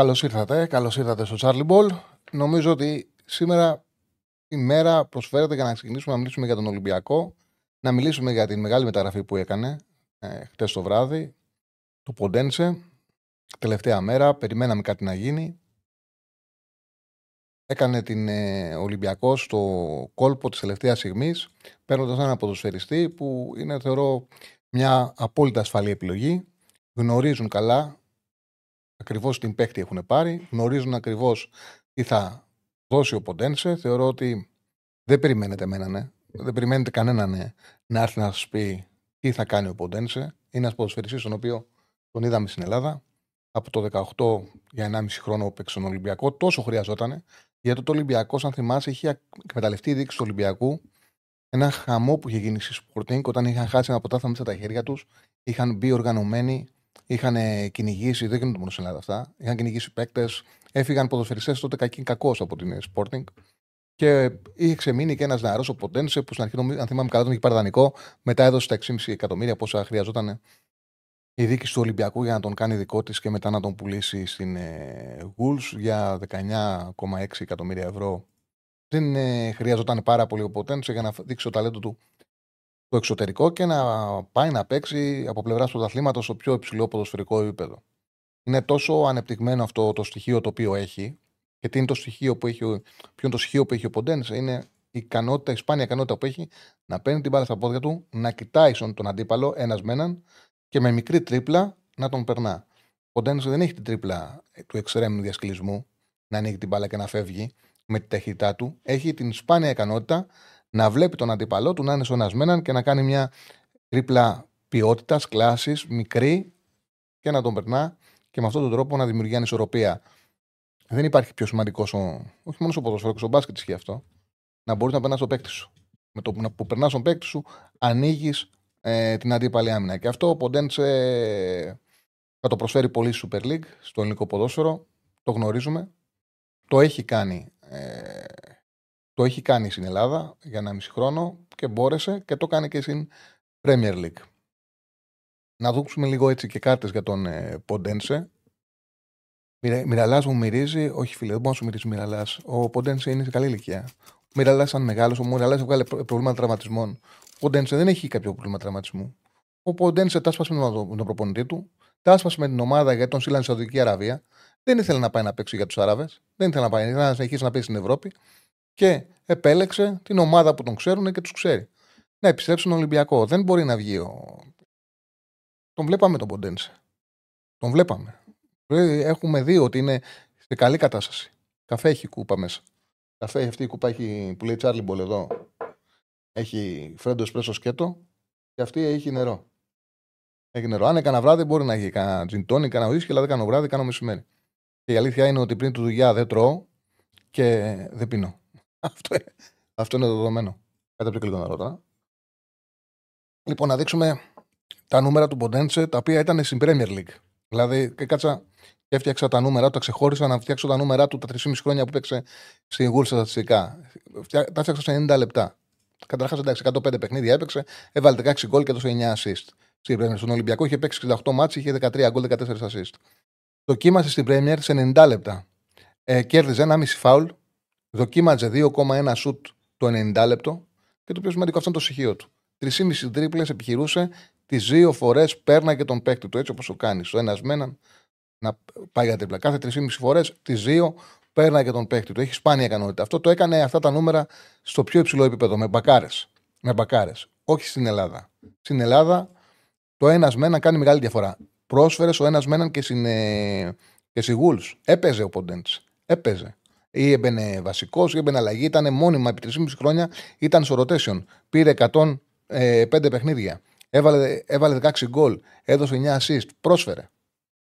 Καλώς ήρθατε, καλώς ήρθατε στο Charlie Ball. Νομίζω ότι σήμερα η μέρα προσφέρεται για να ξεκινήσουμε να μιλήσουμε για τον Ολυμπιακό, να μιλήσουμε για την μεγάλη μεταγραφή που έκανε ε, χτες το βράδυ, το Ποντένσε. Τελευταία μέρα, περιμέναμε κάτι να γίνει. Έκανε την ε, Ολυμπιακό στο κόλπο της τελευταίας στιγμής, παίρνοντας έναν ποδοσφαιριστή που είναι, θεωρώ, μια απόλυτα ασφαλή επιλογή. Γνωρίζουν καλά ακριβώς την παίκτη έχουν πάρει, γνωρίζουν ακριβώς τι θα δώσει ο Ποντένσε. Θεωρώ ότι δεν περιμένετε εμένα, ναι. Δεν περιμένετε κανέναν ναι, να έρθει να σας πει τι θα κάνει ο Ποντένσε. Είναι ένας ποδοσφαιριστής τον οποίο τον είδαμε στην Ελλάδα. Από το 18 για 1,5 χρόνο έπαιξε στον Ολυμπιακό. Τόσο χρειαζόταν. Γιατί το Ολυμπιακό, αν θυμάσαι, είχε εκμεταλλευτεί η δίκηση του Ολυμπιακού ένα χαμό που είχε γίνει στη Sporting όταν είχαν χάσει ένα ποτάθλημα μέσα τα χέρια τους. Είχαν μπει οργανωμένοι Είχαν κυνηγήσει, δεν γίνονται μόνο στην Ελλάδα αυτά. Είχαν κυνηγήσει παίκτες. Έφυγαν ποδοσφαιριστές τότε κακή κακός από την Sporting. Και είχε ξεμείνει και ένας νεαρός ο Ποντένσε που στην αρχή, αν θυμάμαι καλά, τον είχε παραδανικό. Μετά έδωσε τα 6,5 εκατομμύρια πόσα χρειαζόταν η δίκη του Ολυμπιακού για να τον κάνει δικό της και μετά να τον πουλήσει στην ε, Wolves για 19,6 εκατομμύρια ευρώ. Δεν ε, χρειαζόταν πάρα πολύ ο Ποντένσε για να δείξει το ταλέντο του το εξωτερικό και να πάει να παίξει από πλευράς του πρωταθλήματος στο πιο υψηλό ποδοσφαιρικό επίπεδο. Είναι τόσο ανεπτυγμένο αυτό το στοιχείο το οποίο έχει, και τι είναι το στοιχείο που έχει, ποιο είναι το στοιχείο που έχει ο Ποντέν, είναι η ικανότητα, η σπάνια ικανότητα που έχει να παίρνει την μπάλα στα πόδια του, να κοιτάει τον αντίπαλο ένας με έναν και με μικρή τρίπλα να τον περνά. Ο Ποντέν δεν έχει την τρίπλα του εξτρέμου διασκλισμού, να ανοίγει την μπάλα και να φεύγει με τη ταχύτητά του. Έχει την σπάνια ικανότητα να βλέπει τον αντίπαλό του να είναι σονασμέναν και να κάνει μια τρίπλα ποιότητας, κλάσης, μικρή και να τον περνά και με αυτόν τον τρόπο να δημιουργεί ανισορροπία. Δεν υπάρχει πιο σημαντικός, όχι μόνος στο ποδοσφαίρος, και στο μπάσκετ ισχύει αυτό, να μπορείς να περνάς τον παίκτη σου. Με το που περνάς τον παίκτη σου, ανοίγεις ε, την αντίπαλη άμυνα. Και αυτό ο Ποντέντσε θα το προσφέρει πολύ Super League στο ελληνικό ποδόσφαιρο. Το γνωρίζουμε. Το έχει κάνει ε, το έχει κάνει στην Ελλάδα για ένα μισή χρόνο και μπόρεσε και το κάνει και στην Premier League. Να δούμε λίγο έτσι και κάρτες για τον ε, Ποντένσε. Μοιραλά μου μυρίζει, όχι φίλε, δεν μπορεί να σου μυρίζει Μοιραλά. Ο Ποντένσε είναι σε καλή ηλικία. Ο Μοιραλά ήταν μεγάλος, ο Μοιραλά έβγαλε προβλήματα τραυματισμών. Ο Ποντένσε δεν έχει κάποιο πρόβλημα τραυματισμού. Ο Ποντένσε τα 'σπασε με τον προπονητή του, τα 'σπασε με την ομάδα γιατί τον στείλανε στη Σαουδική Αραβία. Δεν ήθελε να πάει να παίξει για τους Άραβες. Δεν ήθελε να πάει, ήθελε να συνεχίσει να παίξει στην Ευρώπη και επέλεξε την ομάδα που τον ξέρουν και τους ξέρει. Να επιστρέψει στον Ολυμπιακό. Δεν μπορεί να βγει ο. Τον βλέπαμε τον Ποντένσε. Τον βλέπαμε. Έχουμε δει ότι είναι σε καλή κατάσταση. Καφέ έχει κούπα μέσα. Καφέ αυτή η κούπα έχει, που λέει Τσάρλυ Ball εδώ. Έχει φρέντο εσπρέσο σκέτο και αυτή έχει νερό. Έχει νερό. Αν έκανα βράδυ μπορεί να έχει κανένα τζιντόνι, κανένα ουίσκι, αλλά δεν κάνω βράδυ, κάνω μεσημέρι. Και η αλήθεια είναι ότι πριν του δουλειά δεν τρώω και δεν πίνω. Αυτό, αυτό είναι το δεδομένο. Κάτι πιο λίγο τώρα. Λοιπόν, να δείξουμε τα νούμερα του Ποντέντσε τα οποία ήταν στην Premier League. Δηλαδή, και κάτσα και έφτιαξα τα νούμερα του, τα ξεχώρισα να φτιάξω τα νούμερα του τα 3,5 χρόνια που έπαιξε στην Γούλ στατιστικά. Τα φτιάξα σε 90 λεπτά. Καταρχάς, εντάξει, 105 παιχνίδια έπαιξε, έβαλε 16 γκολ και έδωσε 9 assist. Στην Premier, στον Ολυμπιακό είχε παίξει 68 μάτς, είχε 13 γκολ, 14 assist. Δοκίμασε στην Premier σε 90 λεπτά. Ε, κέρδιζε 1,5 φάουλ, Δοκίμαζε 2,1 σουτ το 90 λεπτό και το πιο σημαντικό αυτό είναι το στοιχείο του. 3,5 τρίπλες επιχειρούσε, τις δύο φορές πέρναγε τον παίκτη του έτσι όπως το κάνει. Ο ένας με έναν να πάει για τρίπλα. Κάθε 3,5 φορές τις δύο πέρναγε τον παίκτη του. Έχει σπάνια ικανότητα. Αυτό το έκανε αυτά τα νούμερα στο πιο υψηλό επίπεδο με μπακάρες. Με μπακάρες. Όχι στην Ελλάδα. Στην Ελλάδα το ένας με έναν κάνει μεγάλη διαφορά. Πρόσφερες ο ένας με έναν και στην, ε, και στη Έπαιζε ο Ποντέντς. Έπαιζε ή έμπαινε βασικός ή έμπαινε αλλαγή. Ήταν μόνιμα επί 3,5 χρόνια. Ήταν στο rotation. Πήρε 105 ε, παιχνίδια. Έβαλε, έβαλε 16 γκολ. Έδωσε 9 assist. Πρόσφερε.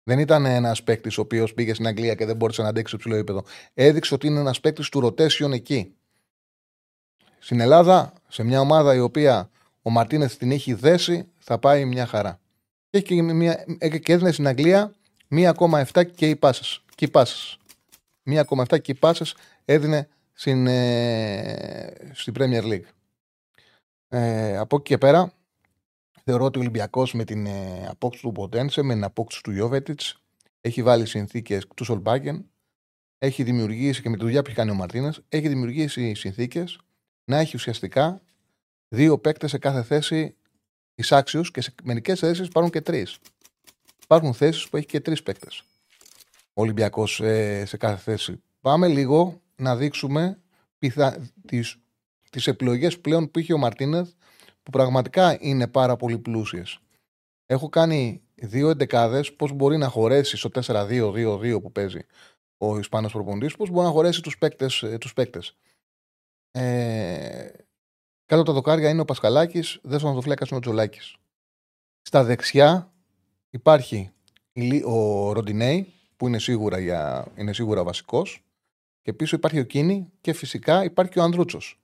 Δεν ήταν ένας παίκτης ο οποίος πήγε στην Αγγλία και δεν μπόρεσε να αντέξει το ψηλό επίπεδο. Έδειξε ότι είναι ένας παίκτης του rotation εκεί. Στην Ελλάδα, σε μια ομάδα η οποία ο Μαρτίνεθ την έχει δέσει, θα πάει μια χαρά. Και, και, μια, και έδινε στην Αγγλία 1,7 και οι πάσε. Και οι πάσε. 1,7 και οι πάσες έδινε στην, ε, στην Premier League. Ε, από εκεί και πέρα, θεωρώ ότι ο Ολυμπιακός με την ε, απόκτηση του Ποντένσε, με την απόκτηση του Ιώβετιτ, έχει βάλει συνθήκες του Σολμπάγκεν, έχει δημιουργήσει και με τη δουλειά που έχει κάνει ο Μαρτίνες, έχει δημιουργήσει συνθήκες να έχει ουσιαστικά δύο παίκτες σε κάθε θέση εισάξιου και σε μερικές θέσεις υπάρχουν και τρεις. Υπάρχουν θέσεις που έχει και τρεις παίκτες. Ο Ολυμπιακός ε, σε κάθε θέση. Πάμε λίγο να δείξουμε πιθα... τις, τις επιλογές πλέον που είχε ο Μαρτίνεθ που πραγματικά είναι πάρα πολύ πλούσιες. Έχω κάνει δύο εντεκάδες πώς μπορεί να χωρέσει στο 4-2-2-2 που παίζει ο Ισπανός προπονητής, πώς μπορεί να χωρέσει τους παίκτες. Ε, τους παίκτες. Ε, κάτω τα δοκάρια είναι ο Πασχαλάκης, δέσμα το φλέκας είναι ο Τζολάκης. Στα δεξιά υπάρχει ο Ροντινέη, που είναι σίγουρα, για, είναι σίγουρα βασικός. Και πίσω υπάρχει ο Κίνη και φυσικά υπάρχει και ο Ανδρούτσος.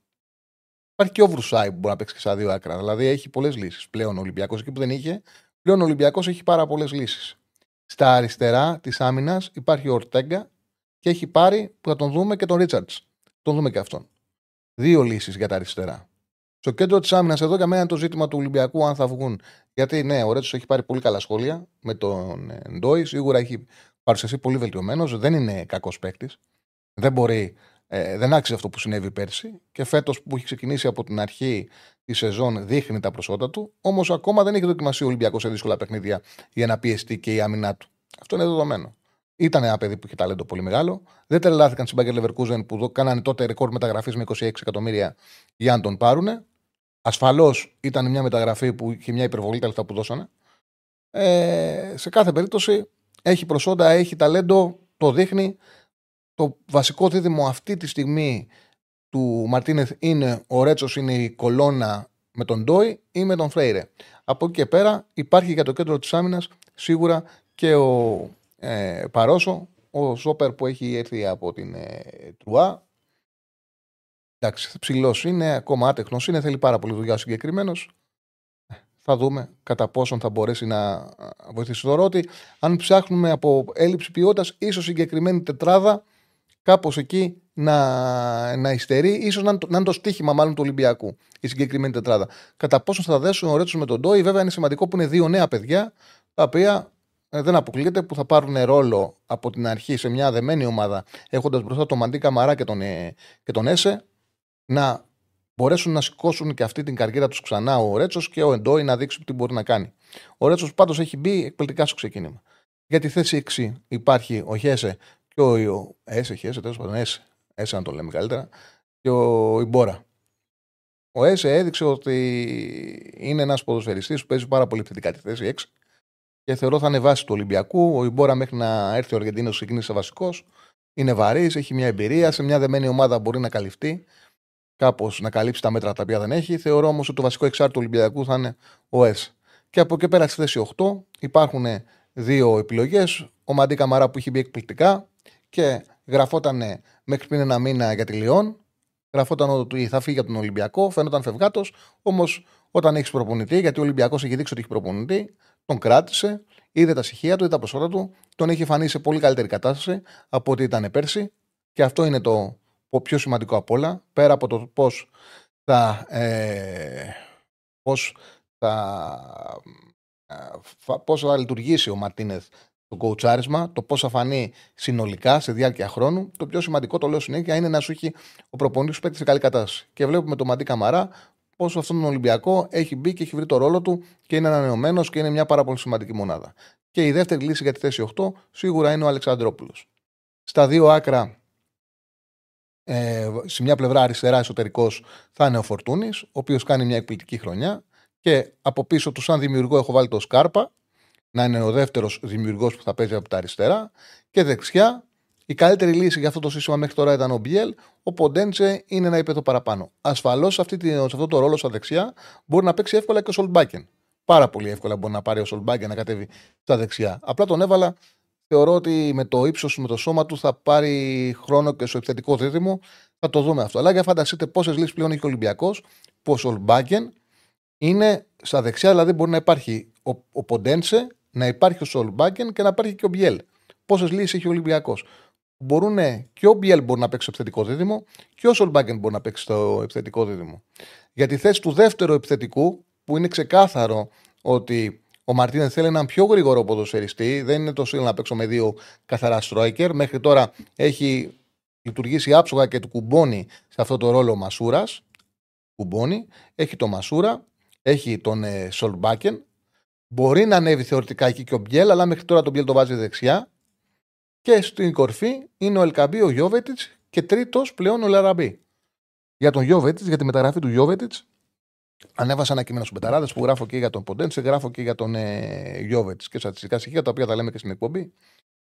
Υπάρχει και ο Βρουσάη που μπορεί να παίξει και στα δύο άκρα. Δηλαδή έχει πολλές λύσεις πλέον ο Ολυμπιακός. Εκεί που δεν είχε, πλέον ο Ολυμπιακός έχει πάρα πολλές λύσεις. Στα αριστερά της άμυνας υπάρχει ο Ορτέγκα και έχει πάρει που θα τον δούμε και τον Ρίτσαρτς. Τον δούμε και αυτόν. Δύο λύσεις για τα αριστερά. Στο κέντρο της άμυνας, εδώ για μένα είναι το ζήτημα του Ολυμπιακού, αν θα βγουν. Γιατί ναι, ο Ρέτσος έχει πάρει πολύ καλά σχόλια με τον Ντόι. Σίγουρα έχει παρουσιαστεί πολύ βελτιωμένος. Δεν είναι κακός παίκτης. Δεν μπορεί, ε, δεν άξιζε αυτό που συνέβη πέρσι και φέτος που έχει ξεκινήσει από την αρχή τη σεζόν δείχνει τα προσώτα του. Όμως ακόμα δεν έχει δοκιμαστεί ο Ολυμπιακός σε δύσκολα παιχνίδια για να πιεστεί και η άμυνά του. Αυτό είναι δεδομένο. Ήταν ένα παιδί που είχε ταλέντο πολύ μεγάλο. Δεν τρελάθηκαν στην Μπάγκερ Leverkusen που κάνανε τότε ρεκόρ μεταγραφής με 26 εκατομμύρια για να τον πάρουν. Ασφαλώς ήταν μια μεταγραφή που είχε μια υπερβολή τα λεφτά που δώσανε. Ε, σε κάθε περίπτωση έχει προσόντα, έχει ταλέντο, το δείχνει το βασικό δίδυμο αυτή τη στιγμή του Μαρτίνεθ είναι ο Ρέτσος είναι η κολόνα με τον Ντόι ή με τον Φρέιρε. Από εκεί και πέρα υπάρχει για το κέντρο της άμυνας σίγουρα και ο ε, Παρόσο, ο Σόπερ που έχει έρθει από την ε, Τρουά. Εντάξει, ψηλός είναι, ακόμα άτεχνος είναι, θέλει πάρα πολύ δουλειά συγκεκριμένος. Θα δούμε κατά πόσον θα μπορέσει να βοηθήσει. Θεωρώ ότι αν ψάχνουμε από έλλειψη ποιότητας, ίσως συγκεκριμένη τετράδα κάπως εκεί να, να υστερεί, ίσως να, να είναι το στίχημα μάλλον του Ολυμπιακού η συγκεκριμένη τετράδα. Κατά πόσο θα δέσουν ο Ρέτσος με τον Ντόι, βέβαια είναι σημαντικό που είναι δύο νέα παιδιά, τα οποία ε, δεν αποκλείεται που θα πάρουν ρόλο από την αρχή σε μια δεμένη ομάδα, έχοντας μπροστά τον Μαντί Καμαρά και τον, ε, και τον Έσε, να μπορέσουν να σηκώσουν και αυτή την καριέρα τους ξανά ο Ρέτσος και ο Εντόι να δείξει τι μπορεί να κάνει. Ο Ρέτσος πάντως έχει μπει εκπληκτικά στο ξεκίνημα. Για τη θέση 6 υπάρχει ο Χέσε και ο Έσε, Χέσε, τέλος πάντων, Έσε, Έσε να το λέμε καλύτερα, και ο Ιμπόρα. Ο Έσε έδειξε ότι είναι ένας ποδοσφαιριστής που παίζει πάρα πολύ θετικά τη θέση 6 και θεωρώ θα είναι βάση του Ολυμπιακού. Ο Ιμπόρα μέχρι να έρθει ο Αργεντίνος ξεκίνησε βασικός. Είναι βαρύς, έχει μια εμπειρία. Σε μια δεμένη ομάδα μπορεί να καλυφθεί. Κάπως να καλύψει τα μέτρα τα οποία δεν έχει. Θεωρώ όμως ότι το βασικό εξάρτητο του Ολυμπιακού θα είναι ο Έσε. Και από εκεί πέρα στη θέση 8 υπάρχουν δύο επιλογές. Ο Μαντί Καμαρά που έχει μπει εκπληκτικά και γραφόταν μέχρι πριν ένα μήνα για τη Λιόν. Γραφόταν ότι θα φύγει από τον Ολυμπιακό, φαίνονταν φευγάτος. Όμως όταν έχεις προπονητή, γιατί ο Ολυμπιακός έχει δείξει ότι έχει προπονητή, τον κράτησε, είδε τα στοιχεία του, είδε τα προσώτα του, τον έχει φανεί σε πολύ καλύτερη κατάσταση από ό,τι ήταν πέρσι. Και αυτό είναι το πιο σημαντικό από όλα, πέρα από το πώς θα, ε, πώς θα, ε, πώς θα λειτουργήσει ο Μαρτίνεθ το κοουτσάρισμα, το πώς θα φανεί συνολικά σε διάρκεια χρόνου. Το πιο σημαντικό, το λέω συνέχεια, είναι να σου έχει ο προπονητής σου παίξει σε καλή κατάσταση. Και βλέπουμε το Μαντί Καμαρά πόσο αυτόν τον Ολυμπιακό έχει μπει και έχει βρει το ρόλο του και είναι ανανεωμένος και είναι μια πάρα πολύ σημαντική μονάδα. Και η δεύτερη λύση για τη θέση 8 σίγουρα είναι ο Αλεξανδρόπουλος. Στα δύο άκρα, ε, σε μια πλευρά αριστερά εσωτερικός θα είναι ο Φορτούνης, ο οποίος κάνει μια εκπληκτική χρονιά. Και από πίσω του, σαν δημιουργό, έχω βάλει το Σκάρπα, να είναι ο δεύτερος δημιουργός που θα παίζει από τα αριστερά. Και δεξιά, η καλύτερη λύση για αυτό το σύστημα μέχρι τώρα ήταν ο Μπιέλ. Ο Ποντέντσε είναι ένα επίπεδο παραπάνω. Ασφαλώς σε, σε αυτό το ρόλο στα δεξιά μπορεί να παίξει εύκολα και ο Σολμπάκεν. Πάρα πολύ εύκολα μπορεί να πάρει ο Σολμπάκεν να κατέβει στα δεξιά. Απλά τον έβαλα θεωρώ ότι με το ύψος του, με το σώμα του θα πάρει χρόνο και στο επιθετικό δίδυμο. Θα το δούμε αυτό. Αλλά για φανταστείτε πόσες λύσεις πλέον έχει ο Ολυμπιακός, που ο Σολμπάκεν είναι στα δεξιά, δηλαδή μπορεί να υπάρχει ο, ο Ποντένσε, να υπάρχει ο Σολμπάκεν και να υπάρχει και ο Μπιέλ. Πόσες λύσεις έχει ο Ολυμπιακός. Μπορούν και ο Μπιέλ μπορεί να παίξει στο επιθετικό δίδυμο και ο Σολμπάκεν μπορεί να παίξει στο επιθετικό δίδυμο. Για τη θέση του δεύτερου επιθετικού, που είναι ξεκάθαρο ότι ο Μαρτίνε θέλει έναν πιο γρήγορο ποδοσφαιριστή. Δεν είναι το σύλλογο να παίξω με δύο καθαρά στρόικερ. Μέχρι τώρα έχει λειτουργήσει άψογα και του κουμπώνει σε αυτό το ρόλο ο Μασούρας. Κουμπώνει. Έχει τον Μασούρα. Έχει τον ε, Σολμπάκεν. Μπορεί να ανέβει θεωρητικά εκεί και ο Μπιέλ, αλλά μέχρι τώρα τον Μπιέλ το βάζει δεξιά. Και στην κορφή είναι ο Ελκαμπή, ο Γιόβετιτς και τρίτος πλέον ο Λαραμπή. Για τον Γιόβετιτς, για τη μεταγραφή του Γιόβετιτς, Ανέβασα ένα κείμενο στους Betarades που γράφω και για τον Ποντένσε, γράφω και για τον ε, Γιόβετιτς και στατιστικά στοιχεία τα οποία τα λέμε και στην εκπομπή.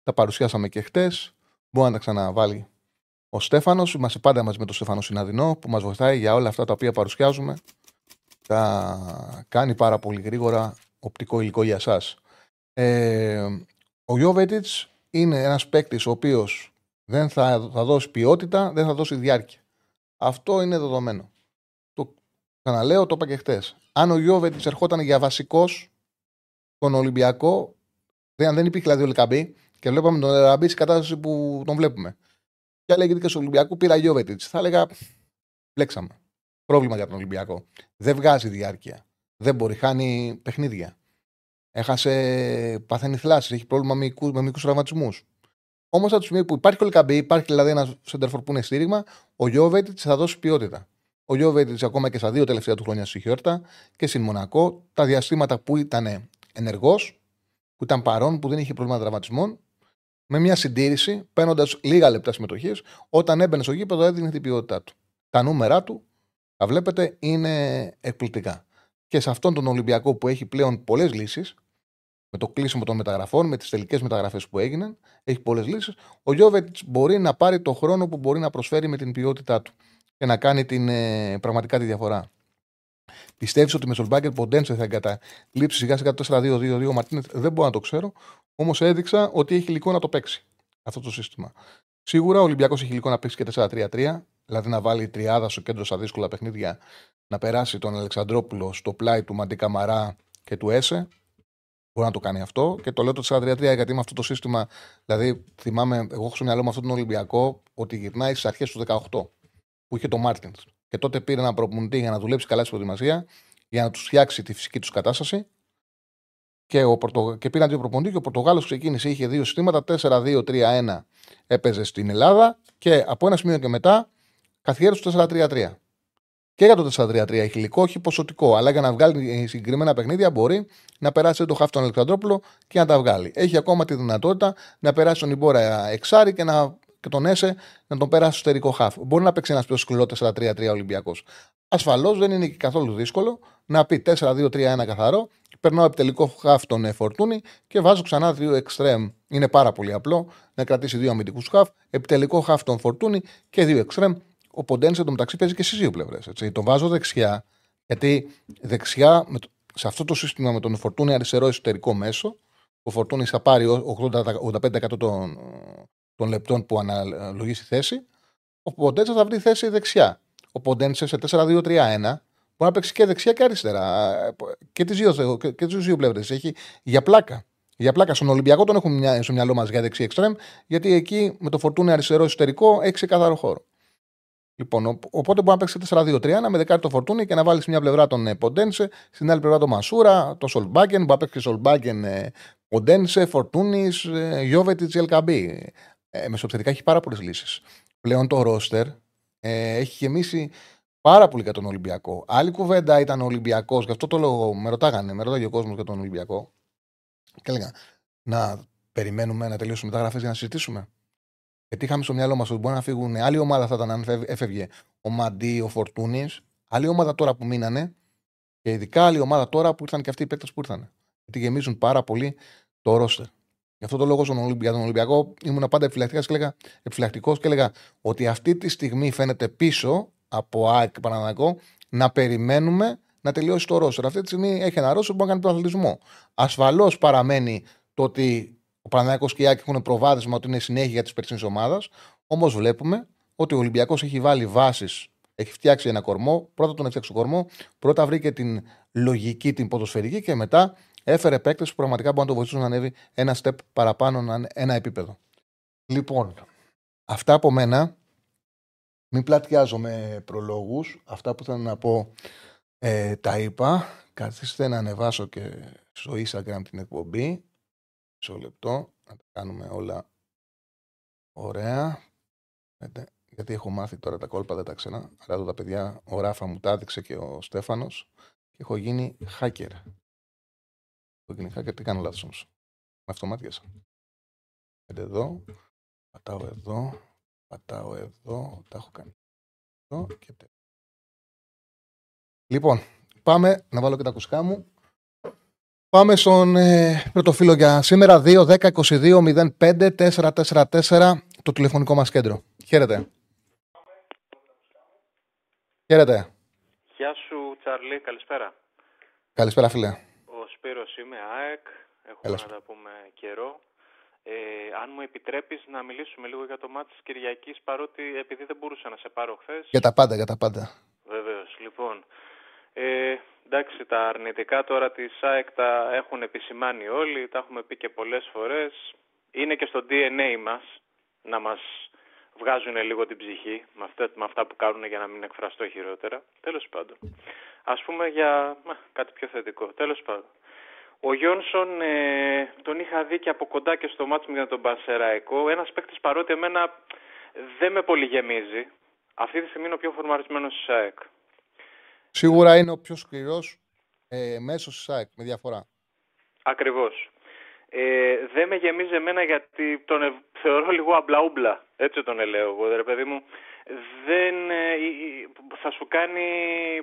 Τα παρουσιάσαμε και χτες. Μπορεί να τα ξαναβάλει ο Στέφανος. Είμαστε πάντα μαζί με τον Στέφανο Συναδεινό που μας βοηθάει για όλα αυτά τα οποία παρουσιάζουμε. Τα κάνει πάρα πολύ γρήγορα οπτικό υλικό για εσά. Ε, ο Γιώβετιτ είναι ένας παίκτης ο οποίος δεν θα, θα δώσει ποιότητα, δεν θα δώσει διάρκεια. Αυτό είναι δεδομένο. Ξαναλέω, το είπα και χτε. Αν ο Γιώβετ ερχόταν για βασικός τον Ολυμπιακό, αν δεν υπήρχε δηλαδή ο Λεκαμπή και βλέπαμε τον Λεκαμπή στην κατάσταση που τον βλέπουμε. Και έλεγε και στο Ολυμπιακό πήρα Γιώβετ. Θα έλεγα, μπλέξαμε. Πρόβλημα για τον Ολυμπιακό. Δεν βγάζει διάρκεια. Δεν μπορεί, χάνει παιχνίδια. Έχασε, παθαίνει θλάσει, έχει πρόβλημα με μικρού τραυματισμούς. Όμως από τη στιγμή που υπάρχει ο Λεκαμπή, υπάρχει δηλαδή ένα σέντερφορ που είναι στήριγμα, ο Γιώβετ θα δώσει ποιότητα. Ο Γιώβετιτς ακόμα και στα δύο τελευταία του χρόνια στη Χιόρτα και στην Μονακό, τα διαστήματα που ήταν ενεργός, που ήταν παρόν, που δεν είχε προβλήματα τραυματισμών, με μια συντήρηση, παίρνοντας λίγα λεπτά συμμετοχής, όταν έμπαινε στο γήπεδο έδινε την ποιότητά του. Τα νούμερα του, τα βλέπετε, είναι εκπληκτικά. Και σε αυτόν τον Ολυμπιακό που έχει πλέον πολλές λύσεις, με το κλείσιμο των μεταγραφών, με τις τελικές μεταγραφές που έγιναν, έχει πολλές λύσεις. Ο Γιώβετ μπορεί να πάρει το χρόνο που μπορεί να προσφέρει με την ποιότητά του και να κάνει την, ε, πραγματικά τη διαφορά. Πιστεύεις ότι με Σολμπάγκερ Ποντένσε θα εγκαταλείψει σιγά σιγά το 4-2-2-2 ο Μαρτίνε, δεν μπορώ να το ξέρω. Όμως έδειξα ότι έχει υλικό να το παίξει αυτό το σύστημα. Σίγουρα ο Ολυμπιακός έχει υλικό να παίξει και 4-3-3, δηλαδή να βάλει τριάδα στο κέντρο στα δύσκολα παιχνίδια, να περάσει τον Αλεξανδρόπουλο στο πλάι του Μαντίκα Μαρά και του Έσε. Μπορεί να το κάνει αυτό. Και το λέω το 4-3-3 γιατί με αυτό το σύστημα, δηλαδή θυμάμαι, εγώ έχω στο μυαλό με αυτόν τον Ολυμπιακό ότι γυρνάει στις αρχές του 18 που είχε το Μάρτιν. Και τότε πήρε ένα προπονητή για να δουλέψει καλά στην προετοιμασία, για να τους φτιάξει τη φυσική τους κατάσταση. Και, ο Πορτο... και πήραν δύο προπονητή και ο Πορτογάλος ξεκίνησε. Είχε δύο συστήματα, 4-2-3-1 έπαιζε στην Ελλάδα και από ένα σημείο και μετά καθιέρωσε το 4-3-3. Και για το 4-3-3 έχει υλικό, όχι ποσοτικό. Αλλά για να βγάλει συγκεκριμένα παιχνίδια μπορεί να περάσει το χάφτον Αλεξανδρόπουλο και να τα βγάλει. Έχει ακόμα τη δυνατότητα να περάσει τον Ιμπόρα εξάρι και να και τον Έσε να τον περάσει στο εσωτερικό χάφ. Μπορεί να παίξει ένας πιο σκληρό 4-3-3 Ολυμπιακός. Ασφαλώς δεν είναι και καθόλου δύσκολο να πει 4-2-3-1 καθαρό. Περνάω επιτελικό χάφ τον Φορτούνη και βάζω ξανά δύο εξτρέμ. Είναι πάρα πολύ απλό να κρατήσει δύο αμυντικούς χάφ. Επιτελικό χάφ τον Φορτούνη και δύο εξτρέμ. Ο Ποντένσε μεταξύ παίζει και στις δύο πλευρές. Το βάζω δεξιά γιατί δεξιά σε αυτό το σύστημα με τον Φορτούνη αριστερό εσωτερικό μέσο. Ο Φορτούνης θα πάρει 80-85% των, των λεπτών που αναλογεί στη θέση, ο Ποντένσε θα βρει θέση δεξιά. Ο Ποντένσε σε 4-2-3-1 μπορεί να παίξει και δεξιά και αριστερά. Και τις δύο, και τις δύο πλευρές. Έχει για πλάκα. Για πλάκα στον Ολυμπιακό τον έχουμε στο μυαλό μας για δεξί εξτρέμ, γιατί εκεί με το φορτούνι αριστερό εσωτερικό έχει ξεκάθαρο χώρο. Λοιπόν, οπότε μπορεί να παίξει 4-2-3-1 με δεκάρι το φορτούνι και να βάλεις μια πλευρά τον ε, Ποντένσε, στην άλλη πλευρά τον Μασούρα, τον Σολμπάγκεν. Μπορεί να παίξει Σολμπάγκεν, ε, Ποντένσε, Φορτούνης, ε, Γιώβετιτς, Ελκαμπή ε, μεσοεπιθετικά έχει πάρα πολλές λύσεις. Πλέον το ρόστερ ε, έχει γεμίσει πάρα πολύ για τον Ολυμπιακό. Άλλη κουβέντα ήταν ο Ολυμπιακός, γι' αυτό το λόγο με ρωτάγανε, με ρωτάγε ο κόσμος για τον Ολυμπιακό. Και έλεγα να περιμένουμε να τελειώσουμε μεταγραφές για να συζητήσουμε. Γιατί είχαμε στο μυαλό μας ότι μπορεί να φύγουν. Άλλη ομάδα θα ήταν αν έφευγε ο Μαντί, ο Φορτούνης. Άλλη ομάδα τώρα που μείνανε. Και ειδικά άλλη ομάδα τώρα που ήρθαν και αυτοί οι παίκτες που ήρθαν. Γιατί γεμίζουν πάρα πολύ το ρόστερ. Γι' αυτό το λόγο στον Ολυμπιακό, τον Ολυμπιακό ήμουν πάντα επιφυλακτικός και, έλεγα ότι αυτή τη στιγμή φαίνεται πίσω από ΑΕΚ και Παναναναϊκό να περιμένουμε να τελειώσει το Ρώσο. Αυτή τη στιγμή έχει ένα Ρώσο που μπορεί να κάνει τον αθλητισμό. Ασφαλώς παραμένει το ότι ο Παναγιώτο και η Άκη έχουν προβάδισμα ότι είναι συνέχεια τη περσινή ομάδα. Όμως βλέπουμε ότι ο Ολυμπιακός έχει βάλει βάσεις, έχει φτιάξει ένα κορμό. Πρώτα τον έφτιαξε το κορμό, πρώτα βρήκε την λογική, την ποδοσφαιρική και μετά έφερε παίκτες που πραγματικά μπορούν να το βοηθήσουν να ανέβει ένα step παραπάνω, ένα επίπεδο. Λοιπόν, αυτά από μένα. Μην πλατιάζω με προλόγους. Αυτά που θέλω να πω ε, τα είπα. Καθίστε να ανεβάσω και στο Instagram την εκπομπή. Μισό λεπτό. Να τα κάνουμε όλα ωραία. Γιατί έχω μάθει τώρα τα κόλπα, δεν τα ξένα. Αλλά τα παιδιά, ο Ράφα μου τα έδειξε και ο Στέφανος και έχω γίνει hacker. Έχω γίνει hacker, τι κάνω λάθος όμως. Με αυτομάτιασα. Πέντε εδώ, πατάω εδώ, πατάω εδώ, τα έχω κάνει. Εδώ και τέλος. Λοιπόν, πάμε να βάλω και τα ακουστικά μου. Πάμε στον ε, πρώτο φίλο για σήμερα. 2, 10, 22, 05, 444, το τηλεφωνικό μας κέντρο. Χαίρετε. Χαίρετε. Γεια σου, Τσαρλί. Καλησπέρα. Καλησπέρα, φίλε. Ο Σπύρος είμαι, ΑΕΚ. Έχουμε να τα πούμε καιρό. Ε, αν μου επιτρέπεις να μιλήσουμε λίγο για το μάτι της Κυριακής, παρότι επειδή δεν μπορούσα να σε πάρω χθες. Για τα πάντα, για τα πάντα. Βεβαίως. Λοιπόν, ε, εντάξει, τα αρνητικά τώρα της ΑΕΚ τα έχουν επισημάνει όλοι, τα έχουμε πει και πολλές φορές. Είναι και στο DNA μας να μας βγάζουν λίγο την ψυχή με αυτά, με αυτά που κάνουν για να μην εκφραστώ χειρότερα. Τέλος πάντων. Ας πούμε για κάτι πιο θετικό. Τέλος πάντων. Ο Γιόνσον ε, τον είχα δει και από κοντά και στο μάτσο για τον Πανσεραϊκό. Ένας παίκτης παρότι εμένα δεν με πολύ γεμίζει. Αυτή τη στιγμή είναι ο πιο φορμαρισμένος της ΑΕΚ. Σίγουρα είναι ο πιο σκληρός ε, μέσος της ΑΕΚ, με διαφορά. Ακριβώς. Ε, δεν με γεμίζει εμένα γιατί τον θεωρώ λίγο αμπλαούμπλα. Έτσι τον ελέω εγώ, ρε παιδί μου. Δεν ε, θα σου κάνει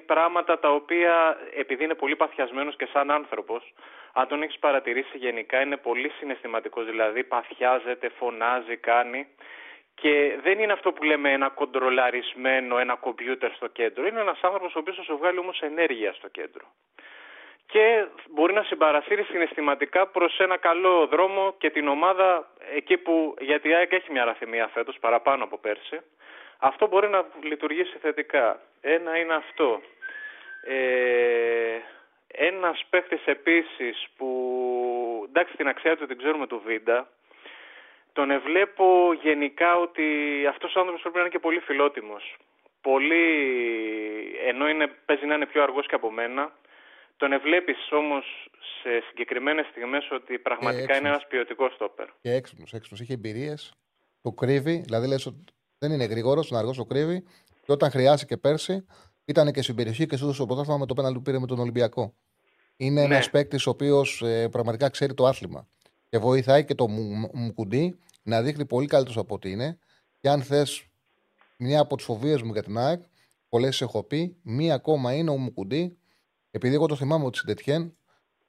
πράγματα τα οποία επειδή είναι πολύ παθιασμένος και σαν άνθρωπος αν τον έχεις παρατηρήσει γενικά είναι πολύ συναισθηματικός δηλαδή παθιάζεται, φωνάζει, κάνει και δεν είναι αυτό που λέμε ένα κοντρολαρισμένο, ένα κομπιούτερ στο κέντρο. Είναι ένας άνθρωπος ο οποίος θα σου βγάλει όμως ενέργεια στο κέντρο και μπορεί να συμπαρασύρει συναισθηματικά προς ένα καλό δρόμο και την ομάδα εκεί που, γιατί η ΑΕΚ έχει μια ραθυμία φέτος παραπάνω από πέρσι, αυτό μπορεί να λειτουργήσει θετικά. Ένα είναι αυτό. Ε, ένας παίχτης επίσης που, εντάξει την αξία του την ξέρουμε του Βίντα, τον εβλέπω γενικά ότι αυτός ο άνθρωπος πρέπει να είναι και πολύ φιλότιμος. Πολύ, ενώ είναι, παίζει να είναι πιο αργός και από μένα, τον ευλέπεις όμως σε συγκεκριμένες στιγμές ότι πραγματικά είναι ένας ποιοτικός στόπερ. Και έξυπνος, έξυπνος. Είχε εμπειρίες, το κρύβει, δηλαδή λες ότι δεν είναι γρήγορος, τον αργός το κρύβει. Και όταν χρειάστηκε πέρσι, ήταν και στην περιοχή και σου έδωσε το πρωτάθλημα με το πέναλ που πήρε με τον Ολυμπιακό. Είναι ναι. ένας παίκτης ο οποίος ε, πραγματικά ξέρει το άθλημα. Και βοηθάει και το Μουκουντή να δείχνει πολύ καλύτερος από ό,τι είναι. Και αν θες μια από τις φοβίες μου για την ΑΕΚ, πολλές έχω πει, μία ακόμα είναι ο Μουκουντή επειδή εγώ το θυμάμαι ότι στην Τετιέν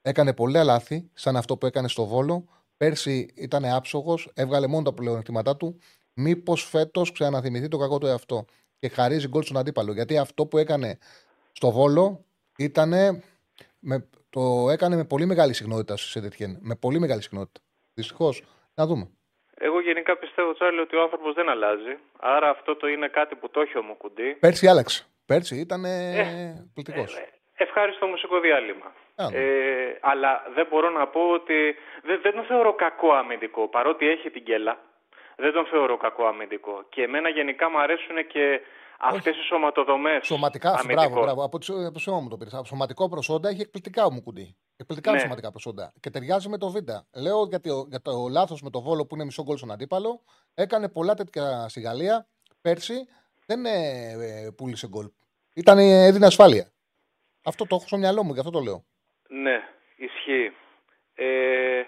έκανε πολλά λάθη, σαν αυτό που έκανε στο Βόλο. Πέρσι ήταν άψογος, έβγαλε μόνο τα πλεονεκτήματά του. Μήπως φέτος ξαναθυμηθεί το κακό του εαυτό και χαρίζει γκολ στον αντίπαλο. Γιατί αυτό που έκανε στο Βόλο ήταν. Με, το έκανε με πολύ μεγάλη συχνότητα σε Τετιέν. Με πολύ μεγάλη συχνότητα. Δυστυχώς. Να δούμε. Εγώ γενικά πιστεύω, Τσάρλι, ότι ο άνθρωπος δεν αλλάζει. Άρα αυτό το είναι κάτι που το έχει ο Μουκουντή. Πέρσι άλλαξε. Πέρσι ήταν ε, πληκτικό. Ε, ευχάριστο μουσικό διάλειμμα. Ε, αλλά δεν μπορώ να πω ότι δεν, δεν τον θεωρώ κακό αμυντικό, παρότι έχει την κέλα. Δεν τον θεωρώ κακό αμυντικό. Και εμένα γενικά μου αρέσουν και αυτές οι σωματοδομές. Σωματικά, μπράβο, μπράβο. Από το σώμα μου το πήρες. Σωματικό προσόντα έχει εκπληκτικά μου κουντί. Εκπληκτικά ναι. σωματικά προσόντα. Και ταιριάζει με το Β. Λέω γιατί για το λάθος με το βόλο που είναι μισό γκολ στον αντίπαλο. Έκανε πολλά τέτοια στη Γαλλία πέρσι. Δεν ε, πούλησε γκολ. Ήταν, έδινε ασφάλεια. Αυτό το έχω στο μυαλό μου, γι' αυτό το λέω. Ναι, ισχύει. Ε,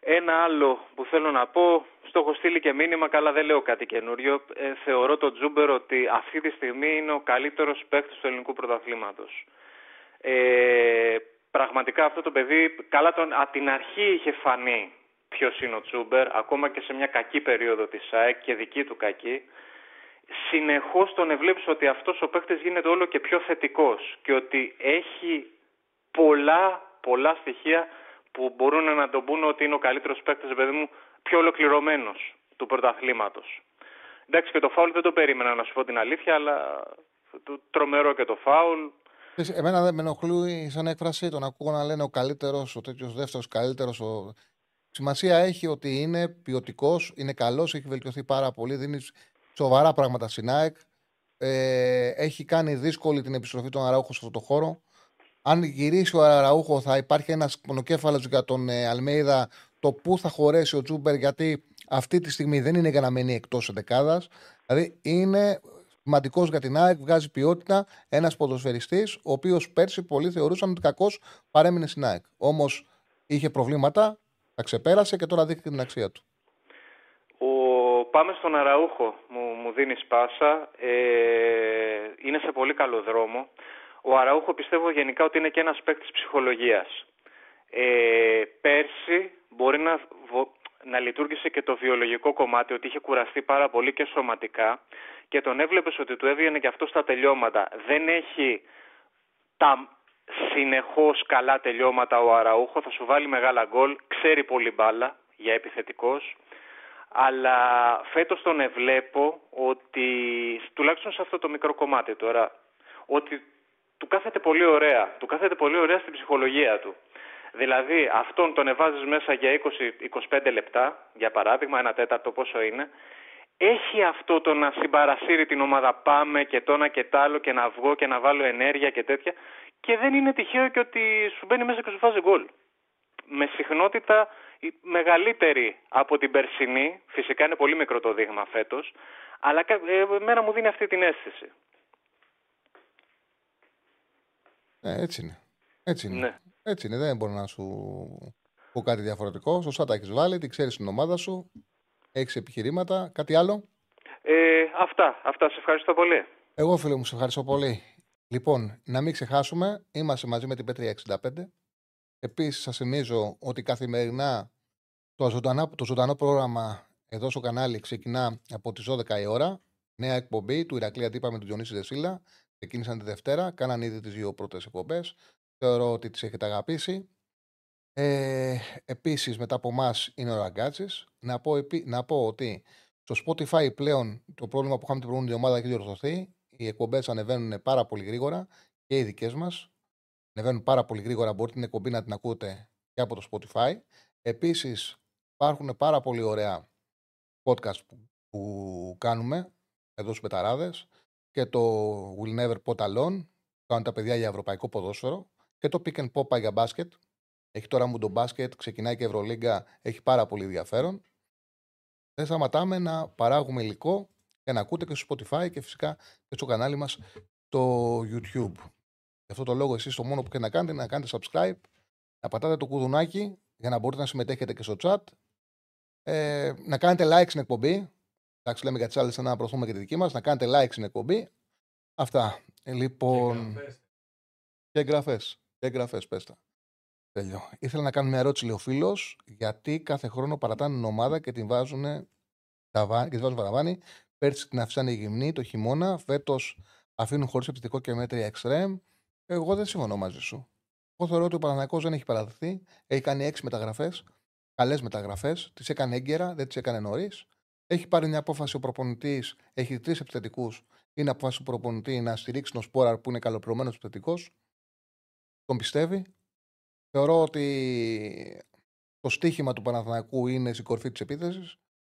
ένα άλλο που θέλω να πω, στο έχω στείλει και μήνυμα, καλά δεν λέω κάτι καινούριο. Ε, θεωρώ τον Τζούμπερ ότι αυτή τη στιγμή είναι ο καλύτερος παίκτης του ελληνικού πρωταθλήματος. Ε, πραγματικά αυτό το παιδί, καλά τον, από την αρχή είχε φανεί ποιος είναι ο Τζούμπερ, ακόμα και σε μια κακή περίοδο της ΑΕΚ και δική του κακή συνεχώς τον ευλέψεις ότι αυτός ο παίχτης γίνεται όλο και πιο θετικός και ότι έχει πολλά, πολλά στοιχεία που μπορούν να τον πούνε ότι είναι ο καλύτερος παίκτης, παιδί μου, πιο ολοκληρωμένος του πρωταθλήματος. Εντάξει και το φάουλ δεν το περίμενα να σου πω την αλήθεια, αλλά το τρομερό και το φάουλ. Εμένα δεν με ενοχλούει σαν έκφραση τον ακούω να λένε ο καλύτερος, ο τέτοιος δεύτερος καλύτερος. Ο... Σημασία έχει ότι είναι ποιοτικός, είναι καλός, έχει βελτιωθεί πάρα πολύ, δίνει σοβαρά πράγματα στην ΑΕΚ. Ε, έχει κάνει δύσκολη την επιστροφή των Αραούχων σε αυτό το χώρο. Αν γυρίσει ο Αραούχο, θα υπάρχει ένας μονοκέφαλος για τον ε, Αλμέιδα το πού θα χωρέσει ο Τζούμπερ, γιατί αυτή τη στιγμή δεν είναι για να μείνει εκτός δεκάδα. Δηλαδή είναι σημαντικός για την ΑΕΚ, βγάζει ποιότητα ένας ποδοσφαιριστής, ο οποίος πέρσι πολλοί θεωρούσαν ότι κακώς παρέμεινε στην ΑΕΚ. Όμως είχε προβλήματα, τα ξεπέρασε και τώρα δείχνει την αξία του. Ο... Πάμε στον Αραούχο, μου, μου δίνεις πάσα. Ε, είναι σε πολύ καλό δρόμο. Ο Αραούχο πιστεύω γενικά ότι είναι και ένας παίκτης ψυχολογίας. Ε, πέρσι μπορεί να, να λειτουργήσε και το βιολογικό κομμάτι, ότι είχε κουραστεί πάρα πολύ και σωματικά και τον έβλεπες ότι του έβγαινε και αυτό στα τελειώματα. Δεν έχει τα συνεχώς καλά τελειώματα ο Αραούχο, θα σου βάλει μεγάλα γκολ, ξέρει πολύ μπάλα για επιθετικός, αλλά φέτος τον εβλέπω ότι, τουλάχιστον σε αυτό το μικρό κομμάτι τώρα, ότι του κάθεται πολύ ωραία, του κάθεται πολύ ωραία στην ψυχολογία του. Δηλαδή αυτόν τον εβάζεις μέσα για 20-25 λεπτά, για παράδειγμα, ένα τέταρτο πόσο είναι, έχει αυτό το να συμπαρασύρει την ομάδα πάμε και το ένα και τ' άλλο και να βγω και να βάλω ενέργεια και τέτοια και δεν είναι τυχαίο και ότι σου μπαίνει μέσα και σου βάζει γκολ. Με συχνότητα μεγαλύτερη από την περσινή, φυσικά είναι πολύ μικρό το δείγμα φέτος, αλλά ε, εμένα μου δίνει αυτή την αίσθηση. Ε, έτσι είναι. Έτσι είναι. Ναι. Έτσι είναι. Δεν μπορώ να σου πω κάτι διαφορετικό. Σωστά τα έχεις βάλει, την ξέρεις την ομάδα σου. Έχεις επιχειρήματα. Κάτι άλλο; Ε, αυτά. Αυτά. Σε ευχαριστώ πολύ. Εγώ, φίλε μου, σε ευχαριστώ πολύ. Λοιπόν, να μην ξεχάσουμε, είμαστε μαζί με την Πέτρια 65. Επίσης, σας θυμίζω ότι καθημερινά το ζωντανό, το ζωντανό πρόγραμμα εδώ στο κανάλι ξεκινά από τις 12 η ώρα. Νέα εκπομπή του Ηρακλή Αντίπα με τον Διονύση Δεσίλα. Ξεκίνησαν τη Δευτέρα, κάναν ήδη τις δύο πρώτες εκπομπές. Θεωρώ ότι τις έχετε αγαπήσει. Ε, Επίσης, μετά από εμάς είναι ο Ραγκάτσης. Να, πω, να πω ότι στο Spotify πλέον το πρόβλημα που είχαμε την προηγούμενη εβδομάδα έχει διορθωθεί. Οι εκπομπές ανεβαίνουν πάρα πολύ γρήγορα και οι δικές μας. Ανεβαίνουν πάρα πολύ γρήγορα. Μπορείτε την εκπομπή να την ακούτε και από το Spotify. Επίσης, υπάρχουν πάρα πολύ ωραία podcast που, που κάνουμε εδώ στους Πεταράδες και το Will Never Pot Alone. Κάνουν τα παιδιά για ευρωπαϊκό ποδόσφαιρο και το Pick and Pop για μπάσκετ έχει τώρα μου το μπάσκετ, ξεκινάει και Ευρωλίγκα, έχει πάρα πολύ ενδιαφέρον. Δεν σταματάμε να παράγουμε υλικό και να ακούτε και στο Spotify και φυσικά και στο κανάλι μας στο YouTube. Γι' αυτό το λόγο εσείς το μόνο που και να κάνετε είναι να κάνετε subscribe, να πατάτε το κουδουνάκι για να μπορείτε να συμμετέχετε και στο chat, ε, να κάνετε like στην εκπομπή. Εντάξει, λέμε για τις άλλες να προωθούμε και τη δική μας. Να κάνετε like στην εκπομπή. Αυτά. Ε, λοιπόν. Και εγγραφέ. Και εγγραφέ, πέστα. Τέλειο. Ήθελα να κάνω μια ερώτηση, λέει ο φίλος, γιατί κάθε χρόνο παρατάνε την ομάδα και την βάζουν και τη βάζουν παραβάνη. Πέρσι την αφήσανε η γυμνή το χειμώνα. Φέτος αφήνουν χωρίς επιθετικό και μέτρια εξτρέμ. Εγώ δεν συμφωνώ μαζί σου. Εγώ θεωρώ ότι ο Παναναναϊκό δεν έχει παραδεχθεί. Έχει κάνει έξι μεταγραφές. Καλές μεταγραφές. Τις έκανε έγκαιρα, δεν τις έκανε νωρίς. Έχει πάρει μια απόφαση ο προπονητής. Έχει τρεις επιθετικούς. Είναι απόφαση του προπονητή να στηρίξει τον Σπόρα που είναι καλοπληρωμένο επιθετικός. Τον πιστεύει. Θεωρώ ότι το στίχημα του Παναθηναϊκού είναι στην κορφή της επίθεσης.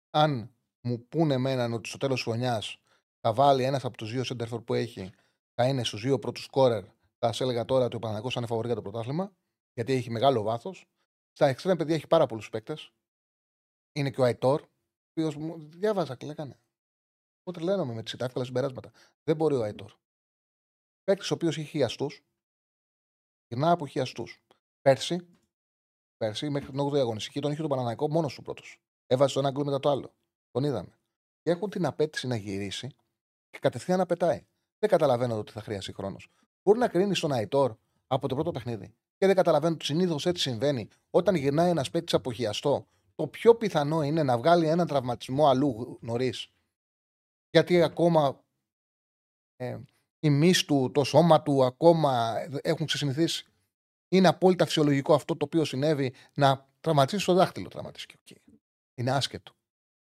Αν μου πούνε εμένα ότι στο τέλος της χρονιάς θα βάλει ένας από τους δύο σέντερφορ που έχει, θα είναι στους δύο πρώτους σκόρερ, θα σας έλεγα τώρα ότι ο Παναθηναϊκός είναι φαβορή για το πρωτάθλημα, γιατί έχει μεγάλο βάθος. Στα εξτρέμ παιδιά έχει πάρα πολλούς παίκτες. Είναι και ο Αϊτόρ, ο οποίος μου διάβαζα και λέγανε. Οπότε λένε με τις εύκολα συμπεράσματα. Δεν μπορεί ο Αϊτόρ. Παίκτης ο οποίος έχει χιαστού, γυρνά από χιαστού. Πέρσι, πέρσι μέχρι την 8η αγωνιστική τον είχε τον Παναναναϊκό μόνος του πρώτος. Έβαζε το ένα γκολ μετά το άλλο. Τον είδαμε. Και έχουν την απέτηση να γυρίσει και κατευθείαν να πετάει. Δεν καταλαβαίνω ότι θα χρειαστεί χρόνος. Μπορεί να κρίνει τον Αϊτόρ από το πρώτο παιχνίδι. Και δεν καταλαβαίνω ότι συνήθως έτσι συμβαίνει. Όταν γυρνάει ένας παίκτης αποχιαστό, το πιο πιθανό είναι να βγάλει έναν τραυματισμό αλλού νωρίς. Γιατί ακόμα ε, η μυς του, το σώμα του ακόμα έχουν ξεσυνηθίσει Είναι απόλυτα φυσιολογικό αυτό το οποίο συνέβη να τραυματίσει το δάχτυλο. Τραυματίστηκε. Είναι άσχετο.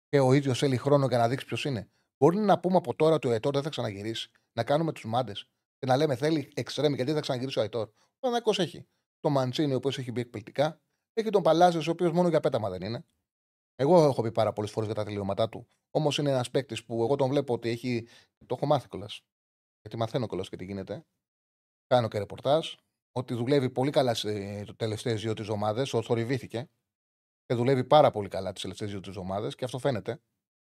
Και ο ίδιος θέλει χρόνο για να δείξει ποιος είναι. Μπορεί να πούμε από τώρα ότι ο Ετόρ δεν θα ξαναγυρίσει. Να κάνουμε τους μάντες και να λέμε θέλει εξτρέμι γιατί δεν θα ξαναγυρίσει ο Ετόρ. Ο Παναγικό έχει τον Μαντσίνη, ο οποίος έχει μπει εκπληκτικά. Έχει τον Παλάζιο, ο οποίος μόνο για πέταμα δεν είναι. Εγώ έχω πει πάρα πολλές φορές για τα τελειώματά του. Όμως είναι ένας παίκτης που εγώ τον βλέπω ότι έχει. Το έχω μάθει κιόλας. Γιατί μαθαίνω κιόλας και τι γίνεται. Κάνω και ρεπορτάζ. Ότι δουλεύει πολύ καλά στι τελευταίες δύο τη εβδομάδε. Θορυβήθηκε. Και δουλεύει πάρα πολύ καλά τις τελευταίες δύο εβδομάδες. Και αυτό φαίνεται.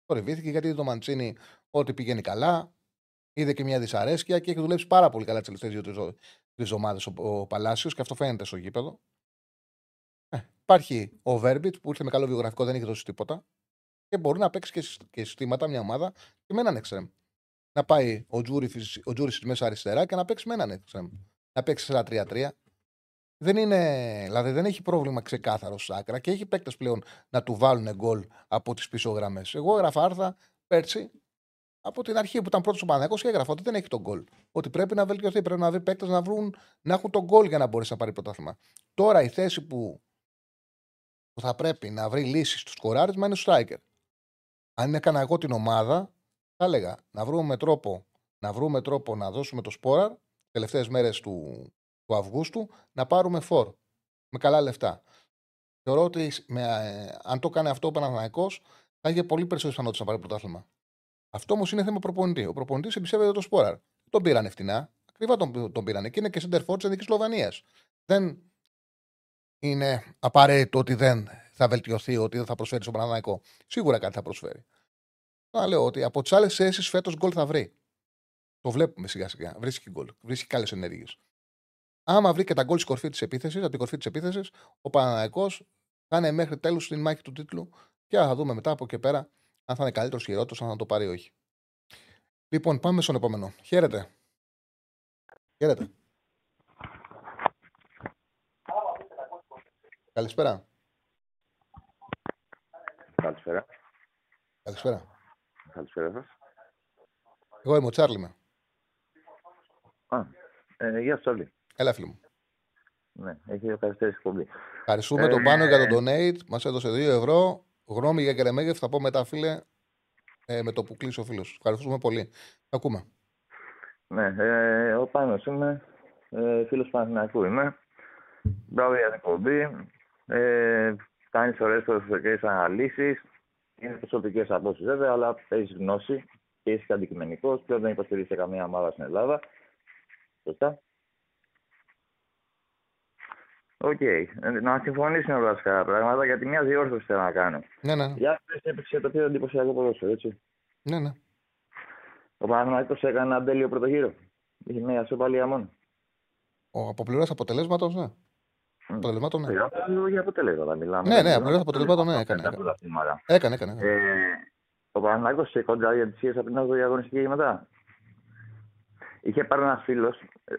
Θορυβήθηκε γιατί το Μαντσίνι ότι πηγαίνει καλά. Είδε και μια δυσαρέσκεια και έχει δουλέψει πάρα πολύ καλά τις τελευταίες δύο εβδομάδες ο Παλάσιος και αυτό φαίνεται στο γήπεδο. Ε, υπάρχει ο Βέρμπιτς που ήρθε με καλό βιογραφικό, δεν έχει δώσει τίποτα. Και μπορεί να παίξει και, συστήματα μια ομάδα και με έναν εξτρέμ. Να πάει ο Τζούρι, ο Τζούρι μέσα αριστερά και να παίξει με έναν εξτρέμ. Να παίξει 4-3-3. Δεν, είναι, δηλαδή δεν έχει πρόβλημα ξεκάθαρο στα άκρα και έχει παίκτες πλέον να του βάλουν γκολ από τις πίσω γραμμές. Εγώ έγραφα άρθρα πέρσι από την αρχή που ήταν πρώτος ο Παναγιώ και έγραφα ότι δεν έχει τον γκολ. Ότι πρέπει να βελτιωθεί, πρέπει να βρει παίκτες να, βρουν, να έχουν τον γκολ για να μπορέσει να πάρει πρωτάθλημα. Τώρα η θέση που θα πρέπει να βρει λύσεις στο σκοράρισμα είναι ο striker. Αν έκανα εγώ την ομάδα, θα έλεγα να βρούμε τρόπο να, βρούμε τρόπο να δώσουμε το σπόραρ τελευταίες μέρες του, του Αυγούστου να πάρουμε φόρ με καλά λεφτά. Θεωρώ ότι με, ε, αν το κάνει αυτό ο Παναθανικό, θα είχε πολύ περισσότερες πιθανότητες να πάρει πρωτάθλημα. Αυτό όμως είναι θέμα προπονητή. Ο προπονητής εμπιστεύεται το Σπόραρ. Τον πήραν φτηνά. Ακριβά τον, τον πήραν. Και είναι και center forward της Εθνικής Σλοβανία. Δεν είναι απαραίτητο ότι δεν θα βελτιωθεί, ότι δεν θα προσφέρει στον Παναναναϊκό. Σίγουρα κάτι θα προσφέρει. Να λέω ότι από τις άλλες θέσεις φέτος γκολ θα βρει. Το βλέπουμε σιγά σιγά. Βρίσκει γκολ. Βρίσκει καλές ενέργειες. Άμα βρει και τα γκολ στην κορφή της επίθεσης, από την κορφή της επίθεσης, ο Παναναναϊκό θα είναι μέχρι τέλους στην μάχη του τίτλου και θα δούμε μετά από εκεί πέρα αν θα είναι καλύτερος ή χειρότερο, αν θα το πάρει ή όχι. Λοιπόν, πάμε στον επόμενο. Χαίρετε. Χαίρετε. Καλησπέρα. Καλησπέρα. Καλησπέρα. Καλησπέρα σας. Εγώ είμαι ο Τσάρλι με. Α, ε, γεια σας όλοι. Έλα φίλο μου. Ναι, έχει καθυστέρηση εκπομπή. Ευχαριστούμε ε, τον Πάνο για τον donate. Μας έδωσε 2 ευρώ. Γνώμη για Κερεμέγεφ θα πω μετά, φίλε, ε, με το που κλείσει ο φίλο. Ευχαριστούμε πολύ. Ακούμε. Ναι, ε, ο Πάνος είμαι. Ε, φίλος Παναθηναϊκού είμαι. Μπράβο για την εκπομπή. Ε, Κάνεις ωραίες προσωπικές αναλύσεις. Είναι προσωπικές απόψεις βέβαια, αλλά έχεις γνώση και είσαι αντικειμενικός. Πλέον δεν υποστηρίζεις καμία ομάδα στην Ελλάδα. Σωστά. OK. Okay. Ε, να συμφωνήσουμε βασικά πράγματα γιατί μια διόρθωση θέλω να κάνω. Ναι, ναι. Για να έπαιξε το πιο εντυπωσιακό ποδόσφαιρο, έτσι. Ναι, ναι. Ο Παναγιώτο έκανε ένα τέλειο πρωτογύρο. Είχε μια σοπαλία μόνο. Ο από πλευράς αποτελέσματος, ναι. Mm. Αποτελεσμάτων, ναι. Για αποτελέσματα μιλάμε. Ναι, ναι, από πλευρά αποτελέσματων, ναι, έκανε. Έκανε, έκανε. έκανε. Ε, ο Παναγιώτο σε κοντά για τι από την άδεια αγωνιστική και μετά. Είχε πάρει ένα φίλος. Ε,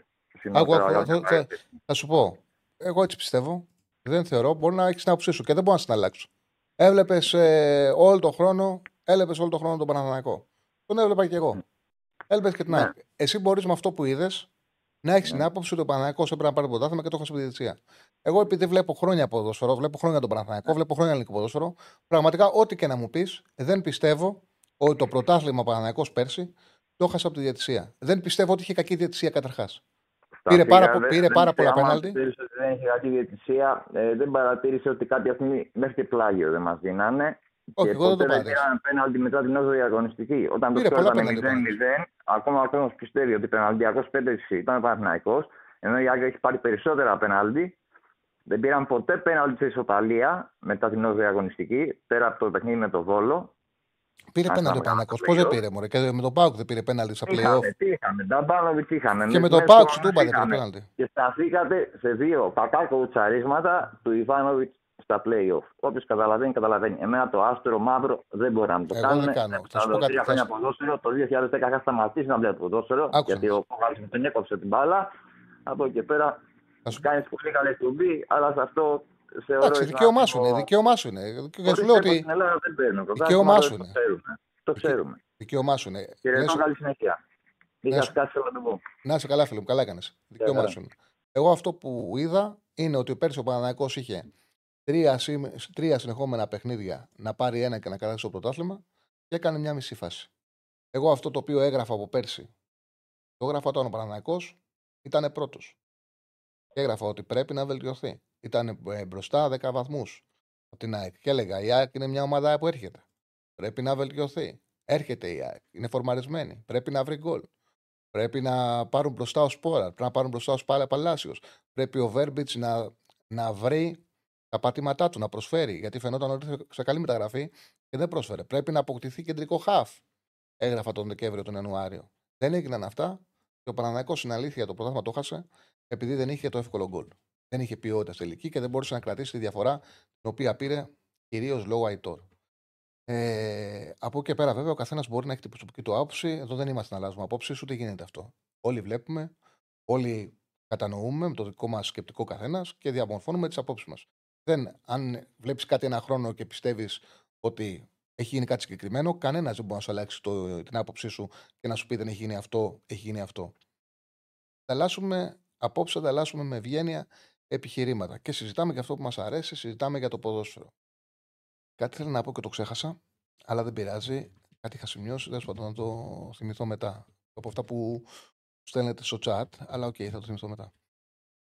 θα σου πω. Εγώ έτσι πιστεύω. Δεν θεωρώ. Μπορεί να έχεις την άποψή σου και δεν μπορώ να την αλλάξω. Έβλεπες ε, όλο τον χρόνο, έλεπε όλο τον χρόνο τον Παναθηναϊκό. Τον έβλεπα και εγώ. Έλεπε και την ναι. άλλη. Εσύ μπορείς με αυτό που είδες να έχεις ναι. την άποψη ότι ο Παναθηναϊκός έπρεπε να πάρει πρωτάθλημα και το έχω στη Εγώ επειδή βλέπω χρόνια ποδόσφαιρο, βλέπω χρόνια τον Παναθηναϊκό, βλέπω χρόνια ελληνικό ποδόσφαιρο, πραγματικά ό,τι και να μου πεις, δεν πιστεύω ότι το πρωτάθλημα Παναθηναϊκός πέρσι το έχασα από τη διατησία. Δεν πιστεύω ότι είχε κακή διατησία καταρχάς. Πήρε πάρα, πήρε πάρα πολλά πέναλτι. Δεν είχε κακή διαιτησία. Ε, δεν παρατήρησε ότι κάποια στιγμή μέχρι και πλάγιο δεν μας δίνανε. Όχι, εγώ δεν το παρατήρησα. πήραν πέναλτι μετά την όδο αγωνιστική. Όταν το σκόρ ήταν 0-0, ακόμα ο κόσμος πιστεύει ότι πέναλτιακό πέντευση ήταν Παναθυναϊκό, ενώ η Άγκα έχει πάρει περισσότερα πέναλτι. Δεν πήραν ποτέ πέναλτι σε ισοπαλία μετά την όδο αγωνιστική, πέρα από το παιχνίδι με το Βόλο. Πήρε πέναλτι ο Πανακό. Πώς δεν πήρε, Μωρέ. Και με τον Πάουκ δεν πήρε πέναλτι στα playoff. Τι είχαμε, τα Μπάνοβιτ είχαμε. Και με τον Πάουκ του είπα δεν πήρε πέναλτι. Και σταθήκατε σε δύο κακά κοουτσαρίσματα του Ιβάνοβιτς στα playoff. Όποιος καταλαβαίνει, καταλαβαίνει. Εμένα το άστρο μαύρο δεν μπορεί να το Εγώ κάνει. Δεν κάνω. Θα σου πω κάτι. Χρόνια ποδόσφαιρο, το 2010 είχα σταματήσει να βλέπω ποδόσφαιρο. Γιατί ο Κόβαλη μου τον έκοψε την μπάλα. Από εκεί πέρα κάνεις πολύ καλή κουμπί, αλλά σε αυτό Εντάξει, δικαίωμά σου είναι. Δικαίωμά σου είναι. Και σου λέω ότι. Στην Ελλάδα δεν παίρνω. Δικαίωμά σου είναι. Το ξέρουμε. Δικαίωμά σου είναι. Κύριε, καλή συνέχεια. Είχα σκάσει να το πω. Να είσαι καλά, φίλο μου, καλά έκανες. Δικαίωμά σου είναι. Εγώ αυτό που είδα είναι ότι πέρσι ο Παναναναϊκό είχε τρία, τρία συνεχόμενα παιχνίδια να πάρει ένα και να κρατήσει το πρωτάθλημα και έκανε μια μισή φάση. Εγώ αυτό το οποίο έγραφα από πέρσι, το έγραφα όταν ο Παναναναϊκό ήταν πρώτος. έγραφα ότι πρέπει να βελτιωθεί. Ήταν ε, μπροστά 10 βαθμούς από την ΑΕΚ. Και έλεγα: Η ΑΕΚ είναι μια ομάδα που έρχεται. Πρέπει να βελτιωθεί. Έρχεται η ΑΕΚ. Είναι φορμαρισμένη. Πρέπει να βρει γκολ. Πρέπει να πάρουν μπροστά ο Σπόρα. Πρέπει να πάρουν μπροστά ο Παλάσιος. Πρέπει ο Βέρμπιτς να, να βρει τα πατήματά του, να προσφέρει. Γιατί φαινόταν ότι σε καλή μεταγραφή και δεν πρόσφερε. Πρέπει να αποκτηθεί κεντρικό χαφ. Έγραφα τον Δεκέμβριο, τον Ιανουάριο. Δεν έγιναν αυτά και ο Παναναναϊκός στην αλήθεια το πρωτάθλημα το χάσε επειδή δεν είχε το εύκολο γκολ. Δεν είχε ποιότητα τελική και δεν μπορούσε να κρατήσει τη διαφορά την οποία πήρε κυρίως λόγω Αϊτόρ. Ε, από εκεί και πέρα, βέβαια, ο καθένας μπορεί να έχει την προσωπική του άποψη. Εδώ δεν είμαστε να αλλάζουμε απόψεις, ούτε γίνεται αυτό. Όλοι βλέπουμε, όλοι κατανοούμε με το δικό μας σκεπτικό καθένας και διαμορφώνουμε τις απόψεις μας. Δεν, αν βλέπεις κάτι ένα χρόνο και πιστεύεις ότι έχει γίνει κάτι συγκεκριμένο, κανένας δεν μπορεί να σου αλλάξει το, την άποψή σου και να σου πει δεν έχει γίνει αυτό, έχει γίνει αυτό. Ανταλλάσσουμε απόψε, ανταλλάσσουμε με ευγένεια επιχειρήματα και συζητάμε για αυτό που μας αρέσει, συζητάμε για το ποδόσφαιρο. Κάτι θέλω να πω και το ξέχασα, αλλά δεν πειράζει. Κάτι είχα σημειώσει, τέλος πάντων να το θυμηθώ μετά. Από αυτά που στέλνετε στο chat, αλλά OK, okay, θα το θυμηθώ μετά.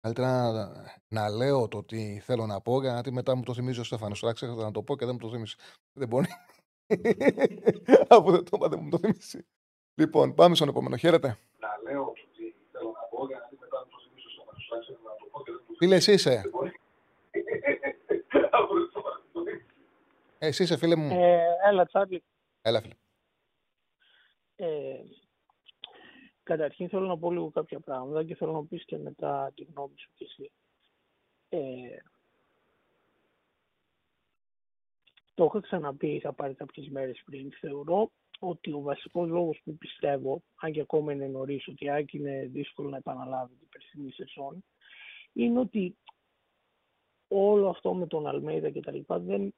Καλύτερα να, να λέω το τι θέλω να πω, γιατί μετά μου το θυμίζει ο Στέφανος. Τώρα ξέχασα να το πω και δεν μου το θυμίσει. Δεν μπορεί. Από δεν το είπα, δεν μου το θυμίσει. Λοιπόν, πάμε στον επόμενο. Χαίρετε. Να λέω το τι θέλω να πω, γιατί μετά μου το θυμίσει ο Στέφανος. να το πω και δεν μου το θυμίσει. Φίλε, εσύ είσαι. Εσύ είσαι φίλε μου. Ε, έλα, Τσάρλι. Έλα, φίλε. Ε, καταρχήν θέλω να πω λίγο κάποια πράγματα και θέλω να πεις και μετά τη γνώμη σου και εσύ. Ε, το έχω ξαναπεί, είχα πάρει κάποιες μέρες πριν. Θεωρώ ότι ο βασικός λόγος που πιστεύω, αν και ακόμα είναι νωρίς, ότι η Άκη είναι δύσκολο να επαναλάβει την περσινή σεζόν, είναι ότι όλο αυτό με τον Αλμέιδα και τα λοιπά δεν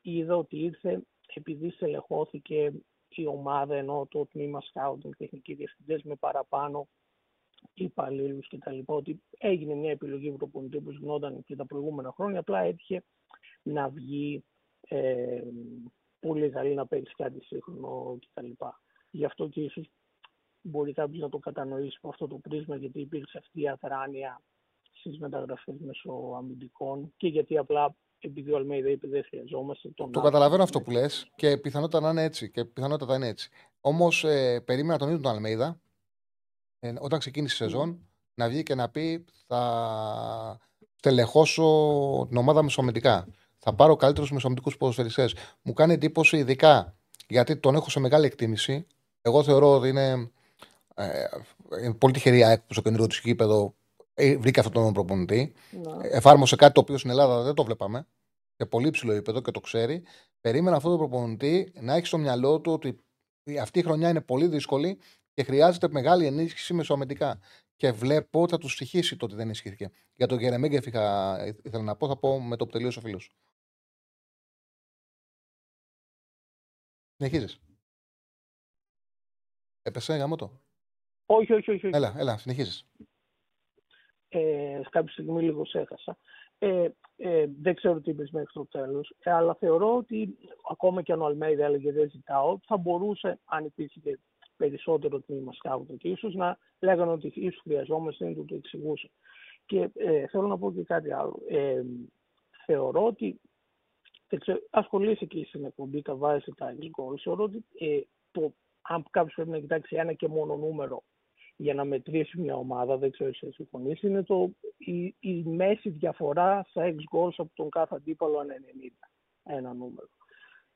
είδα ότι ήρθε επειδή στελεχώθηκε η ομάδα ενώ το τμήμα σκάουτινγκ, τεχνικοί διευθυντές με παραπάνω υπαλλήλους και τα λοιπά, ότι έγινε μια επιλογή προπονητή που γινόταν και τα προηγούμενα χρόνια, απλά έτυχε να βγει ε, πολύ καλή να παίξει κάτι σύγχρονο κτλ. Γι' αυτό και ίσως μπορεί κάποιος να το κατανοήσει από αυτό το πρίσμα, γιατί υπήρξε αυτή η αδράνεια στις μεταγραφές μεσοαμυντικών και γιατί απλά επειδή ο Αλμέιδα είπε δεν χρειαζόμαστε τον. Το καταλαβαίνω αυτό που λες και πιθανότατα να είναι έτσι. Και πιθανότατα είναι έτσι. Όμως ε, περίμενα τον ίδιο τον Αλμέιδα ε, όταν ξεκίνησε η σεζόν να βγει και να πει θα τελεχώσω την ομάδα μεσομετικά. Θα πάρω καλύτερους μεσομετικού ποδοσφαιριστές. Μου κάνει εντύπωση ειδικά γιατί τον έχω σε μεγάλη εκτίμηση. Εγώ θεωρώ ότι είναι, ε, είναι πολύ τυχερή ΑΕΚ που στο καινούριο του γήπεδο ε, βρήκε αυτόν τον προπονητή. Ναι. Εφάρμοσε κάτι το οποίο στην Ελλάδα δεν το βλέπαμε. Σε πολύ ψηλό επίπεδο και το ξέρει. Περίμενα αυτόν τον προπονητή να έχει στο μυαλό του ότι αυτή η χρονιά είναι πολύ δύσκολη και χρειάζεται μεγάλη ενίσχυση μεσοαμετικά. Και βλέπω ότι θα του στοιχήσει το ότι δεν ενισχύθηκε. Για τον Γερεμέγκεφ ήθελα να πω, θα πω με το που τελείωσε ο φίλος. Συνεχίζεις. Έπεσε, γάμο το. Όχι, όχι, όχι. Έλα, έλα, συνεχίζεις ε, κάποια στιγμή λίγο έχασα. Ε, ε, δεν ξέρω τι είπες μέχρι το τέλος, ε, αλλά θεωρώ ότι ακόμα και αν ο Αλμέιδα έλεγε δεν ζητάω, θα μπορούσε, αν υπήρχε και περισσότερο τμήμα σκάβου και ίσως να λέγανε ότι ίσως χρειαζόμαστε, δεν το εξηγούσε. Και ε, θέλω να πω και κάτι άλλο. Ε, θεωρώ ότι ασχολείσαι και στην εκπομπή, τα βάζεις τα goals. Θεωρώ ότι ε, το, αν κάποιος πρέπει να κοιτάξει ένα και μόνο νούμερο για να μετρήσει μια ομάδα, δεν ξέρω αν συμφωνήσει, είναι το, η, η μέση διαφορά στα ex goals από τον κάθε αντίπαλο αν 90, ένα νούμερο.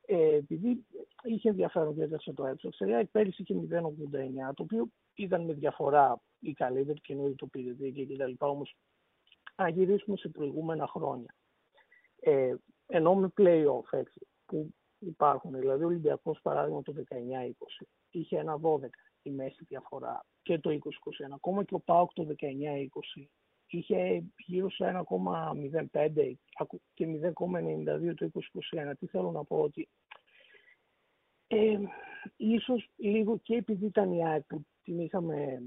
Ε, επειδή είχε ενδιαφέρον και σε το έψαξα, η πέρυσι είχε 0,89, το οποίο ήταν με διαφορά η καλύτερη και το πήρε και κτλ. Όμως, αν γυρίσουμε σε προηγούμενα χρόνια, ε, ενώ με play-off έτσι, που υπάρχουν, δηλαδή ο Ολυμπιακός παράδειγμα το 19-20 είχε ένα 12 η μέση διαφορά και το 2021. Ακόμα και ο ΠΑΟΚ το 19-20 είχε γύρω σε 1,05 και 0,92 το 2021. Τι θέλω να πω ότι ε, ίσως λίγο και επειδή ήταν η ΑΕΚ που την είχαμε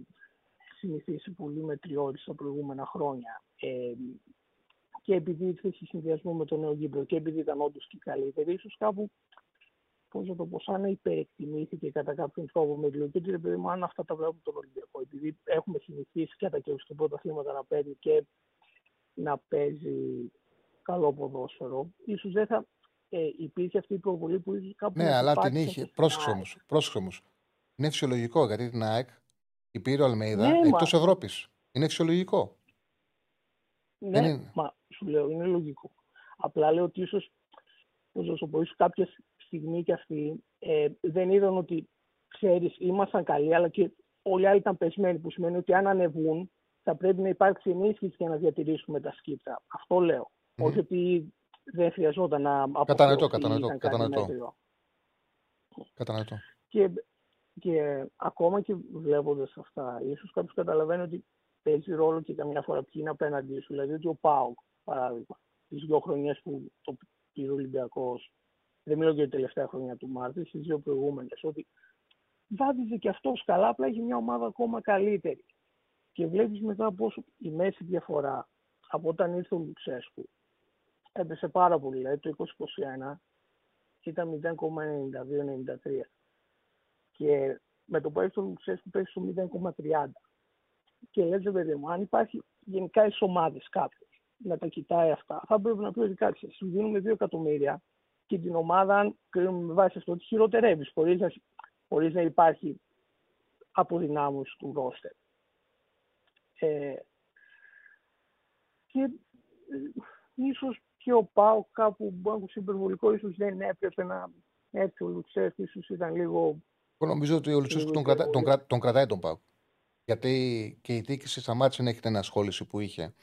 συνηθίσει πολύ μετριώσει τα προηγούμενα χρόνια ε, και επειδή ήρθε σε συνδυασμό με το νέο γήπεδο και επειδή ήταν όντως και καλύτερη, ίσως κάπου πώς να το πω, σαν να υπερεκτιμήθηκε κατά κάποιον τρόπο με τη του επειδή μου αν αυτά τα βλέπουμε τον Ολυμπιακό. Επειδή έχουμε συνηθίσει κατά και στο πρώτα θύματα να παίρνει και να παίζει καλό ποδόσφαιρο, ίσως δεν θα ε, υπήρχε αυτή η προβολή που ίσως κάπου... Ναι, αλλά την είχε. Πρόσεξε όμως, πρόσεξε όμως. Είναι φυσιολογικό γιατί την ΑΕΚ η πήρε ο Αλμέιδα ναι, εκτός μα... Ευρώπης. Είναι φυσιολογικό. Ναι, είναι... μα σου λέω, είναι λογικό. Απλά λέω ότι ίσως, πώς να σου πω, ίσως κάποια στιγμή και αυτοί ε, δεν είδαν ότι, ξέρεις, ήμασταν καλοί, αλλά και όλοι οι άλλοι ήταν πεσμένοι, που σημαίνει ότι αν ανεβούν θα πρέπει να υπάρξει ενίσχυση για να διατηρήσουμε τα σκύπτα. Αυτό λέω. Mm. Όχι ότι δεν χρειαζόταν να Κατανοητό, κατανοητό, κατανοητό. Κατανοητό. Και, και ακόμα και βλέποντας αυτά, ίσως κάποιος καταλαβαίνει ότι παίζει ρόλο και καμιά φορά ποιοι είναι απέναντί σου. Δηλαδή ότι ο Πάουκ, παράδειγμα, τις δύο χρονιές που το πήρε ο Ολυμπιακός, δεν μιλώ για την τελευταία χρονιά του Μάρτιν, στι δύο προηγούμενες, ότι βάδιζε και αυτός καλά, απλά έχει μια ομάδα ακόμα καλύτερη. Και βλέπεις μετά πόσο η μέση διαφορά από όταν ήρθε ο Λουξέσκου έπεσε πάρα πολύ. Δηλαδή το 2021 ήταν 0,92-93. Και με το που έρθει ο Λουξέσκου πέσει στο 0,30. Και λέτε, παιδί μου, αν υπάρχει γενικά ει ομάδε κάποιος να τα κοιτάει αυτά, θα πρέπει να πει ότι κάτι, σου δίνουμε 2 εκατομμύρια και την ομάδα, αν κρίνουμε με βάση αυτό, ότι χειροτερεύεις χωρίς να, χωρίς να υπάρχει αποδυνάμωση του ρόστερ. Ε, και ε, ίσως και ο Πάο κάπου μπορεί υπερβολικό, ίσως δεν έπρεπε να έρθει ο Λουτσέσκου, ίσως ήταν λίγο... Εγώ νομίζω ότι ο Λουτσέσκου τον, κρατά, τον, κρατά, τον κρατάει τον Πάο. Γιατί και η διοίκηση σταμάτησε να έχει την ασχόληση που είχε,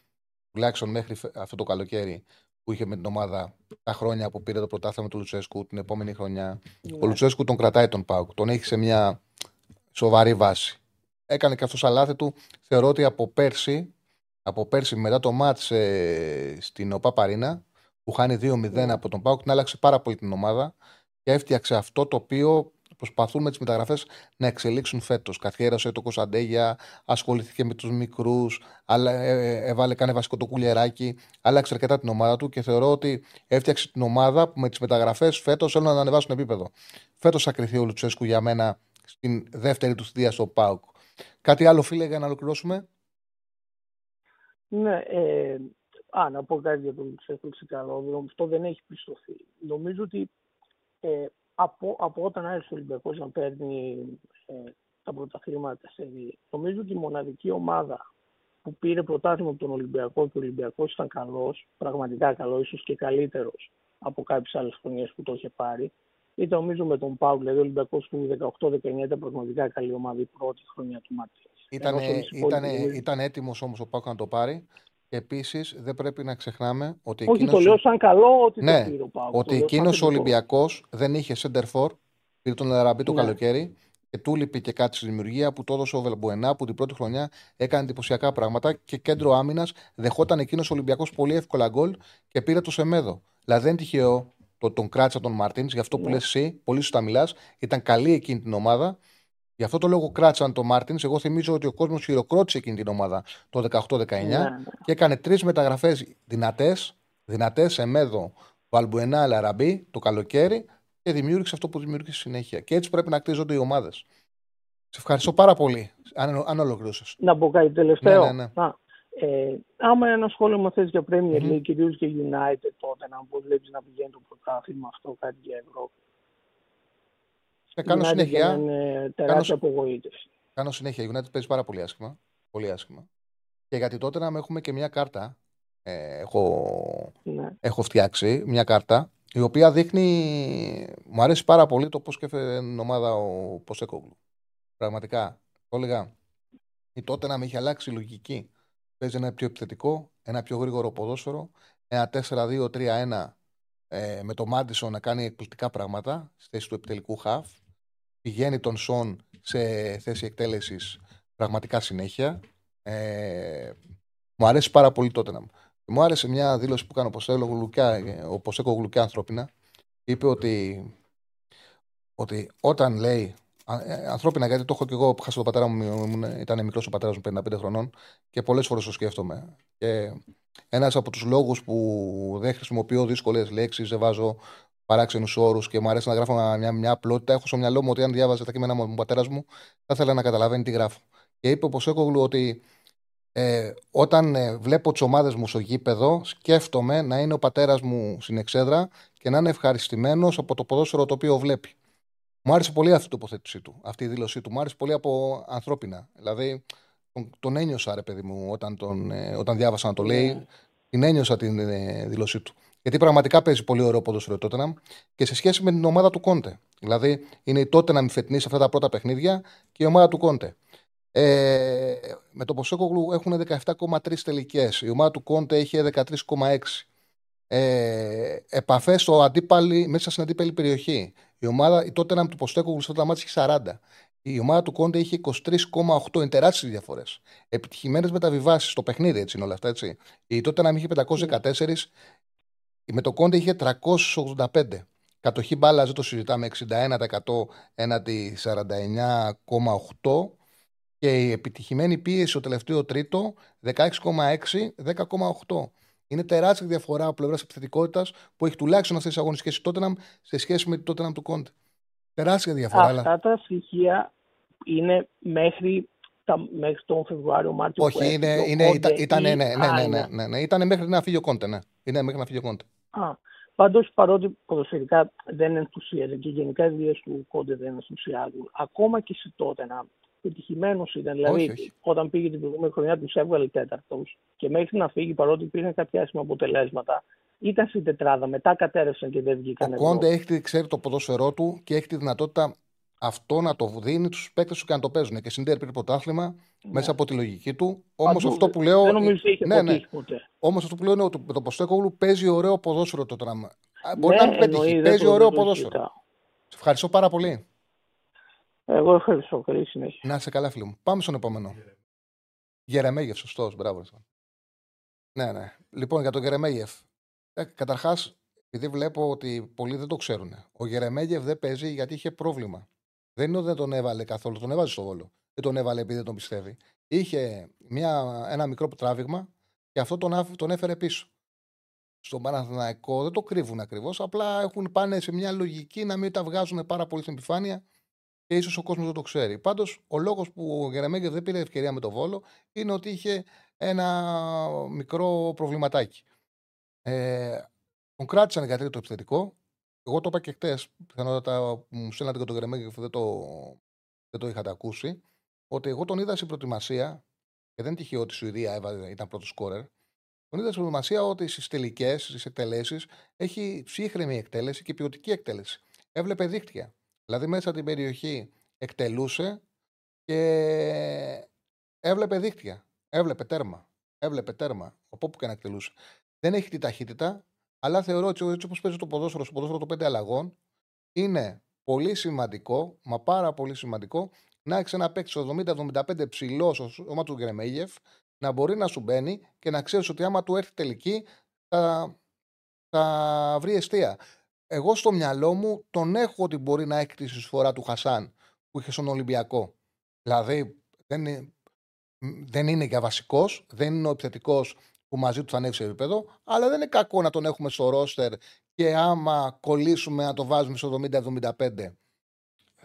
τουλάχιστον μέχρι αυτό το καλοκαίρι, που είχε με την ομάδα τα χρόνια που πήρε το πρωτάθλημα του Λουτσέσκου την επόμενη χρονιά. Ναι. Ο Λουτσέσκου τον κρατάει τον Πάουκ. Τον έχει σε μια σοβαρή βάση. Έκανε και αυτός στα λάθη του. Θεωρώ ότι από πέρσι, από πέρσι μετά το μάτς ε, στην ΟΠΑ Παρίνα, που χάνει 2-0 ναι. από τον Πάουκ, την άλλαξε πάρα πολύ την ομάδα και έφτιαξε αυτό το οποίο προσπαθούν με τις μεταγραφές να εξελίξουν φέτος. Καθιέρωσε το Κωνσταντέγια, ασχολήθηκε με τους μικρούς, ε, ε, έβαλε κάνει βασικό το κουλιεράκι, άλλαξε αρκετά την ομάδα του και θεωρώ ότι έφτιαξε την ομάδα που με τις μεταγραφές φέτος θέλουν να ανεβάσουν επίπεδο. Φέτος θα κρυθεί ο Λουτσέσκου για μένα στην δεύτερη του θητεία στο ΠΑΟΚ. Κάτι άλλο, φίλε, για να ολοκληρώσουμε; Ναι, ε, α, να πω κάτι για τον Λουτσέσκου ξεκαλώ. Αυτό δεν έχει πιστωθεί. Νομίζω ότι ε, από, από όταν άρχισε ο Ολυμπιακός να παίρνει ε, τα πρωταθλήματα σε νομίζω ότι η μοναδική ομάδα που πήρε πρωτάθλημα από τον Ολυμπιακό και ο Ολυμπιακός ήταν καλός, πραγματικά καλός, ίσως και καλύτερος από κάποιες άλλες χρονιές που το είχε πάρει. Ήταν νομίζω με τον Πάου, δηλαδή ο Ολυμπιακός του 18-19 ήταν πραγματικά καλή ομάδα η πρώτη χρονιά του Μάτια. Ήταν, ήταν, ήταν έτοιμος όμως ο Πάου να το πάρει Επίσης, δεν πρέπει να ξεχνάμε ότι. Όχι, εκείνος... το λέω σαν καλό ότι ναι, το πήρε ο Ότι εκείνος ο Ολυμπιακός δεν είχε center for, πήρε τον Λαραμπή το ναι. καλοκαίρι και του λείπει και κάτι στη δημιουργία που το έδωσε ο Βελμπουενά που την πρώτη χρονιά έκανε εντυπωσιακά πράγματα και κέντρο άμυνας δεχόταν εκείνος ο Ολυμπιακός πολύ εύκολα γκολ και πήρε το Σεμέδο. Δηλαδή δεν είναι τυχαίο το, τον κράτησα τον Μαρτίνς, γι' αυτό που ναι. λες εσύ, πολύ σωστά μιλάς, ήταν καλή εκείνη την ομάδα Γι' αυτό το λόγο κράτησαν τον Μάρτινς. Εγώ θυμίζω ότι ο κόσμος χειροκρότησε εκείνη την ομάδα το 18-19 ναι, ναι. και έκανε τρεις μεταγραφές δυνατές, δυνατές σε μέδο Βαλμπουενά Λαραμπή το καλοκαίρι και δημιούργησε αυτό που δημιούργησε συνέχεια. Και έτσι πρέπει να κτίζονται οι ομάδες. Σε ευχαριστώ πάρα πολύ. Αν, αν ολοκλήρωσε. Να πω κάτι τελευταίο. Ναι, ναι, ναι. Α, ε, άμα ένα σχόλιο μου θες για Premier League, mm-hmm. κυρίως και United, τότε να μου βλέπεις να πηγαίνει το πρωτάθλημα αυτό κάτι για Ευρώπη. Ε, κάνω συνέχεια. Είναι τεράστια κάνω, απογοήτευση. Κάνω συνέχεια. Η United παίζει πάρα πολύ άσχημα. Πολύ άσχημα. Και γιατί τότε να έχουμε και μια κάρτα. Ε, έχω, ναι. έχω φτιάξει μια κάρτα η οποία δείχνει. Μου αρέσει πάρα πολύ το πώς σκέφτεται την ομάδα ο Ποσέκογλου. Πραγματικά. Το έλεγα. Η τότε να με έχει αλλάξει η λογική. Παίζει ένα πιο επιθετικό, ένα πιο γρήγορο ποδόσφαιρο, ένα 4-2-3-1 ε, με το Μάντισον να κάνει εκπληκτικά πράγματα στη θέση του επιτελικού χαφ πηγαίνει τον Σον σε θέση εκτέλεσης πραγματικά συνέχεια. Ε, μου αρέσει πάρα πολύ τότε να μου. Μου άρεσε μια δήλωση που έκανε ο Ποσέκο Γλουκιά ανθρώπινα. Είπε ότι, ότι όταν λέει ε, ανθρώπινα, γιατί το έχω και εγώ που χάσα τον πατέρα μου, ήταν μικρός ο πατέρας μου 55 χρονών και πολλές φορές το σκέφτομαι. Και ένας από τους λόγους που δεν χρησιμοποιώ δύσκολες λέξεις, δεν βάζω παράξενους όρους και μου αρέσει να γράφω μια, μια απλότητα, έχω στο μυαλό μου ότι αν διάβαζε τα κείμενα μου ο πατέρας μου, θα ήθελα να καταλαβαίνει τι γράφω. Και είπε ο Ποσέκογλου ότι ε, όταν ε, βλέπω τις ομάδες μου στο γήπεδο, σκέφτομαι να είναι ο πατέρας μου στην εξέδρα και να είναι ευχαριστημένος από το ποδόσφαιρο το οποίο βλέπει. Μου άρεσε πολύ αυτή η τοποθέτησή του, αυτή η δήλωσή του. Μου άρεσε πολύ από ανθρώπινα. Δηλαδή, τον, τον ένιωσα, ρε παιδί μου, όταν, τον, ε, όταν διάβασα να το λέει. Ναι. Την ένιωσα την ε, δήλωσή του. Γιατί πραγματικά παίζει πολύ ωραίο ποδόσφαιρο τότε και σε σχέση με την ομάδα του Κόντε. Δηλαδή, είναι η τότε να μην φετνεί σε αυτά τα πρώτα παιχνίδια και η ομάδα του Κόντε. Ε, με το Ποσέκογλου έχουν 17,3 τελικές. Η ομάδα του Κόντε είχε 13,6. Ε, Επαφές μέσα στην αντίπαλη περιοχή. Η ομάδα, η τότε του Ποστέκογλου σε αυτά τα μάτια είχε 40. Η ομάδα του Κόντε είχε 23,8. Είναι τεράστιε διαφορές. Επιτυχημένες μεταβιβάσεις στο παιχνίδι, έτσι είναι όλα αυτά. Έτσι. Η τότε να είχε 514. Με το Κόντε είχε 385. Κατοχή μπάλα, δεν το συζητάμε, 61% έναντι 49,8 και η επιτυχημένη πίεση στο τελευταίο τρίτο 16,6, 10,8. Είναι τεράστια διαφορά από πλευράς επιθετικότητας που έχει τουλάχιστον αυτές τις αγωνιστικές η Τότεναμ σε σχέση με την Τότεναμ του Κόντε. Τεράστια διαφορά. Αυτά τα στοιχεία είναι μέχρι, τα, μέχρι τον Φεβρουάριο, Μάρτιο. Όχι, είναι, είναι, ήταν, ήταν, ναι, ναι, ναι, ναι, ναι, ναι, ήταν μέχρι να φύγει ο Κόντε. Ναι. Είναι μέχρι να φύγει ο Κόντε. Α, Πάντως, παρότι ποδοσφαιρικά δεν ενθουσίαζε και γενικά οι δουλειέ του Κόντε δεν ενθουσιάζουν, ακόμα και σε τότε να πετυχημένο ήταν. Δηλαδή, όχι, όχι. όταν πήγε την προηγούμενη χρονιά, τους έβγαλε τέταρτος και μέχρι να φύγει, παρότι υπήρχαν κάποια άσχημα αποτελέσματα, ήταν στην τετράδα. Μετά κατέρευσαν και δεν βγήκαν. Ο Κόντε έχει, ξέρει το ποδόσφαιρό του και έχει τη δυνατότητα αυτό να το δίνει στου παίκτες του και να το παίζουν. Και συνδέει πήρε πρωτάθλημα ναι. μέσα από τη λογική του. Όμως αυτό που λέω. Δεν νομίζω ότι είχε ναι, ναι. Όμως αυτό που λέω είναι ότι το Ποστέκογλου παίζει ωραίο ποδόσφαιρο το τράμα. Μπορεί ναι, να μην πετύχει. Παίζει ωραίο ποδόσφαιρο. Σε ευχαριστώ πάρα πολύ. Εγώ ευχαριστώ. Καλή συνέχεια. Να είσαι καλά, φίλο μου. Πάμε στον επόμενο. Γερεμέγεφ, σωστός. Μπράβο. Ναι, ναι. Λοιπόν, για τον Γερεμέγεφ. Ε, Καταρχάς, επειδή βλέπω ότι πολλοί δεν το ξέρουν, ο Γερεμέγεφ δεν παίζει γιατί είχε πρόβλημα. Δεν είναι ότι δεν τον έβαλε καθόλου, τον έβαζε στο βόλο. Δεν τον έβαλε επειδή δεν τον πιστεύει. Είχε μια, ένα μικρό τράβηγμα και αυτό τον, τον έφερε πίσω. Στον Παναθηναϊκό δεν το κρύβουν ακριβώς. Απλά έχουν πάνε σε μια λογική να μην τα βγάζουν πάρα πολύ στην επιφάνεια και ίσως ο κόσμος δεν το ξέρει. Πάντως, ο λόγος που ο Γερεμέγεφ δεν πήρε ευκαιρία με το βόλο είναι ότι είχε ένα μικρό προβληματάκι. Ε, τον κράτησαν γιατί το επιθετικό. Εγώ το είπα και χτες. Πιθανότατα μου στέλνατε και τον Γερεμέγεφ δεν το, δεν το είχατε ακούσει. Ότι εγώ τον είδα στην προετοιμασία και δεν τυχαίο ότι η Σουηδία έβαλε, ήταν πρώτος σκόρερ. Τον είδα στην προετοιμασία ότι στις τελικές, στις εκτελέσεις, έχει ψύχρεμη εκτέλεση και ποιοτική εκτέλεση. Έβλεπε δίκτυα. Δηλαδή μέσα την περιοχή εκτελούσε και έβλεπε δίκτυα. Έβλεπε τέρμα. Έβλεπε τέρμα. Από όπου και να εκτελούσε. Δεν έχει τη ταχύτητα, αλλά θεωρώ ότι έτσι όπως παίζει το ποδόσφαιρο στο ποδόσφαιρο των πέντε αλλαγών, είναι πολύ σημαντικό, μα πάρα πολύ σημαντικό, να έχεις ένα παίξι 70-75 ψηλός στο σώμα του Γκρεμέγεφ, να μπορεί να σου μπαίνει και να ξέρεις ότι άμα του έρθει τελική θα, θα βρει αιστεία εγώ στο μυαλό μου τον έχω ότι μπορεί να έχει τη συσφορά του Χασάν που είχε στον Ολυμπιακό. Δηλαδή δεν είναι, δεν είναι για βασικός, δεν είναι ο επιθετικός που μαζί τους θα ανέβει σε επίπεδο, αλλά δεν είναι κακό να τον έχουμε στο ρόστερ και άμα κολλήσουμε να το βάζουμε στο 70-75.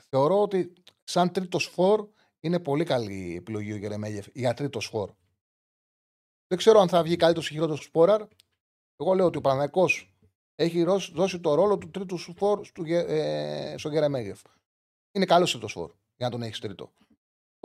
Θεωρώ ότι σαν τρίτος φόρ είναι πολύ καλή επιλογή ο Γερεμέγεφ για τρίτος φόρ. Δεν ξέρω αν θα βγει καλύτερος ή χειρότερος Σπόραρ. Εγώ λέω ότι ο Παναγιακός έχει δώσει το ρόλο του τρίτου φόρ στο, ε, στο Γερεμέγεφ. Είναι καλός τρίτος φόρ για να τον έχεις τρίτο.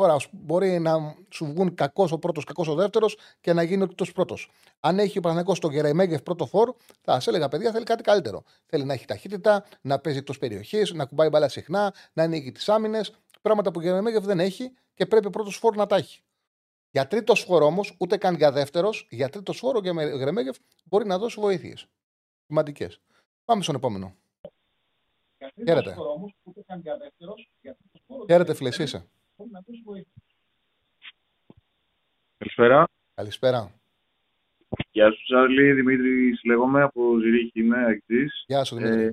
Τώρα μπορεί να σου βγουν κακός ο πρώτος, κακός ο δεύτερος και να γίνει ο τρίτος πρώτος. Αν έχει ο Παναγενικό το Γερεμέγεφ πρώτο φόρ, θα σε έλεγα παιδιά θέλει κάτι καλύτερο. Θέλει να έχει ταχύτητα, να παίζει εκτός περιοχής, να κουμπάει μπαλά συχνά, να ανοίγει τις άμυνες. Πράγματα που ο Γερεμέγεφ δεν έχει και πρέπει ο πρώτος φόρ να τα έχει. Για τρίτος φόρ όμως, ούτε καν για δεύτερος, για τρίτος φόρ ο Γερεμέγεφ μπορεί να δώσει βοήθειες σημαντικές. Πάμε στον επόμενο. Χαίρετε. Χαίρετε, φίλε, είσαι. Καλησπέρα. Καλησπέρα. Γεια σου, Τσάρλι. Δημήτρη λέγομαι από Ζηρίχη, είμαι ακτή. Γεια σου, Δημήτρη. Ε,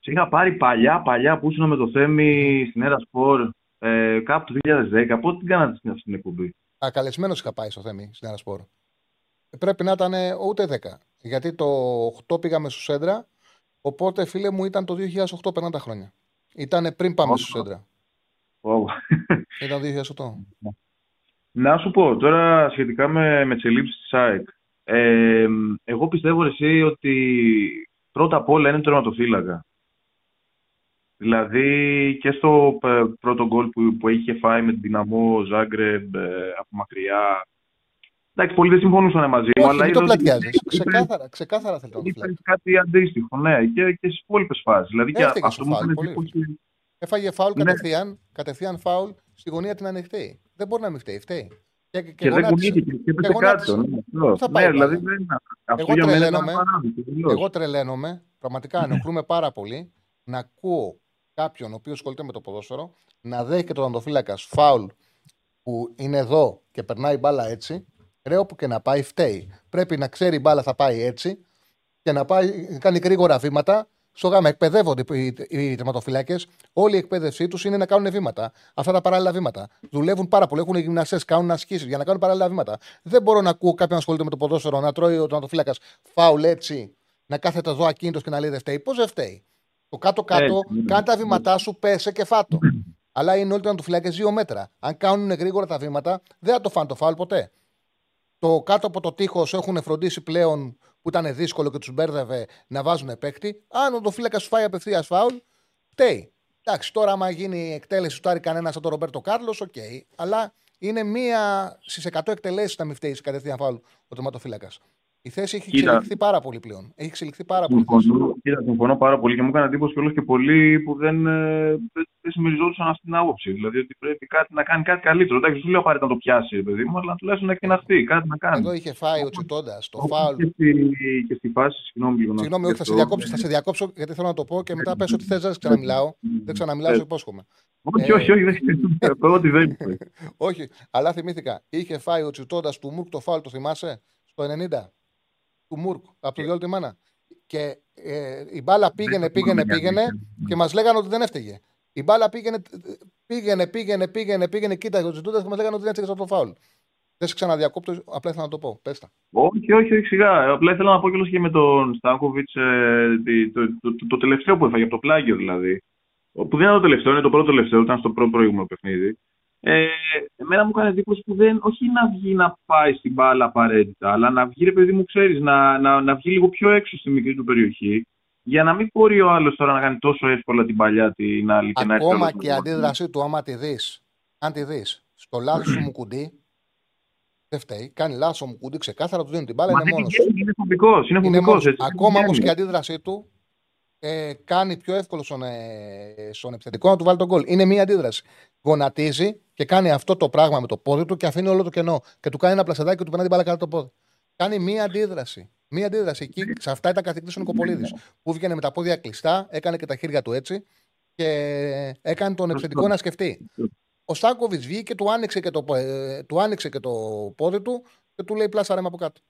Σε είχα πάρει παλιά, παλιά που ήσουν με το Θέμη στην Έρα Σπορ ε, κάπου το 2010. Πότε την κάνατε στην, στην εκπομπή; Ακαλεσμένο είχα πάει στο Θέμη στην Έρα Σπορ. Πρέπει να ήταν ούτε 10. Γιατί το 8 πήγαμε στο Σέντρα. Οπότε φίλε μου ήταν το 2008 50 χρόνια. Ήταν πριν πάμε Ω. στο Σέντρα. Ω. Ήταν 2008. Να σου πω τώρα σχετικά με, με τις ελλείψεις της ΑΕΚ. Ε, εγώ πιστεύω ρε εσύ ότι πρώτα απ' όλα είναι τερματοφύλακα. Δηλαδή και στο ε, πρώτο γκολ που, που είχε φάει με την Δυναμό Ζάγκρεμπ ε, από μακριά. Εντάξει, πολλοί δεν συμφωνούσαν μαζί μου, Όχι, αλλά μην το είδα ότι πλατιάζεις. είπε- Ξεκάθαρα, ξεκάθαρα θέλει να το είπε φυλάξει. κάτι αντίστοιχο, ναι, και, και στις υπόλοιπες φάσεις. Δηλαδή και Έφταιγε αυτό στο μου φάουλ, έκανε πολύ. Εντύπωση. Έφαγε φάουλ Ναι. κατευθείαν, κατευθείαν φάουλ στη γωνία την ανοιχτή. Δεν μπορεί να μην φταίει. φταίει. Και, και, Και δεν γονάτισε. κουνήθηκε και έπεσε γονάτισε. κάτω. Ναι, αυτό. θα πάει ναι η δηλαδή μπάλα. δεν, αυτό Εγώ για μένα ήταν τρελαίνομαι. παράδειγμα. τελείως. Εγώ τρελαίνομαι, πραγματικά ενοχλούμε πάρα πολύ να ακούω κάποιον ο οποίος ασχολείται με το ποδόσφαιρο να δέχεται τον αντοφύλακα φάουλ που είναι εδώ και περνάει η μπάλα έτσι. Ρε όπου και να πάει, φταίει. Πρέπει να ξέρει η μπάλα θα πάει έτσι και να πάει, να κάνει γρήγορα βήματα. Στο γάμα εκπαιδεύονται οι, οι τερματοφυλάκες. Όλη η εκπαίδευσή τους είναι να κάνουν βήματα. Αυτά τα παράλληλα βήματα. Δουλεύουν πάρα πολύ. Έχουν γυμναστές, κάνουν ασκήσεις για να κάνουν παράλληλα βήματα. Δεν μπορώ να ακούω κάποιον να ασχολείται με το ποδόσφαιρο να τρώει ο τερματοφύλακα φάουλ έτσι, να κάθεται εδώ ακίνητος και να λέει δεν φταίει. Πώς δεν φταίει. Το κάτω-κάτω, Έτσι, ναι. κάνε τα βήματά σου, πέσε και φάτο. Αλλά είναι όλοι του φυλάκε δύο μέτρα. Αν κάνουν γρήγορα τα βήματα, δεν θα το φάνε το φάουλ ποτέ. Το κάτω από το τείχος έχουν φροντίσει πλέον που ήταν δύσκολο και τους μπέρδευε να βάζουν παίκτη. Αν ο φύλακα σου φάει απευθείας φάουλ, φταίει. Εντάξει, τώρα άμα γίνει η εκτέλεση του Άρη κανένα σαν τον Ρομπέρτο Κάρλος, οκ. Αλλά είναι μία στις 100 εκτελέσεις να μην φταίει σε κατευθείαν φάουλ ο τερματοφύλακα. Η θέση έχει Κοίτα. εξελιχθεί πάρα πολύ πλέον. Έχει εξελιχθεί πάρα πολύ. η θέση. Συμφωνώ, κοίτα, συμφωνώ πάρα πολύ και μου έκανε εντύπωση κιόλας και πολλοί που δεν, ε, δεν, δεν συμμεριζόντουσαν αυτή την άποψη. Δηλαδή ότι πρέπει κάτι, να κάνει κάτι καλύτερο. Εντάξει, δεν σου λέω απαραίτητα να το πιάσει, παιδί μου, αλλά τουλάχιστον να εκτεναχθεί, κάτι να κάνει. Εδώ είχε φάει ο Τσιτώντα το Όπως φάουλ. Και στη, και στη φάση, συγγνώμη λίγο. να Συγγνώμη, σου όχι, θα σε σκεφτώ. διακόψω, θα σε διακόψω γιατί θέλω να το πω και μετά πες ότι θες, δεν ξαναμιλάω. Δεν ξαναμιλάω, σου υπόσχομαι. Όχι, Ε, όχι, όχι, δεν πω ότι δεν είπε. Όχι, αλλά θυμήθηκα. Είχε φάει ο Τσιτώντα του Μουρκ το φάουλ, το θυμάσαι, στο 90. Του Μουρκ, από το διόλου τη μάνα. Και ε, η μπάλα πήγαινε, πήγαινε, πήγαινε και μας λέγανε ότι δεν έφταιγε. Η μπάλα πήγαινε, πήγαινε, πήγαινε, πήγαινε, πήγαινε, κοίταγε ο Τσιτώντα και μας λέγανε ότι δεν έφταιγε αυτό το φάουλ. Δεν σε ξαναδιακόπτω, απλά ήθελα να το πω. Πες τα. Όχι, όχι, όχι, σιγά. Απλά ήθελα να πω κιόλας και με τον Στάνκοβιτς το, το, το, το τελευταίο που έφαγε, από το πλάγιο δηλαδή. Που δεν ήταν το τελευταίο, είναι το πρώτο τελευταίο, ήταν στο προ προηγούμενο παιχνίδι. Ε, εμένα μου έκανε εντύπωση που δεν, όχι να βγει να πάει στην μπάλα απαραίτητα, αλλά να βγει, ρε παιδί μου, ξέρεις, να, να, να βγει λίγο πιο έξω στη μικρή του περιοχή, για να μην μπορεί ο άλλος τώρα να κάνει τόσο εύκολα την παλιά την άλλη και να έρθει Ακόμα όλος και η ο- αντίδρασή του, άμα τη δεις, αν τη δεις, στο λάθος σου μου κουντί, δεν φταίει. Κάνει λάθος μου κουντί, ξεκάθαρα του δίνει την μπάλα, Μα είναι δεν μόνος. βγαίνει, είναι φοβικός. Είναι Είναι φοβικός, μόνος. έτσι. Ακόμα όμως Βγαίνει. και η αντίδρασή του ε, κάνει πιο εύκολο στον, ε, στον επιθετικό να του βάλει τον γκολ. Είναι μία αντίδραση. Γονατίζει και κάνει αυτό το πράγμα με το πόδι του και αφήνει όλο το κενό. Και του κάνει ένα πλασεδάκι και του περνάει την μπάλα κάτω από το πόδι. Κάνει μία αντίδραση. Μία αντίδραση. Εκεί, σε αυτά ήταν καθηγητής ο Νικοπολίδης. Που βγαίνει με τα πόδια κλειστά, έκανε και τα χέρια του έτσι και έκανε τον επιθετικό να σκεφτεί. Ο Στάκοβιτς βγήκε και του άνοιξε και το, ε, του άνοιξε και το πόδι του και του λέει πλάσα ρέμα από κάτω.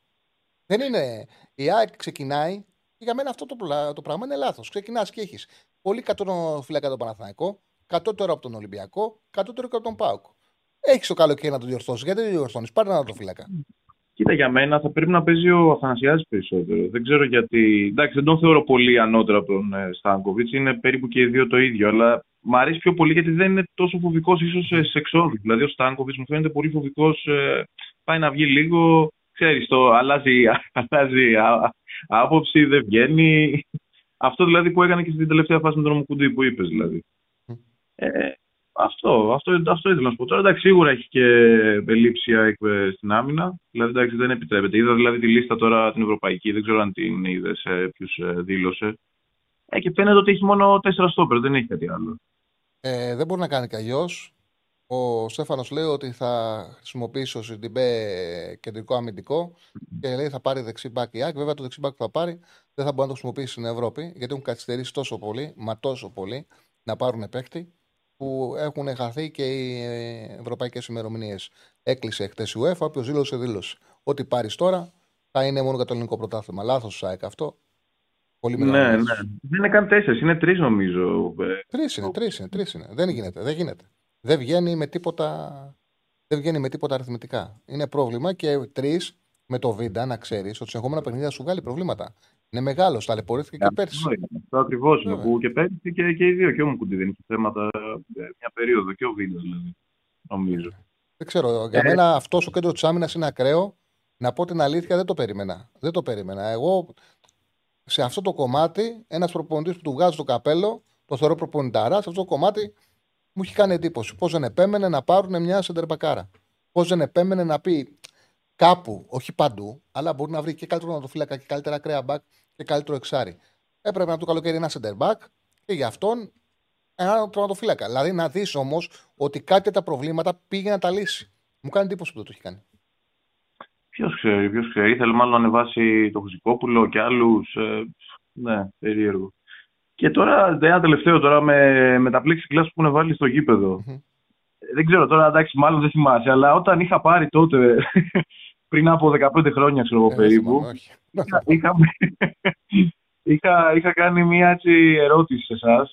Δεν είναι. Η ΑΕΚ ξεκινάει και για μένα αυτό το, πλα- το πράγμα είναι λάθος. Ξεκινάς και έχεις πολύ κατώτερο φύλακα από τον Παναθηναϊκό, κατώτερο από τον Ολυμπιακό, κατώτερο και από τον Πάουκ. Έχεις το καλοκαίρι να το διορθώσεις. Γιατί δεν το διορθώνεις, πάρε ένα το φύλακα. Κοίτα, για μένα θα πρέπει να παίζει ο Αθανασιάδης περισσότερο. Δεν ξέρω γιατί. Εντάξει, δεν τον θεωρώ πολύ ανώτερο από τον ε, Στάνκοβιτς. Είναι περίπου και οι δύο το ίδιο. Αλλά μου αρέσει πιο πολύ γιατί δεν είναι τόσο φοβικός ίσως σε, σε εξόδου. Δηλαδή, ο Στάνκοβιτς μου φαίνεται πολύ φοβικός. Ε, πάει να βγει λίγο. Ξέρεις, το αλλάζει, αλλάζει α- άποψη, δεν βγαίνει. Αυτό δηλαδή που έκανε και στην τελευταία φάση με τον Ομοκουντή που είπες δηλαδή. Ε, αυτό, αυτό, αυτό ήθελα να σου πω. Τώρα εντάξει, σίγουρα έχει και ελλείψια ε, στην άμυνα. Δηλαδή εντάξει, δεν επιτρέπεται. Είδα δηλαδή τη λίστα τώρα την ευρωπαϊκή, δεν ξέρω αν την είδες, ποιου δήλωσε. Ε, και φαίνεται ότι έχει μόνο τέσσερα στόπερ, δεν έχει κάτι άλλο. Ε, δεν μπορεί να κάνει κι αλλιώς. Ο Στέφανος λέει ότι θα χρησιμοποιήσει ο Σιντιμπέ κεντρικό αμυντικό και λέει θα πάρει δεξί μπακ η ΑΕΚ. Βέβαια το δεξί μπακ που θα πάρει δεν θα μπορεί να το χρησιμοποιήσει στην Ευρώπη γιατί έχουν καθυστερήσει τόσο πολύ, μα τόσο πολύ, να πάρουν παίκτη που έχουν χαθεί και οι ευρωπαϊκές ημερομηνίες. Έκλεισε χτε η UEFA, όποιο δήλωσε, δήλωσε. Ό,τι πάρεις τώρα θα είναι μόνο για το ελληνικό πρωτάθλημα. Λάθος, ΑΕΚ αυτό. Πολύ Ναι, μεγάλες. ναι. Δεν είναι καν τέσσερις, είναι τρεις νομίζω. Ε, Τρεις είναι, τρεις είναι, τρεις είναι. Δεν γίνεται, δεν γίνεται. Δεν βγαίνει με τίποτα, δεν βγαίνει με τίποτα αριθμητικά. Είναι πρόβλημα και τρεις με το Βίντα να ξέρεις ότι σε επόμενα παιχνίδια σου βγάλει προβλήματα. Είναι μεγάλος, ταλαιπωρήθηκε και πέρσι. Αυτό είναι. Αυτό ακριβώς είναι. Βέβαια. Που και πέρυσι και, και οι δύο. Και ο Μουκουντή δεν είχε θέματα ε, μια περίοδο. Και ο Βίντα δηλαδή. Νομίζω. Δεν ξέρω. Για Ε. μένα αυτός ο κέντρος της άμυνας είναι ακραίο. Να πω την αλήθεια, δεν το περίμενα. Δεν το περίμενα. Εγώ σε αυτό το κομμάτι, ένας προπονητής που του βγάζει το καπέλο, το θεωρώ προπονηταρά, σε αυτό το κομμάτι μου έχει κάνει εντύπωση. Πώς δεν επέμενε να πάρουν μια σεντερμπακάρα. Πώς δεν επέμενε να πει κάπου, όχι παντού, αλλά μπορεί να βρει και καλύτερο ματοφύλακα και καλύτερα κρέα μπακ και καλύτερο εξάρι. Έπρεπε να του καλοκαίρι ένα center back και γι' αυτόν ένα τερματοφύλακα. Δηλαδή να δεις όμως ότι κάποια τα προβλήματα πήγε να τα λύσει. Μου κάνει εντύπωση που δεν το έχει κάνει. Ποιος ξέρει, ποιος ξέρει. Ήθελε μάλλον να ανεβάσει το Χουζικόπουλο και άλλους. Ε, ναι, περίεργο. Και τώρα, ένα τελευταίο τώρα με, με τα plexiglass που έχουν βάλει στο γήπεδο. Μμμ. Ε, Δεν ξέρω τώρα, εντάξει, μάλλον δεν θυμάσαι, αλλά όταν είχα πάρει τότε, πριν από 15 χρόνια, ξέρω εγώ Ε, δεν περίπου, θυμάμαι, όχι. είχα, είχαμε- είχα, είχα κάνει μια έτσι ερώτηση σε εσάς.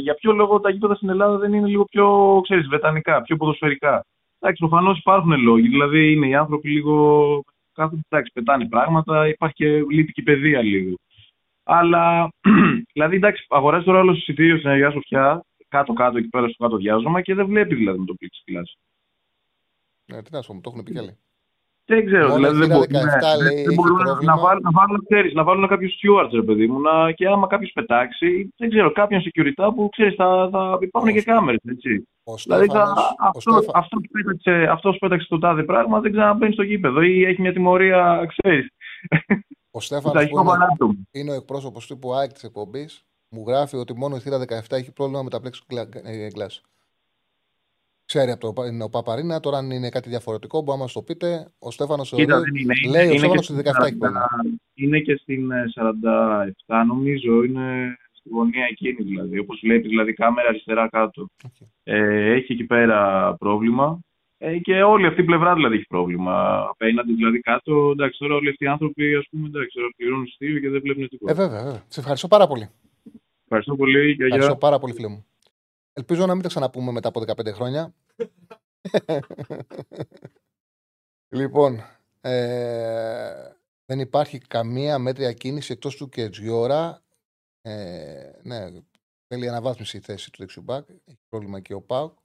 για ποιο λόγο τα γήπεδα στην Ελλάδα δεν είναι λίγο πιο, ξέρεις, βρετανικά, πιο ποδοσφαιρικά. Εντάξει, προφανώς υπάρχουν λόγοι. Δηλαδή, είναι οι άνθρωποι λίγο. Κάθονται, εντάξει, πετάνε πράγματα, υπάρχει και λείπει και η παιδεία λίγο. Αλλά, δηλαδή, εντάξει, αγοράζει τώρα όλο εισιτήριο στην Αγία Σοφιά, κάτω-κάτω εκεί πέρα στο κάτω διάζωμα και δεν βλέπει δηλαδή με το plexiglass. Ναι, τι να σου πω, μου το έχουν πει κι άλλοι. Δεν ξέρω, Μόνο δηλαδή δεν, η μπο- 17 ναι, λέει, δεν έχει μπορούν να- πρόβλημα. να βάλουν, να βάλουν, ξέρεις, να βάλουν κάποιους stewards, ρε παιδί μου, να, και άμα κάποιος πετάξει, δεν ξέρω, κάποιον security που ξέρεις, θα, θα υπάρχουν και Όχι. κάμερες, έτσι. Ο Δηλαδή θα, Στέφανος, ο αυτό, Στέφα- αυτός, που πέταξε, αυτός που πέταξε το τάδε πράγμα δεν ξαναμπαίνει στο γήπεδο ή έχει μια τιμωρία, ξέρεις, ο στο Στέφανος που αρχικό είναι, πανάτομο. είναι ο εκπρόσωπος τύπου ΑΕΚ της εκπομπής, μου γράφει ότι μόνο η θύρα 17 έχει πρόβλημα με τα plexiglass. Ξέρει από το, είναι ο Παπαρίνα, τώρα αν είναι κάτι διαφορετικό μπορεί να μας το πείτε. Ο Στέφανος Κοίτα, δεν είναι. λέει ο είναι, Στέφανος και στη στην 17 έχει πρόβλημα. 40 είναι και στην ε, 47, νομίζω, είναι στη γωνία εκείνη δηλαδή. Όπως βλέπεις, δηλαδή κάμερα αριστερά κάτω. Οκ. Ε, έχει εκεί πέρα πρόβλημα. Ε, και όλη αυτή η πλευρά δηλαδή έχει πρόβλημα. Απέναντι δηλαδή κάτω, εντάξει, τώρα όλοι αυτοί οι άνθρωποι, ας πούμε, εντάξει, τώρα πληρώνουν εισιτήριο και δεν βλέπουν τίποτα. Ε, βέβαια, βέβαια. Σε ευχαριστώ πάρα πολύ. Ευχαριστώ πολύ. Γεια, Ευχαριστώ γεια. πάρα πολύ, φίλε μου. Ελπίζω να μην τα ξαναπούμε μετά από 15 χρόνια. λοιπόν, ε, δεν υπάρχει καμία μέτρια κίνηση εκτός του Κετζιόρα. Ε, ναι, θέλει αναβάθμιση η θέση του δεξιμπάκ. Έχει πρόβλημα και ο Πάουκ.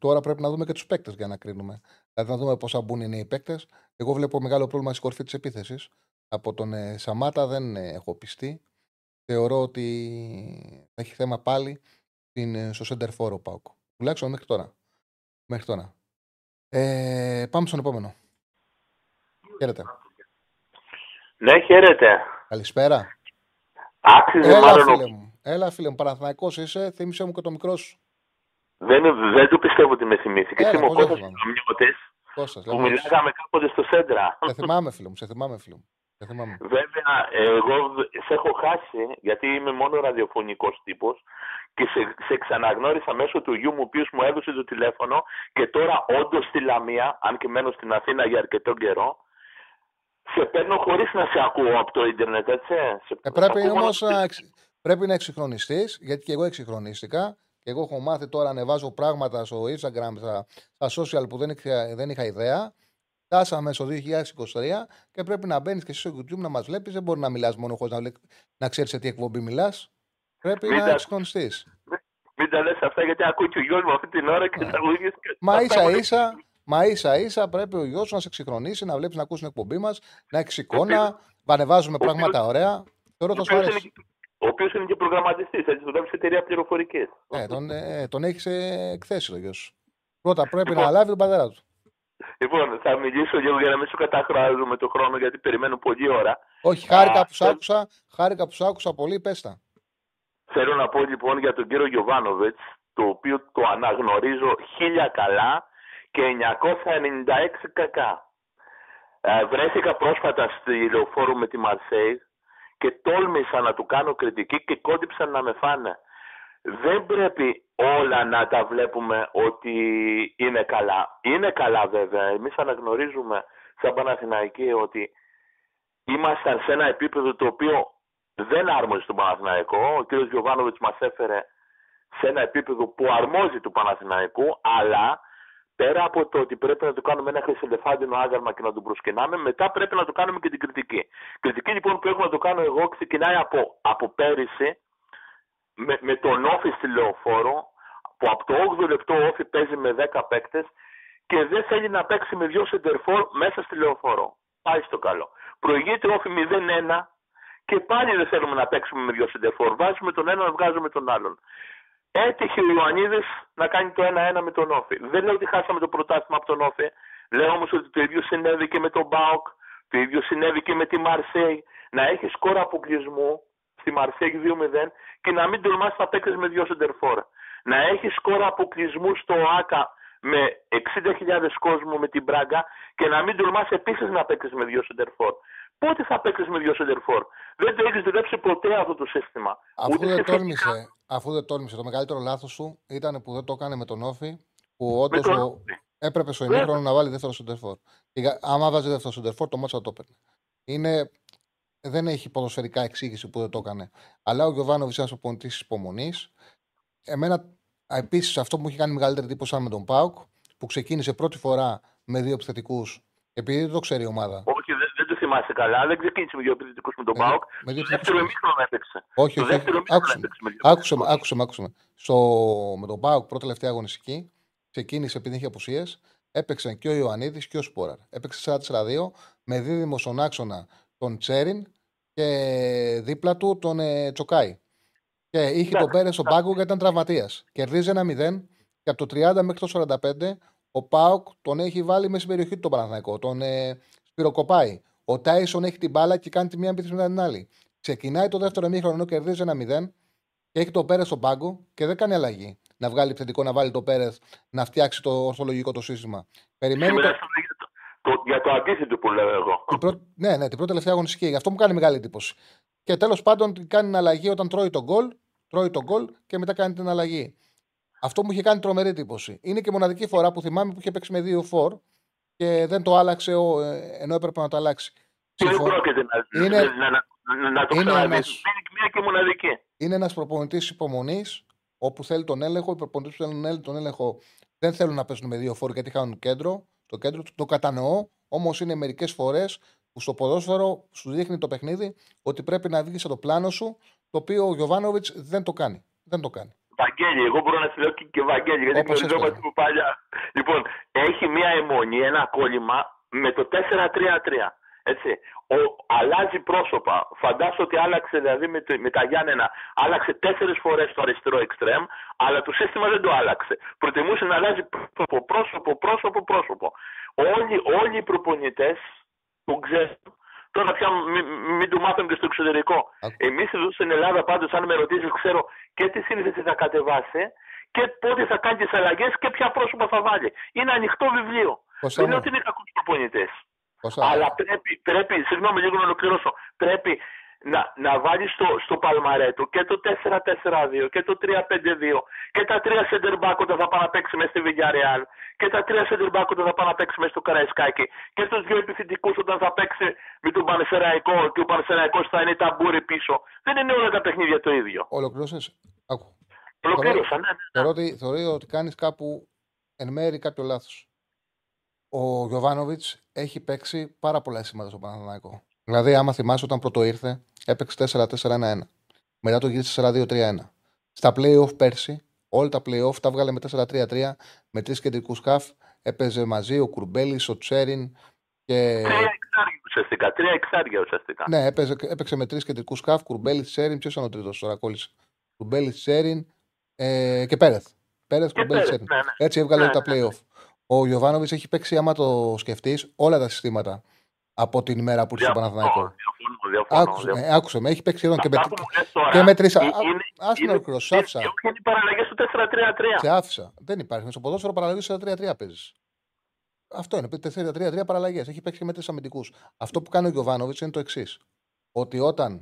Τώρα πρέπει να δούμε και τους παίκτες για να κρίνουμε. Δηλαδή να δούμε πώ θα μπουν οι νέοι παίκτες. Εγώ βλέπω μεγάλο πρόβλημα στη κορφή της επίθεσης. Από τον ε, Σαμάτα δεν ε, έχω πιστεί. Θεωρώ ότι θα έχει θέμα πάλι στην, ε, στο center for ο Πάουκ. Τουλάχιστον μέχρι τώρα. Μέχρι τώρα. Ε, πάμε στον επόμενο. Χαίρετε. Ναι, χαίρετε. Καλησπέρα. Άξιζε Έλα, μάλλον. ο- φίλε μου. Έλα, φίλε μου. Παναθηναϊκός είσαι. Θύμισε μου και το μικρό σου. Δεν, δεν το πιστεύω ότι με θυμήθηκε. Έλα, Είμαι ο πώς δεν Κώστας θυμάμαι. Καμιώτης Κώστας, που λέμε. μιλάγαμε κάποτε στο Σέντρα. Σε θυμάμαι, φίλε μου. Σε θυμάμαι, φίλε μου. Σε θυμάμαι. Βέβαια, εγώ σε έχω χάσει γιατί είμαι μόνο ραδιοφωνικός τύπος και σε, σε ξαναγνώρισα μέσω του γιου μου, ο οποίος μου έδωσε το τηλέφωνο και τώρα όντως στη Λαμία, αν και μένω στην Αθήνα για αρκετό καιρό, σε παίρνω χωρίς να σε ακούω από το ίντερνετ, έτσι. Σε, Ε, πρέπει ακούω όμως μόνο- να, εξ- πρέπει να εξυγχρονιστείς, γιατί και εγώ εξυγχρονίστηκα. Και εγώ έχω μάθει τώρα, ανεβάζω πράγματα στο Instagram, στα, στα social που δεν είχα, δεν είχα ιδέα. Φτάσαμε στο 2023 και πρέπει να μπαίνεις και εσύ στο YouTube να μας βλέπεις. Δεν μπορεί να μιλάς μόνο χωρίς να, βλέ- να ξέρεις σε τι εκπομπή μιλάς. Πρέπει Μην να τα- εξυγχρονιστεί. Μην τα λες αυτά γιατί ακούει και ο γιος μου αυτή την ώρα και Ναι. τα γούγες και... Μα αυτά ίσα μου- ίσα, μα ίσα ίσα πρέπει ο γιος σου να σε εξυγχρονίσει, να βλέπεις να ακούσει την εκπομπή μας, να έχει εικόνα, να ανεβάζουμε ο πράγματα ωραία. Θεωρώ Ο θα σου οποίος είναι, αρέσει. Και- ο οποίος είναι και προγραμματιστής, έτσι, δουλεύει σε εταιρεία πληροφορικής. Ε, τον, ε, τον έχει εκθέσεις το γιος σου. Πρώτα πρέπει να λάβει τον πατέρα του. Λοιπόν, θα μιλήσω λίγο για να μην σου καταχράζω με το χρόνο γιατί περιμένω πολλή ώρα. Όχι, χάρηκα Α, που σ' άκουσα, χάρηκα που σ' άκουσα πολύ, πέστα. Θέλω να πω λοιπόν για τον κύριο Γιωβάνοβιτς, το οποίο το αναγνωρίζω χίλια καλά και 996 κακά. Ε, βρέθηκα πρόσφατα στη λεωφόρο με τη Μαρσέη και τόλμησα να του κάνω κριτική και κόντυψαν να με φάνε. Δεν πρέπει όλα να τα βλέπουμε ότι είναι καλά. Είναι καλά βέβαια. Εμείς αναγνωρίζουμε σαν Παναθηναϊκοί ότι ήμασταν σε ένα επίπεδο το οποίο δεν άρμοζε στον Παναθηναϊκό. Ο κ. Γιωβάνοβιτς μας έφερε σε ένα επίπεδο που αρμόζει του Παναθηναϊκού, αλλά πέρα από το ότι πρέπει να του κάνουμε ένα χρυσελεφάντινο άγαλμα και να τον προσκυνάμε, μετά πρέπει να του κάνουμε και την κριτική. Κριτική λοιπόν που έχω να το κάνω εγώ ξεκινάει από, από πέρυσι με, με τον Όφη στη Λεωφόρο, που από το 8ο λεπτό ο Όφη παίζει με 10 παίκτες και δεν θέλει να παίξει με δύο σεντερφόρ μέσα στη Λεωφόρο. Πάει στο καλό. Προηγείται ο Όφη 0-1 και πάλι δεν θέλουμε να παίξουμε με δύο σεντερφόρ. Βάζουμε τον ένα, βγάζουμε τον άλλον. Έτυχε ο Ιωαννίδης να κάνει το 1-1 με τον Όφη. Δεν λέω ότι χάσαμε το πρωτάθλημα από τον Όφη. Λέω όμως ότι το ίδιο συνέβη και με τον Μπάουκ. Το ίδιο συνέβη και με τη Μαρσέη. Να έχει σκόρα αποκλεισμού στη Μαρσέη 2-0 και να μην τολμάς να παίξει με δύο σεντερφόρ. Να έχει σκόρα αποκλεισμού στο ΑΚΑ με 60.000 κόσμο με την Μπράγκα και να μην τολμάς επίσης να παίξεις με δύο σεντερφόρ. Πότε θα παίξεις με δύο σεντερφόρ. Δεν το έχεις δουλέψει ποτέ αυτό το σύστημα. Αφού Ούτε δεν, σε τόλμησε, φυσικά- αφού δεν τόλμησε, το μεγαλύτερο λάθος σου ήταν που δεν το έκανε με τον Όφη, που όντως τον ο... Όφη. έπρεπε στο Βέβαια. ημίχρονο να βάλει δεύτερο σεντερφόρ. Και γα- Άμα βάζει δεύτερο σεντερφόρ, το μάτσα το έπαιρνε. Είναι... Δεν έχει ποδοσφαιρικά εξήγηση που δεν το έκανε. Αλλά ο Γιωβάνοβιτς είναι ένας προπονητή υπομονής. Εμένα επίσης αυτό που μου έχει κάνει μεγαλύτερη εντύπωση ήταν με τον Πάουκ, που ξεκίνησε πρώτη φορά με δύο επιθετικούς, επειδή δεν το ξέρει η ομάδα. Όχι, δεν, δεν το θυμάσαι καλά. Δεν ξεκίνησε με δύο επιθετικού με τον Με δύο- Πάοκ. με δύο Το δεύτερο επιθετικούς. ημίχρονο έπαιξε. Όχι, Το όχι. δεύτερο όχι. μήνα Άκουσε με. έπαιξε με δύο Άκουσε με, επιθετικούς. άκουσε με, άκουσε με. Στο, με τον Πάουκ πρώτη τελευταία αγωνιστική ξεκίνησε επειδή είχε απουσίες. Έπαιξαν και ο Ιωαννίδης και ο Σπόραρ. Έπαιξε 4-4-2 με δίδυμο στον άξονα τον Τσέριν και δίπλα του τον ε, Τσοκάη. Και είχε τον Πέρες στον πάγκο γιατί ήταν τραυματίας. Κερδίζει ένα 0 και από το 30 μέχρι το 45 ο Πάουκ τον έχει βάλει μέσα στην περιοχή του τον Παναθηναϊκό. Τον ε, σπυροκοπάει. Ο Τάισον έχει την μπάλα και κάνει τη μία επίθεση μετά την άλλη. Ξεκινάει το δεύτερο μήχρονο ενώ κερδίζει ένα 0 και έχει τον Πέρες στον πάγκο και δεν κάνει αλλαγή. Να βγάλει επιθετικό, να βάλει τον Πέρες να φτιάξει το ορθολογικό το σύστημα. Περιμένει. Και Το... μετά στο- για το- το- Για το αντίθετο που λέω εγώ. Την πρώτη... Ναι, ναι, την πρώτη τελευταία αγωνιστική. Γι' αυτό μου κάνει μεγάλη εντύπωση. Και τέλος πάντων την κάνει την αλλαγή όταν τρώει τον γκολ, τρώει τον γκολ και μετά κάνει την αλλαγή. Αυτό μου είχε κάνει τρομερή εντύπωση. Είναι και η μοναδική φορά που θυμάμαι που είχε παίξει με δύο φορ και δεν το άλλαξε ο, ε, ενώ έπρεπε να το αλλάξει. Και δεν Συμφω- πρόκειται να, Είναι- να, να, να, να το είναι ξαναδείς; ένας- Είναι μία και μοναδική. Είναι ένας προπονητής υπομονής όπου θέλει τον έλεγχο. Οι προπονητές που θέλουν τον έλεγχο δεν θέλουν να πέσουν με δύο φόρ γιατί χάνουν κέντρο. Το κέντρο το κατανοώ, όμως είναι μερικές φορές που στο ποδόσφαιρο σου δείχνει το παιχνίδι ότι πρέπει να βγεις από το πλάνο σου, το οποίο ο Γιωβάνοβιτς δεν το κάνει. Δεν το κάνει. Βαγγέλη, εγώ μπορώ να σου λέω και, και Βαγγέλη, γιατί Όπως γνωριζόμαστε έσπασε. από παλιά. Λοιπόν, έχει μία αιμονή, ένα κόλλημα με το 4-3-3. Έτσι. Ο, αλλάζει πρόσωπα. Φαντάσου ότι άλλαξε δηλαδή με, το- με τα Γιάννενα, άλλαξε τέσσερις φορές το αριστερό εξτρέμ, αλλά το σύστημα δεν το άλλαξε. Προτιμούσε να αλλάζει πρόσωπο, πρόσωπο, πρόσωπο, πρόσωπο. Όλοι, όλοι οι προπονητές το ξέρουν. Τώρα πια μην, μην του μάθουν και στο εξωτερικό. Άκου. Εμείς εδώ στην Ελλάδα πάντως, αν με ρωτήσεις, ξέρω και τι σύνθεση θα κατεβάσει και πότε θα κάνει τις αλλαγές και ποια πρόσωπα θα βάλει. Είναι ανοιχτό βιβλίο. Κώστα Δεν λέω μου, ότι είναι κακού προπονητέ. Κώστα, Αλλά πρέπει, πρέπει, συγγνώμη λίγο να ολοκληρώσω, πρέπει να, να βάλεις στο, στο παλμαρέτο και το 4-4-2 και το 3-5-2 και τα τρία center back όταν θα πάει να παίξει μέσα στη Villarreal και τα τρία center back όταν θα πάει να παίξει μέσα στο Καραϊσκάκι και τους δύο επιθετικούς όταν θα παίξει με τον Πανεσαιραϊκό και ο Πανεσαιραϊκός θα είναι ταμπούρι πίσω. Δεν είναι όλα τα παιχνίδια το ίδιο. ολοκλήρωσε. Άκου. Ολοκλήρωσα, ναι, ναι. Θεωρώ ότι, θεωρώ ότι κάνεις κάπου εν μέρη κάποιο λάθος. Ο Γιωβάνοβιτς έχει παίξει πάρα πολλά αισθήματα στο Παναθηναϊκό. Δηλαδή, άμα θυμάσαι, όταν πρώτο ήρθε, έπαιξε 4-4-1-1. Μετά το γύρισε 4-2-3-1. Στα playoff πέρσι, όλα τα playoff τα βγάλε με 4-3-3 με τρεις κεντρικούς χαφ. Έπαιζε μαζί ο Κουρμπέλης, ο Τσέριν και. Τρία εξάρια ουσιαστικά. Τρία εξάρια ουσιαστικά. Ναι, έπαιζε, έπαιξε με τρεις κεντρικούς χαφ. Κουρμπέλης, Τσέριν. Ποιος ήταν ο τρίτος τώρα, κόλλησε. Κουρμπέλης, Τσέριν ε, και Πέρεθ. Πέρεθ, Και Κουρμπέλης, πέρα, Τσέριν. ναι, ναι. Έτσι έβγαλε Ναι, όλα τα ναι, ναι. playoff. Ο Γιωβάνοβιτς έχει παίξει, άμα το σκεφτείς, όλα τα συστήματα από την ημέρα που ήρθε στο Διαφωνώ, Παναθηναϊκό. διαφωνώ, διαφωνώ, Άκουσε, διαφωνώ. με, άκουσε με, έχει παίξει σχεδόν και με, Αυτά που μου λες τώρα και με τρει. είναι- είναι- Άσε να είναι- ολοκληρώσω, είναι- άφησα. όχι, Είναι οι παραλλαγές του 4-3-3. Σε άφησα. Δεν υπάρχει. Στο ποδόσφαιρο παραλλαγή σε 3-3 παίζεις. Αυτό είναι. 4-3-3 παραλλαγές. Έχει παίξει και με τρει αμυντικούς. Αυτό που κάνει ο Γιωβάνοβιτς είναι το εξής. Ότι όταν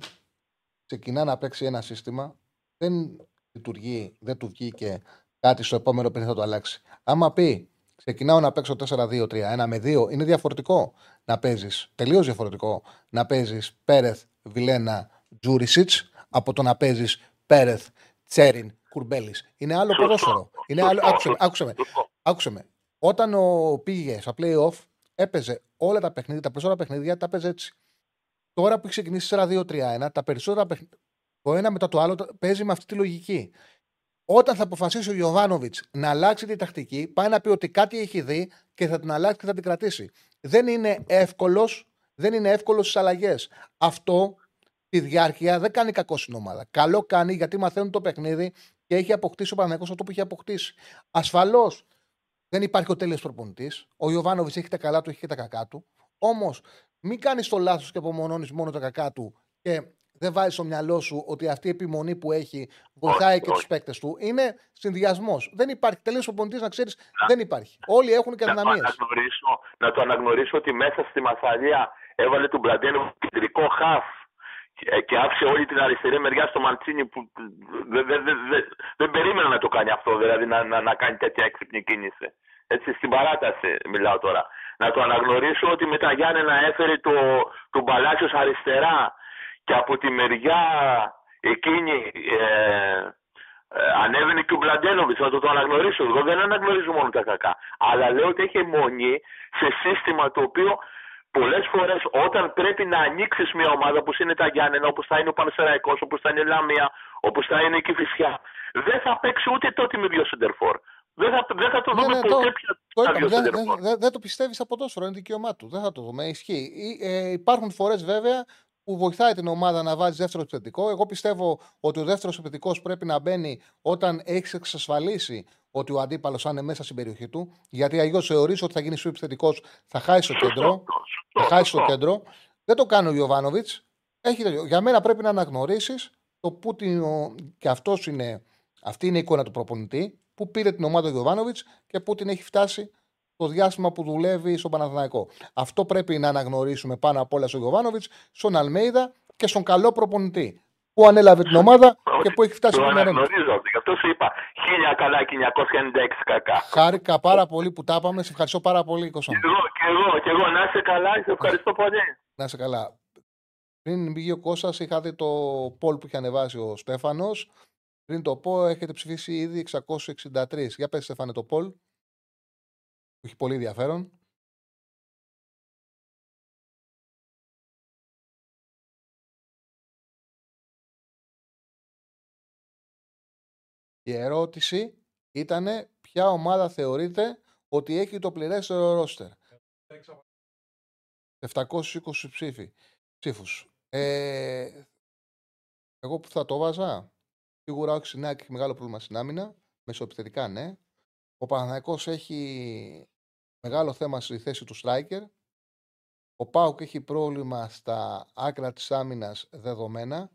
ξεκινά να παίξει ένα σύστημα, δεν λειτουργεί, δεν του βγήκε κάτι στο επόμενο παιχνίδι θα το αλλάξει. Άμα πει ξεκινάω να παίξω 4-2-3, 1 με 2, είναι διαφορετικό να παίζεις. Τελείως διαφορετικό να παίζεις Πέρεθ, Βιλένα, Τζούρισιτς από το να παίζεις Πέρεθ, Τσέριν, Κουρμπέλης. Είναι άλλο Σωστό. ποδόσφαιρο. Είναι άλλο... Σωστό, Άκουσε, με, άκουσε, με, σωστό. άκουσε με. Όταν ο πήγε στα playoff, έπαιζε όλα τα παιχνίδια, τα περισσότερα παιχνίδια τα έπαιζε έτσι. Τώρα που έχει ξεκινήσει 4-2-3-1, τα περισσότερα παιχνίδια. Το ένα μετά το άλλο τα- παίζει με αυτή τη λογική. Όταν θα αποφασίσει ο Γιωβάνοβιτς να αλλάξει τη τακτική, πάει να πει ότι κάτι έχει δει και θα την αλλάξει και θα την κρατήσει. Δεν είναι εύκολος δεν είναι εύκολος στις αλλαγές. Αυτό τη διάρκεια δεν κάνει κακό στην ομάδα. Καλό κάνει γιατί μαθαίνουν το παιχνίδι και έχει αποκτήσει ο Παναγιώτο αυτό που έχει αποκτήσει. Ασφαλώς δεν υπάρχει ο τέλειος προπονητής. Ο Ιωβάνοβιτ έχει τα καλά του, έχει και τα κακά του. Όμως μην κάνεις το λάθος και απομονώνεις μόνο τα κακά του και δεν βάζει στο μυαλό σου ότι αυτή η επιμονή που έχει βοηθάει Όχι, και τους όχι. παίκτες του. Είναι συνδυασμός. Δεν υπάρχει τελείω προπονητή, να ξέρεις, δεν υπάρχει. Όλοι έχουν και να το, αδυναμίες. αναγνωρίσω, να το αναγνωρίσω ότι μέσα στη Μασαλία έβαλε τον Μπραντένο κεντρικό χαφ και- και άφησε όλη την αριστερή μεριά στο Μαντσίνη που δεν δεν- δεν- δεν- δεν περίμενα να το κάνει αυτό, δηλαδή να, να, να κάνει τέτοια έξυπνη κίνηση. Έτσι, στην παράταση μιλάω τώρα. Να το αναγνωρίσω ότι με τα Γιάννενα έφερε το, το Μπαλάσιος αριστερά και από τη μεριά εκείνη ε, ε, ανέβαινε και ο Μπλαντένοβιτς, να το, το αναγνωρίσω. Εγώ δεν αναγνωρίζω μόνο τα κακά. Αλλά λέω ότι έχει αιμονή σε σύστημα το οποίο πολλές φορές όταν πρέπει να ανοίξεις μια ομάδα όπως είναι τα Γιάννενα, όπως θα είναι ο Πανσεραϊκό, όπως θα είναι η Λάμια, όπως θα είναι η Κυφυσιά, δεν θα παίξει ούτε τότε με δύο σεντερφόρ. Δεν θα, δεν θα το Ναι, δούμε ναι, ποτέ το- πια Το τα είπαμε, δύο δεν, σεντερφόρ. δεν- δεν- δεν το πιστεύεις από ποδόσφαιρο, είναι δικαίωμά του. Δεν θα το δούμε. Ισχύει. Ή, ε, υπάρχουν φορές βέβαια που βοηθάει την ομάδα να βάζει δεύτερο επιθετικό. Εγώ πιστεύω ότι ο δεύτερος επιθετικός πρέπει να μπαίνει όταν έχεις εξασφαλίσει ότι ο αντίπαλος θα είναι μέσα στην περιοχή του. Γιατί αλλιώς θεωρείς ότι θα γίνεις σου επιθετικός, θα χάσεις το κέντρο. Σωστό, Θα σωστό, χάσεις το σωστό. κέντρο. Δεν το κάνει ο Ιωβάνοβιτς. Για μένα πρέπει να αναγνωρίσεις το που την, ο- και αυτός είναι, αυτή είναι η εικόνα του προπονητή που πήρε την ομάδα Ιωβάνοβιτς και που την έχει φτάσει το διάστημα που δουλεύει στον Παναθηναϊκό. Αυτό πρέπει να αναγνωρίσουμε πάνω απ' όλα στον Ιωβάνοβιτ, στον Αλμέιδα και στον καλό προπονητή που ανέλαβε την ομάδα και που έχει φτάσει Το στο μέλλον. αναγνωρίζω αυτό. Γι' αυτό σου είπα χίλια καλά και 996 κακά. Χάρηκα πάρα πολύ που τα είπαμε. Σε ευχαριστώ πάρα πολύ, Κώστα. μου. Και εγώ, και εγώ, και εγώ. Να είσαι καλά, σε ευχαριστώ πολύ. Να είσαι καλά. Πριν μπήκε ο Κώστας, είχα δει το poll που είχε ανεβάσει ο Στέφανος. Πριν το πω, έχετε ψηφίσει ήδη 663. Για πες, Στέφανε, το poll. Που έχει πολύ ενδιαφέρον. Η ερώτηση ήταν ποια ομάδα θεωρείτε ότι έχει το πληρέστερο ρόστερ; 720 ψήφοι, ψήφους. Ε, εγώ που θα το βάζα, σίγουρα ο Ξινάκη έχει μεγάλο πρόβλημα στην άμυνα, μεσοεπιθετικά ναι. Ο Παναθηναϊκός έχει μεγάλο θέμα στη θέση του striker. Ο Πάουκ έχει πρόβλημα στα άκρα της άμυνας δεδομένα.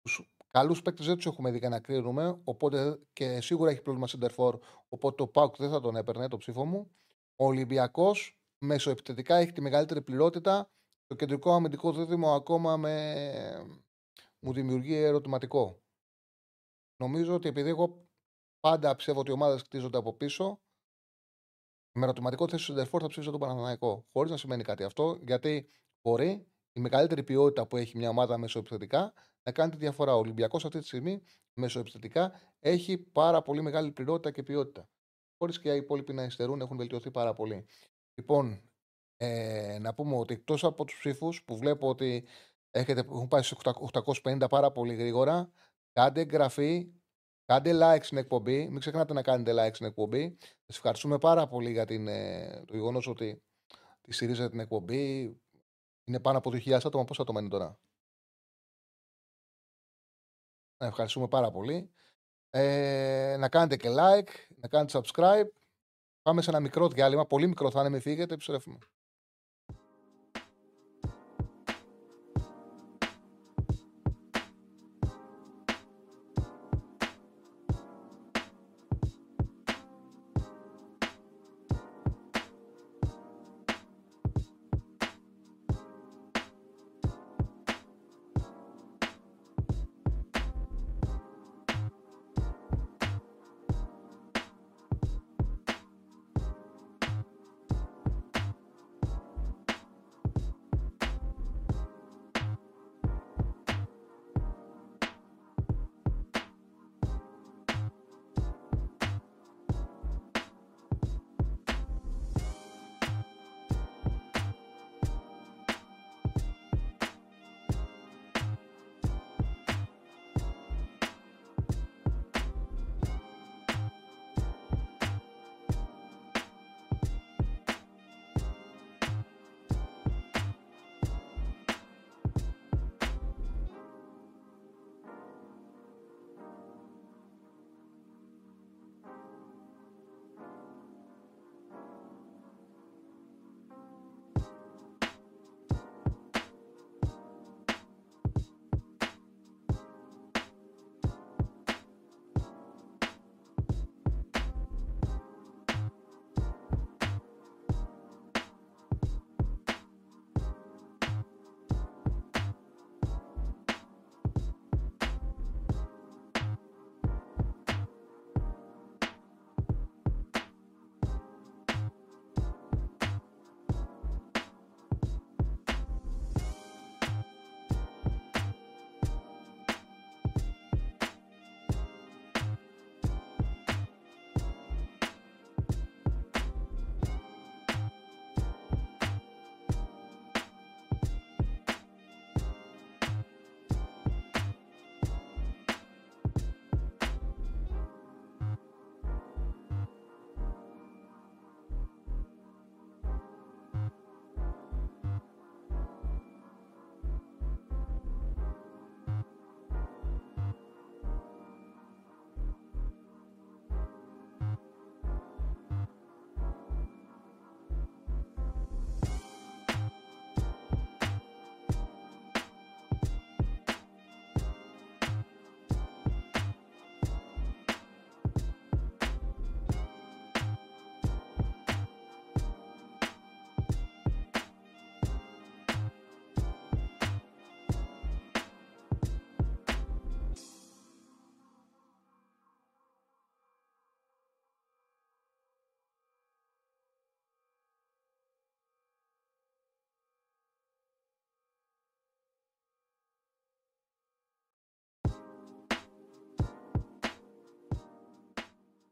Τους καλούς παίκτες δεν τους έχουμε δει και να κρίνουμε, οπότε και σίγουρα έχει πρόβλημα center οπότε ο Πάουκ δεν θα τον έπαιρνε το ψήφο μου. Ο Ολυμπιακός μεσοεπιθετικά έχει τη μεγαλύτερη πληρότητα. Το κεντρικό αμυντικό δίδυμο ακόμα με... μου δημιουργεί ερωτηματικό. Νομίζω ότι επειδή εγώ πάντα πιστεύω ότι οι ομάδες χτίζονται από πίσω, με ερωτηματικό θέση του Σεντερφόρ θα ψήσω τον Παναθηναϊκό. Χωρίς να σημαίνει κάτι αυτό, γιατί μπορεί η μεγαλύτερη ποιότητα που έχει μια ομάδα μεσοεπιθετικά να κάνει τη διαφορά. Ο Ολυμπιακός αυτή τη στιγμή μεσοεπιθετικά έχει πάρα πολύ μεγάλη πληρότητα και ποιότητα. Χωρίς και οι υπόλοιποι να υστερούν, έχουν βελτιωθεί πάρα πολύ. Λοιπόν, ε, να πούμε ότι εκτός από τους ψήφους που βλέπω ότι έχετε, έχουν πάει στου 850 πάρα πολύ γρήγορα, κάντε εγγραφή, κάντε like στην εκπομπή. Μην ξεχνάτε να κάνετε like στην εκπομπή. Σας ευχαριστούμε πάρα πολύ για την, ε, το γεγονός ότι τη στηρίζετε την εκπομπή. Είναι πάνω από 2.000 άτομα. Πόσα άτομα είναι τώρα; Να ευχαριστούμε πάρα πολύ. Ε, να κάνετε και like, να κάνετε subscribe. Πάμε σε ένα μικρό διάλειμμα. Πολύ μικρό θα είναι, μην φύγετε. Επιστρέφουμε.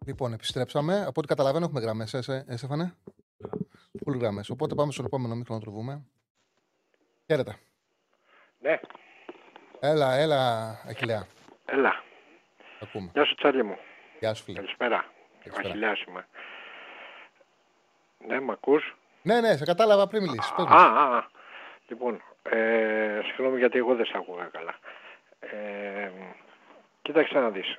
Λοιπόν, επιστρέψαμε. Από ό,τι καταλαβαίνω, έχουμε γραμμές. Ε, Στέφανε. Πολύ γραμμές. Οπότε πάμε στον επόμενο μικρό να το βρούμε. Χαίρετε. Ναι, Έλα, έλα, Αχιλέα. έλα. Ακούμε. Γεια σου Τσάρλι μου. Γεια σου, φίλε. Καλησπέρα. Ο Καλησπέρα. Αχιλιάς είμαι. Ναι, μ' ακούς; Ναι, ναι, σε κατάλαβα πριν μιλήσεις. Α, α, α. Λοιπόν, ε, συγγνώμη γιατί εγώ δεν σ' άκουγα καλά. Ε, κοίταξε να δεις.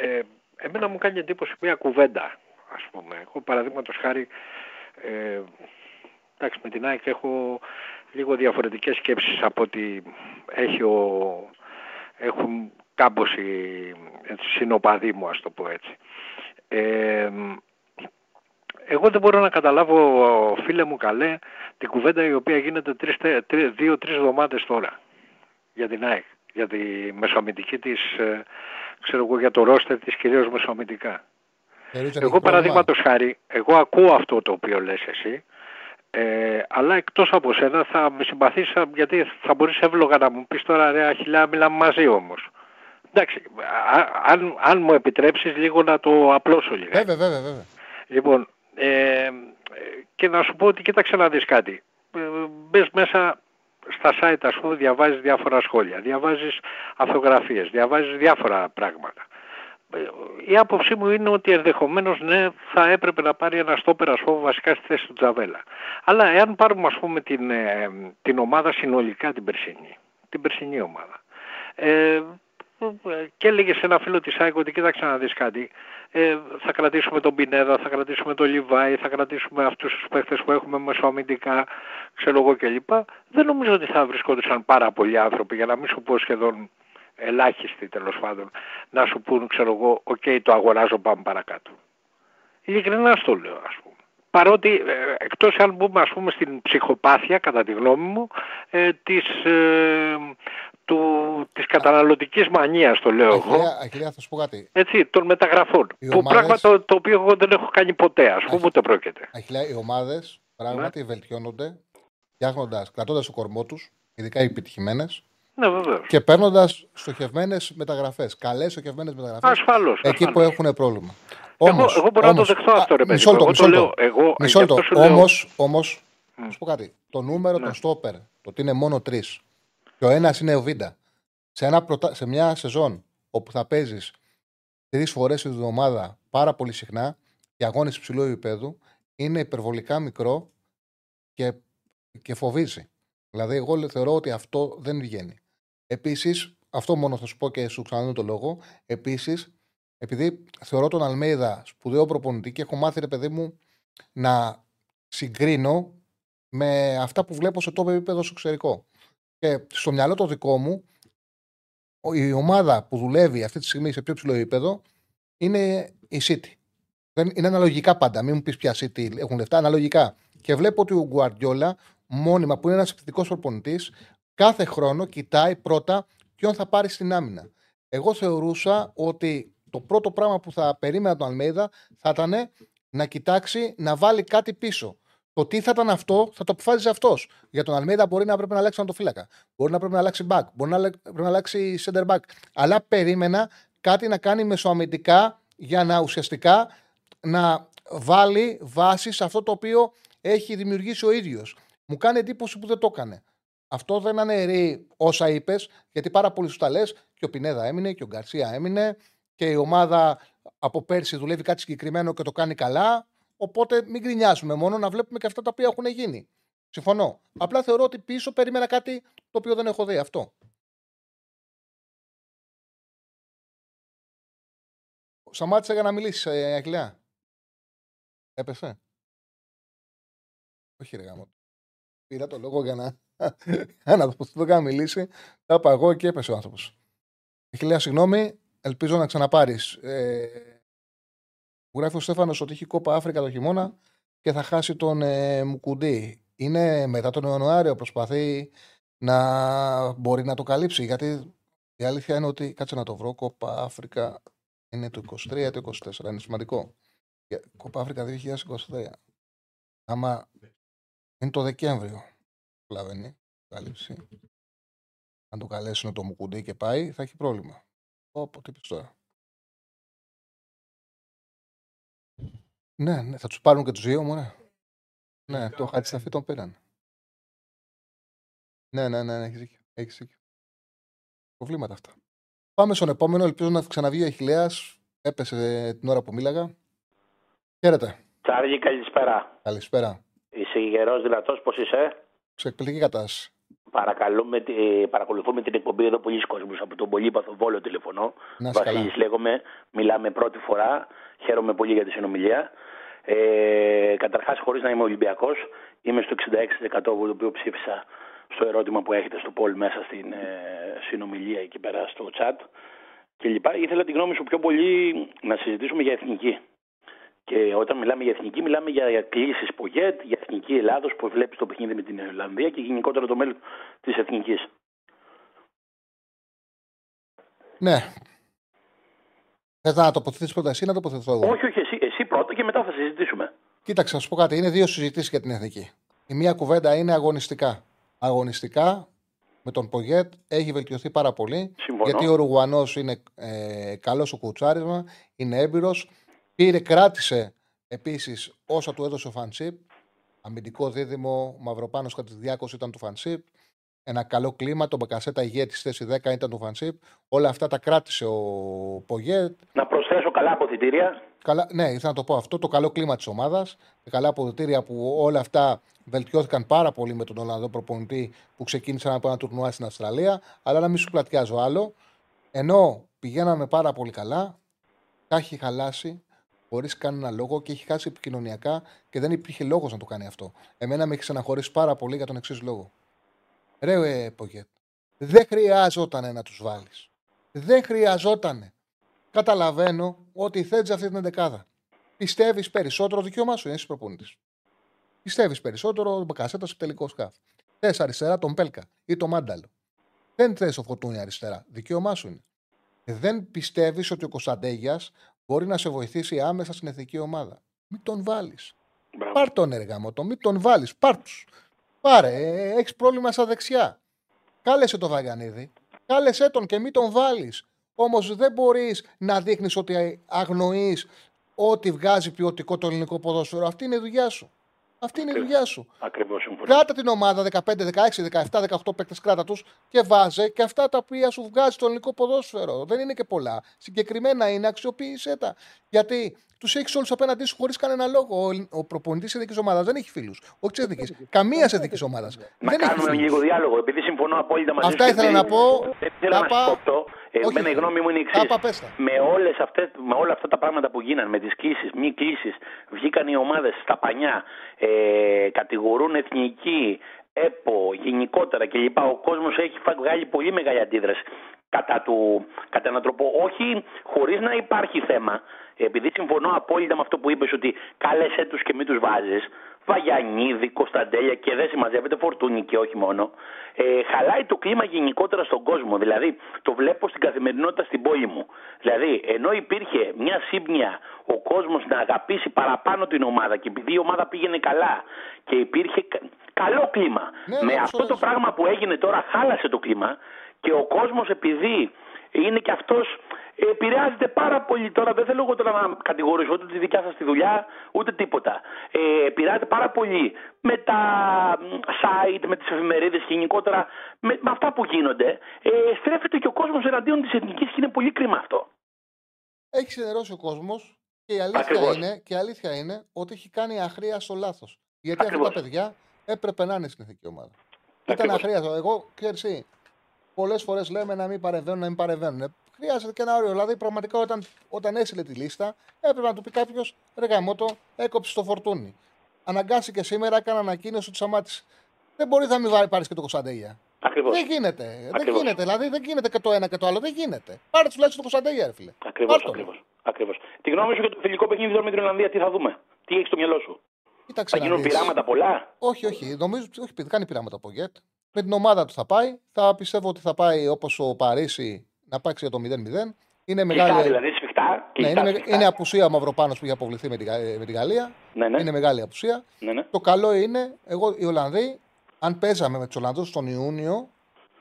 Ε, εμένα μου κάνει εντύπωση μια κουβέντα, ας πούμε. Εγώ παραδείγματος χάρη, ε, εντάξει με την ΑΕΚ έχω λίγο διαφορετικές σκέψεις από ότι έχει ο, έχουν κάμποσοι έτσι, συνοπαδοί μου, ας το πω έτσι. Ε, εγώ δεν μπορώ να καταλάβω, φίλε μου καλέ, την κουβέντα η οποία γίνεται τρεις, τε- τρι- δύο-τρεις εβδομάδες τώρα για την ΑΕΚ, για τη μεσοαμυντική της, ε, ξέρω εγώ, για το ρόστερ της κυρίως μεσοαμυντικά. Θεωρείς ότι Εγώ έχει πρόβλημα; παραδείγματος χάρη, εγώ ακούω αυτό το οποίο λες εσύ, ε, αλλά εκτός από σένα θα με συμπαθείς γιατί θα μπορείς εύλογα να μου πεις τώρα ρε Αχιλιά μιλάμε μαζί όμως. Εντάξει, α- αν, αν μου επιτρέψεις λίγο να το απλώσω λίγο. Βέβαια, βέβαια, βέβαια. Λοιπόν, ε, και να σου πω ότι κοίταξε να δεις κάτι. Ε, μπες μέσα στα site ας πούμε διαβάζεις διάφορα σχόλια, διαβάζεις αυτογραφίες, διαβάζεις διάφορα πράγματα. Ε, Η άποψή μου είναι ότι ενδεχομένως ναι θα έπρεπε να πάρει ένα στόπερ ας πούμε βασικά στη θέση του Τζαβέλα. Αλλά εάν πάρουμε ας πούμε την, ε, την ομάδα συνολικά την περσινή, την περσινή ομάδα. Ε, και έλεγε σε ένα φίλο της ΑΕΚ ότι κοίταξε να δεις κάτι, ε, θα κρατήσουμε τον Πινέδα, θα κρατήσουμε τον Λιβάη, θα κρατήσουμε αυτούς τους παίχτες που έχουμε μεσοαμυντικά, ξέρω εγώ κλπ. Δεν νομίζω ότι θα βρισκόντουσαν πάρα πολλοί άνθρωποι, για να μην σου πω σχεδόν ελάχιστοι τέλος πάντων, να σου πούν, ξέρω εγώ, οκ, το αγοράζω, πάμε παρακάτω. Ειλικρινά στο λέω, ας πούμε. Παρότι, ε, εκτός αν μπούμε, ας πούμε, στην ψυχοπάθεια, κατά τη γνώμη μου, ε, της, ε, του, της καταναλωτικής μανίας, το λέω εγώ. Αχιλέα, Αχιλέα, θα σου πω κάτι. Έτσι, των μεταγραφών. Οι που ομάδες- πράγμα το, το οποίο εγώ δεν έχω κάνει ποτέ, ας πούμε, Αχι- ούτε πρόκειται. Αχιλέα, οι ομάδες πράγματι Ναι. βελτιώνονται φτιάχνοντας, κρατώντας το κορμό τους, ειδικά οι επιτυχημένες, Ναι, βεβαίως. και παίρνοντας στοχευμένες μεταγραφές. Καλές στοχευμένες μεταγραφές. Ασφαλώς. Εκεί που ασφαλώς. έχουν πρόβλημα. Εγώ- Όμως, εγώ μπορώ να το όμως- δεχτώ αυτό, Α, ρε παιδί Μισό μου. λεπτό, Εγώ μισό το λεπτό. λέω, εγώ- Μισό γι' λεπτό. αυτό σου λέω. Όμως, όμως, Μμ. να σου πω κάτι. Το νούμερο Ναι. των στόπερ, το ότι είναι μόνο τρεις, και ο ένας είναι ο Βίντα, σε, ένα πρωτα... σε μια σεζόν όπου θα παίζεις τρεις φορές την εβδομάδα πάρα πολύ συχνά και αγώνες υψηλού επίπεδου, είναι υπερβολικά μικρό και, και φοβίζει. Δηλαδή, εγώ θεωρώ ότι αυτό δεν βγαίνει. Επίσης, αυτό μόνο θα σου πω και σου ξαναδίνω το λόγο. Επίσης, επειδή θεωρώ τον Αλμέιδα σπουδαίο προπονητή και έχω μάθει, ρε παιδί μου, να συγκρίνω με αυτά που βλέπω σε τόπο επίπεδο στο εξωτερικό. Και στο μυαλό το δικό μου, ο- η ομάδα που δουλεύει αυτή τη στιγμή σε πιο ψηλό επίπεδο είναι η City. Δεν, είναι αναλογικά πάντα. Μην μου πεις ποια City έχουν λεφτά, αναλογικά. Και βλέπω ότι ο Γκουαρδιόλα, μόνιμα, που είναι ένας επιθετικός προπονητής, κάθε χρόνο κοιτάει πρώτα ποιον θα πάρει στην άμυνα. Εγώ θεωρούσα ότι το πρώτο πράγμα που θα περίμενα τον Αλμέιδα θα ήταν να κοιτάξει να βάλει κάτι πίσω. Το τι θα ήταν αυτό θα το αποφάσιζε αυτός. Για τον Αλμέιδα μπορεί να πρέπει να αλλάξει φύλακα. Μπορεί να πρέπει να αλλάξει back. Μπορεί να αλλα- πρέπει να αλλάξει center back. Αλλά περίμενα κάτι να κάνει μεσοαμυντικά για να ουσιαστικά να βάλει βάση σε αυτό το οποίο έχει δημιουργήσει ο ίδιος. Μου κάνει εντύπωση που δεν το έκανε. Αυτό δεν αναιρεί όσα είπες, γιατί πάρα πολλοί σου τα λες και ο Πινέδα έμεινε και ο Γκαρσία έμεινε και η ομάδα από πέρσι δουλεύει κάτι συγκεκριμένο και το κάνει καλά. Οπότε μην γκρινιάζουμε μόνο να βλέπουμε και αυτά τα οποία έχουν γίνει. Συμφωνώ. Απλά θεωρώ ότι πίσω περίμενα κάτι το οποίο δεν έχω δει. Αυτό. Σταμάτησε για να μιλήσεις, ε, Αγγλιά. Έπεσε. Όχι, ρε γάμο. Πήρα το λόγο για να, για να το το κάνω μιλήσει. Τα είπα εγώ και έπεσε ο άνθρωπος. Αγγλιά, συγγνώμη. Ελπίζω να ξαναπάρεις. Ε, μου γράφει ο Στέφανος ότι έχει κόπα Αφρικα το χειμώνα και θα χάσει τον ε, Μουκουντή. Είναι μετά τον Ιανουάριο, προσπαθεί να μπορεί να το καλύψει. Γιατί η αλήθεια είναι ότι, κάτσε να το βρω, κόπα Αφρικα είναι το 23 ή το 24. Είναι σημαντικό. Κόπα Αφρικα 2023. Άμα είναι το Δεκέμβριο, καταλαβαίνει, κάλυψη. Αν το καλέσουν το Μουκουντή και πάει, θα έχει πρόβλημα. Όπω τι πεις τώρα. Ναι, ναι, θα τους πάρουν και τους δύο μου, ναι. Ναι, το Χατζησταφή τον πήραν. Ναι, ναι, ναι, ναι έχεις δίκιο. Έχεις δίκιο. Προβλήματα αυτά. Πάμε στον επόμενο. Ελπίζω να ξαναβγεί ο Αχηλέα. Έπεσε την ώρα που μίλαγα. Χαίρετε. Τσάργη, καλησπέρα. Καλησπέρα. Είσαι γερός, δυνατός, πώς είσαι; Σε εκπληκτική κατάσταση. Παρακαλούμε, τη- παρακολουθούμε την εκπομπή εδώ πολλοί κόσμοι από τον Πολύπαθο Βόλο τηλεφωνώ. Να είσαι καλά. Βασίλης λέγομαι, μιλάμε πρώτη φορά. Χαίρομαι πολύ για τη συνομιλία. Ε, Καταρχάς, χωρίς να είμαι Ολυμπιακός, είμαι στο 66% εγώ το οποίο ψήφισα στο ερώτημα που έχετε στο Πολ μέσα στην ε, συνομιλία εκεί πέρα στο chat και λοιπά. Ήθελα την γνώμη σου πιο πολύ να συζητήσουμε για εθνική. Και όταν μιλάμε για εθνική, μιλάμε για κλήσεις Πογέτ, για εθνική Ελλάδος που βλέπει το παιχνίδι με την Ιρλανδία και γενικότερα το μέλλον της εθνικής. Ναι. Θε να τοποθετήσει πρώτα εσύ ή να τοποθετηθώ εγώ. Όχι, όχι, εσύ, εσύ πρώτα και μετά θα συζητήσουμε. Κοίταξε, να σου πω κάτι. Είναι δύο συζητήσεις για την εθνική. Η μία κουβέντα είναι αγωνιστικά. Αγωνιστικά με τον Πογέτ έχει βελτιωθεί πάρα πολύ. Συμφωνώ. Γιατί ο Ρουγουανό είναι ε, καλός στο κουτσάρισμα, είναι έμπειρος. Πήρε, κράτησε επίσης όσα του έδωσε ο Φανσίπ. Αμυντικό δίδυμο, Μαυροπάνο Κατηδιάκο ήταν του Φανσίπ. Ένα καλό κλίμα, τον Μπακασέτα ηγέτη θέση 10 ήταν του Φανσίπ. Όλα αυτά τα κράτησε ο Πογέτ. Να προσθέσω καλά αποθητήρια. Καλά, ναι, ήθελα να το πω αυτό. Το καλό κλίμα της ομάδας. Τα καλά αποδοτήρια που όλα αυτά βελτιώθηκαν πάρα πολύ με τον Ολλανδό προπονητή που ξεκίνησαν από ένα τουρνουά στην Αυστραλία. Αλλά να μην σου πλατιάζω άλλο. Ενώ πηγαίναμε πάρα πολύ καλά, τα έχει χαλάσει χωρίς κανένα λόγο και έχει χάσει επικοινωνιακά και δεν υπήρχε λόγος να το κάνει αυτό. Εμένα με έχει ξαναχωρήσει πάρα πολύ για τον εξής λόγο. Ρε, ε, Πογέτ, δεν χρειάζονταν να τους βάλεις. Δεν χρειαζότανε. Καταλαβαίνω ότι θέτεις αυτή την δεκάδα. Πιστεύεις περισσότερο, δικαίωμά σου είναι εσύ προπονητής. Πιστεύεις περισσότερο τον Μπακασέτας στο τελικό σκάφ. Θες αριστερά τον Πέλκα ή τον Μάνταλο. Δεν θες ο Φωτούνι αριστερά. Δικαίωμά σου είναι. Δεν πιστεύεις ότι ο Κωνσταντέγιας μπορεί να σε βοηθήσει άμεσα στην εθνική ομάδα. Μην τον βάλεις. Μπράβο. Πάρ τον έργα το, μην τον βάλεις. Πάρ τους. Πάρε, έχεις πρόβλημα στα δεξιά. Κάλεσε το Βαγανίδη. Κάλεσέ τον και μην τον βάλεις. Όμως δεν μπορείς να δείχνεις ότι αγνοείς ό,τι βγάζει ποιοτικό το ελληνικό ποδόσφαιρο. Αυτή είναι η δουλειά σου. Αυτή είναι η δουλειά σου. Ακριβώς συμφωνώ. Κράτα την ομάδα 15, 16, 17, 18 παίκτες, κράτα τους και βάζε και αυτά τα οποία σου βγάζει το ελληνικό ποδόσφαιρο. Δεν είναι και πολλά. Συγκεκριμένα είναι, αξιοποίησέ τα. Γιατί τους έχεις όλους απέναντί σου χωρίς κανένα λόγο. Ο, ο προπονητής της εθνική ομάδας δεν έχει φίλους. Όχι της εθνική. Καμίας εθνική ομάδας. Να Δεν έχει κάνουμε φίλους. λίγο διάλογο, επειδή συμφωνώ απόλυτα μαζί Αυτά σου. ήθελα επειδή να πω. Δεν ήθελα να Τάπα. σου κόψω. Ε, Όχι. Εμένα η γνώμη μου είναι η Τάπα, εξής. πες τα. Με, όλες αυτές, με όλα αυτά τα πράγματα που γίνανε, με τις κλήσεις, μη κλήσεις, βγήκαν οι ομάδες στα πανιά, ε, κατηγορούν εθνική, ΕΠΟ, γενικότερα κλπ. Ο κόσμος έχει φα- βγάλει πολύ μεγάλη αντίδραση κατά, του, κατά έναν τρόπο, όχι χωρίς να υπάρχει θέμα. Επειδή συμφωνώ απόλυτα με αυτό που είπες ότι κάλεσέ τους και μην τους βάζεις. Βαγιανίδη, Κωνσταντέλια και δεν συμμαζεύεται φορτούνη και όχι μόνο. Ε, χαλάει το κλίμα γενικότερα στον κόσμο. Δηλαδή, το βλέπω στην καθημερινότητα στην πόλη μου. Δηλαδή, ενώ υπήρχε μια σύμπνοια ο κόσμος να αγαπήσει παραπάνω την ομάδα και επειδή η ομάδα πήγαινε καλά και υπήρχε κα- καλό κλίμα. Ναι, με ναι, αυτό το σωστά. πράγμα που έγινε τώρα χάλασε το κλίμα και ο κόσμος επειδή είναι και αυτός επηρεάζεται πάρα πολύ. Τώρα δεν θέλω εγώ τώρα να κατηγορήσω ούτε τη δικιά σας τη δουλειά ούτε τίποτα. Ε, επηρεάζεται πάρα πολύ με τα μ, site, με τις εφημερίδες και γενικότερα με, με αυτά που γίνονται. Ε, στρέφεται και ο κόσμος εναντίον της εθνικής και είναι πολύ κρίμα αυτό. Έχει ξενερώσει ο κόσμος και η αλήθεια, Ακριβώς. είναι, και η αλήθεια είναι ότι έχει κάνει αχρίαστο λάθος. Γιατί Ακριβώς. αυτά τα παιδιά έπρεπε να είναι στην εθνική ομάδα. Ήταν Ακριβώς. αχρίαστο. Εγώ, ξέρεις, πολλές φορές λέμε να μην παρεμβαίνουν, να μην παρεμβαίνουν. Ε, Χρειάζεται και ένα όριο. Δηλαδή, πραγματικά όταν, όταν έσυλε τη λίστα, έπρεπε να του πει κάποιος ρε γαμώτο, έκοψε το φορτούνι. Αναγκάστηκε σήμερα, έκανε ανακοίνωση ότι σταμάτησε. Δεν μπορεί να μην πάρεις και το Κωνσταντέγια. Ακριβώς. Δεν γίνεται. Δεν Ακριβώς. γίνεται. Δηλαδή, δεν γίνεται και το ένα και το άλλο. Δεν γίνεται. Πάρε τουλάχιστον το Κωνσταντέγια, ρε φίλε. Ακριβώς, Πάρ' τον. ακριβώς. Ακριβώς. Τη γνώμη σου για το φιλικό παιχνίδι τώρα με την Ιρλανδία, τι θα δούμε; Τι έχει στο μυαλό σου; Κοίταξε Θα να γίνουν δεις. πειράματα πολλά; Όχι, όχι. Νομίζω όχι, δεν κάνει πειράματα από Γετ. Με την ομάδα του θα πάει. Θα πιστεύω ότι θα πάει όπως ο Παρίσι να παίξει για το 0-0. Είναι Κλειστά μεγάλη. δηλαδή, σφιχτά. Ναι, κλειστά, είναι, με- σφιχτά. είναι απουσία ο Μαυροπάνος που είχε αποβληθεί με τη, Γα- με τη Γαλλία. Ναι, ναι. Είναι μεγάλη απουσία. ναι, ναι. Το καλό είναι, εγώ οι Ολλανδοί, αν παίζαμε με τους Ολλανδούς τον Ιούνιο,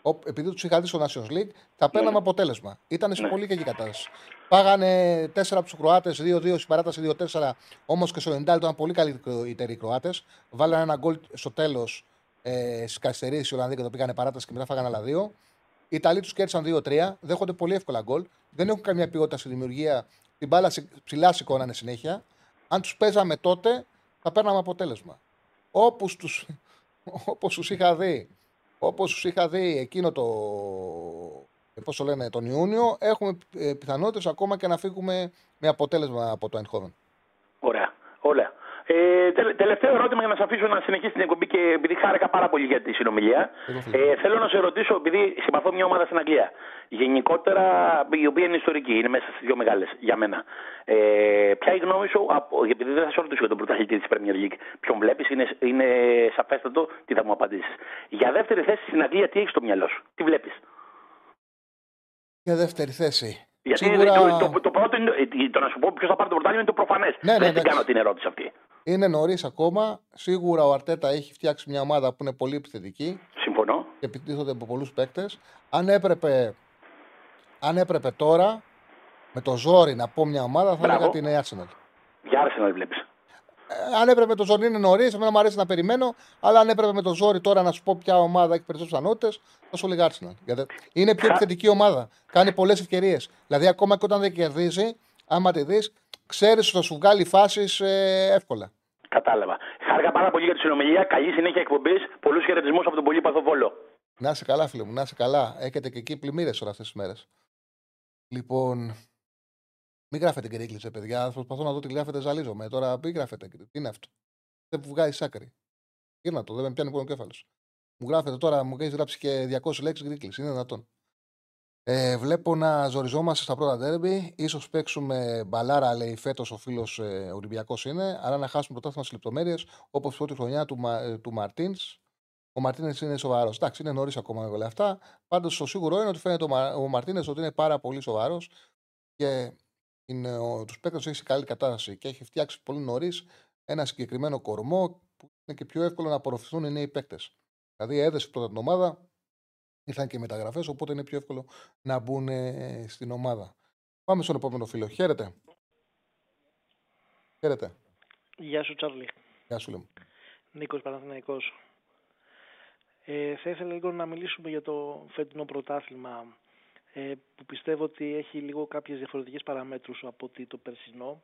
Ο- επειδή τους είχα δει στο Nations League, θα παίρναμε αποτέλεσμα. Ήταν σε πολύ κακή κατάσταση. Πάγανε 4 από τους Κροάτες, 2-2 στην παράταση 2-4. Όμως και στο 90 ήταν πολύ καλύτεροι οι Κροάτες. Βάλανε ένα γκολ στο τέλος ε, στι καθυστερήσει οι Ολλανδοί και το πήγανε παράταση και μετά φάγανε άλλα δύο. Οι Ιταλοί τους κέρδισαν 2-3. Δέχονται πολύ εύκολα γκολ. Δεν έχουν καμία ποιότητα στη δημιουργία. Την μπάλα σι- ψηλά σηκώνανε συνέχεια. Αν τους παίζαμε τότε, θα παίρναμε αποτέλεσμα. Όπως τους όπως τους είχα δει, όπως τους είχα δει εκείνο το, ε, πώς το λένε, τον Ιούνιο, έχουμε ε, πιθανότητες ακόμα και να φύγουμε με αποτέλεσμα από το Eindhoven. Ωραία. Ωραία. Ε, τελε- τελευταίο ερώτημα για να σα αφήσω να συνεχίσει την εκπομπή και επειδή χάρηκα πάρα πολύ για τη συνομιλία. Εγώ φίλε. Ε, θέλω να σε ρωτήσω, επειδή συμπαθώ μια ομάδα στην Αγγλία. Γενικότερα, η οποία είναι ιστορική, είναι μέσα στις δύο μεγάλες για μένα. Ε, ποια είναι η γνώμη σου, από, επειδή δεν θα σε ρωτήσω για τον πρωταθλητή της Premier League, ποιον βλέπεις, είναι, είναι σαφέστατο τι θα μου απαντήσεις. Για δεύτερη θέση στην Αγγλία, τι έχεις στο μυαλό σου, τι βλέπεις; Για δεύτερη θέση. Γιατί Σίγουρα το, το, το πρώτο είναι, ε, το να σου πω ποιος θα πάρει το πρωτάθλημα είναι το προφανές. Ναι, ναι, δεν την εντάξει. κάνω την ερώτηση αυτή. Είναι νωρίς ακόμα. Σίγουρα ο Αρτέτα έχει φτιάξει μια ομάδα που είναι πολύ επιθετική Συμφωνώ. και επιτίθονται από πολλούς παίκτες. Αν έπρεπε, αν έπρεπε τώρα με το ζόρι να πω μια ομάδα, θα Μπράβο. έλεγα την Arsenal. Για Arsenal βλέπεις. Ε, αν έπρεπε με το ζόρι είναι νωρίς, εμένα μου αρέσει να περιμένω, αλλά αν έπρεπε με το ζόρι τώρα να σου πω ποια ομάδα έχει περισσότερε πιθανότητε, θα σου έλεγα Arsenal. Γιατί είναι πιο επιθετική ομάδα. Κάνει πολλές ευκαιρίες. Δηλαδή, ακόμα και όταν δεν κερδίζει, άμα τη δεις, ξέρεις ότι θα σου βγάλει φάσεις εύκολα. Κατάλαβα. Χάρηκα πάρα πολύ για τη συνομιλία. Καλή συνέχεια εκπομπής. Πολλούς χαιρετισμούς από τον πολύ Παθοβόλο. Να είσαι καλά, φίλε μου, να είσαι καλά. Έχετε και εκεί πλημμύρες όλες αυτές τις μέρες. Λοιπόν, μην γράφετε γκρίκλι, παιδιά. Προσπαθώ να δω τι γράφετε, ζαλίζομαι. Τώρα μην γράφετε. Τι είναι αυτό; Δεν που βγάζει άκρη. Γύρνα το, δεν με πιάνει πόνο κέφαλος. Μου γράφετε τώρα, μου έχεις γράψει και 200 λέξεις γκρίκλι. Είναι δυνατόν. Ε, βλέπω να ζοριζόμαστε στα πρώτα ντέρμπι. σω παίξουμε μπαλάρα, λέει φέτος ο φίλος ε, Ολυμπιακός είναι. Αλλά να χάσουμε πρωτάθλημα στι λεπτομέρειες όπως η πρώτη χρονιά του, Μα, ε, του Μαρτίνς. Ο Μαρτίνες είναι σοβαρός. Εντάξει, είναι νωρίς ακόμα με όλα αυτά. Πάντως το σίγουρο είναι ότι φαίνεται ο, Μα, ο Μαρτίνες ότι είναι πάρα πολύ σοβαρός και τους παίκτες έχει σε καλή κατάσταση και έχει φτιάξει πολύ νωρίς ένα συγκεκριμένο κορμό που είναι και πιο εύκολο να απορροφηθούν οι νέοι παίκτες. Δηλαδή έδεσε πρώτα την ομάδα, ήρθαν και μεταγραφές, οπότε είναι πιο εύκολο να μπουν ε, στην ομάδα. Πάμε στον επόμενο φίλο. Χαίρετε. Χαίρετε. Γεια σου, Τσάρλι. Γεια σου, λέμε. Νίκος Παναθηναϊκός. Ε, θα ήθελα λίγο να μιλήσουμε για το φετινό πρωτάθλημα ε, που πιστεύω ότι έχει λίγο κάποιες διαφορετικές παραμέτρους από ότι το περσινό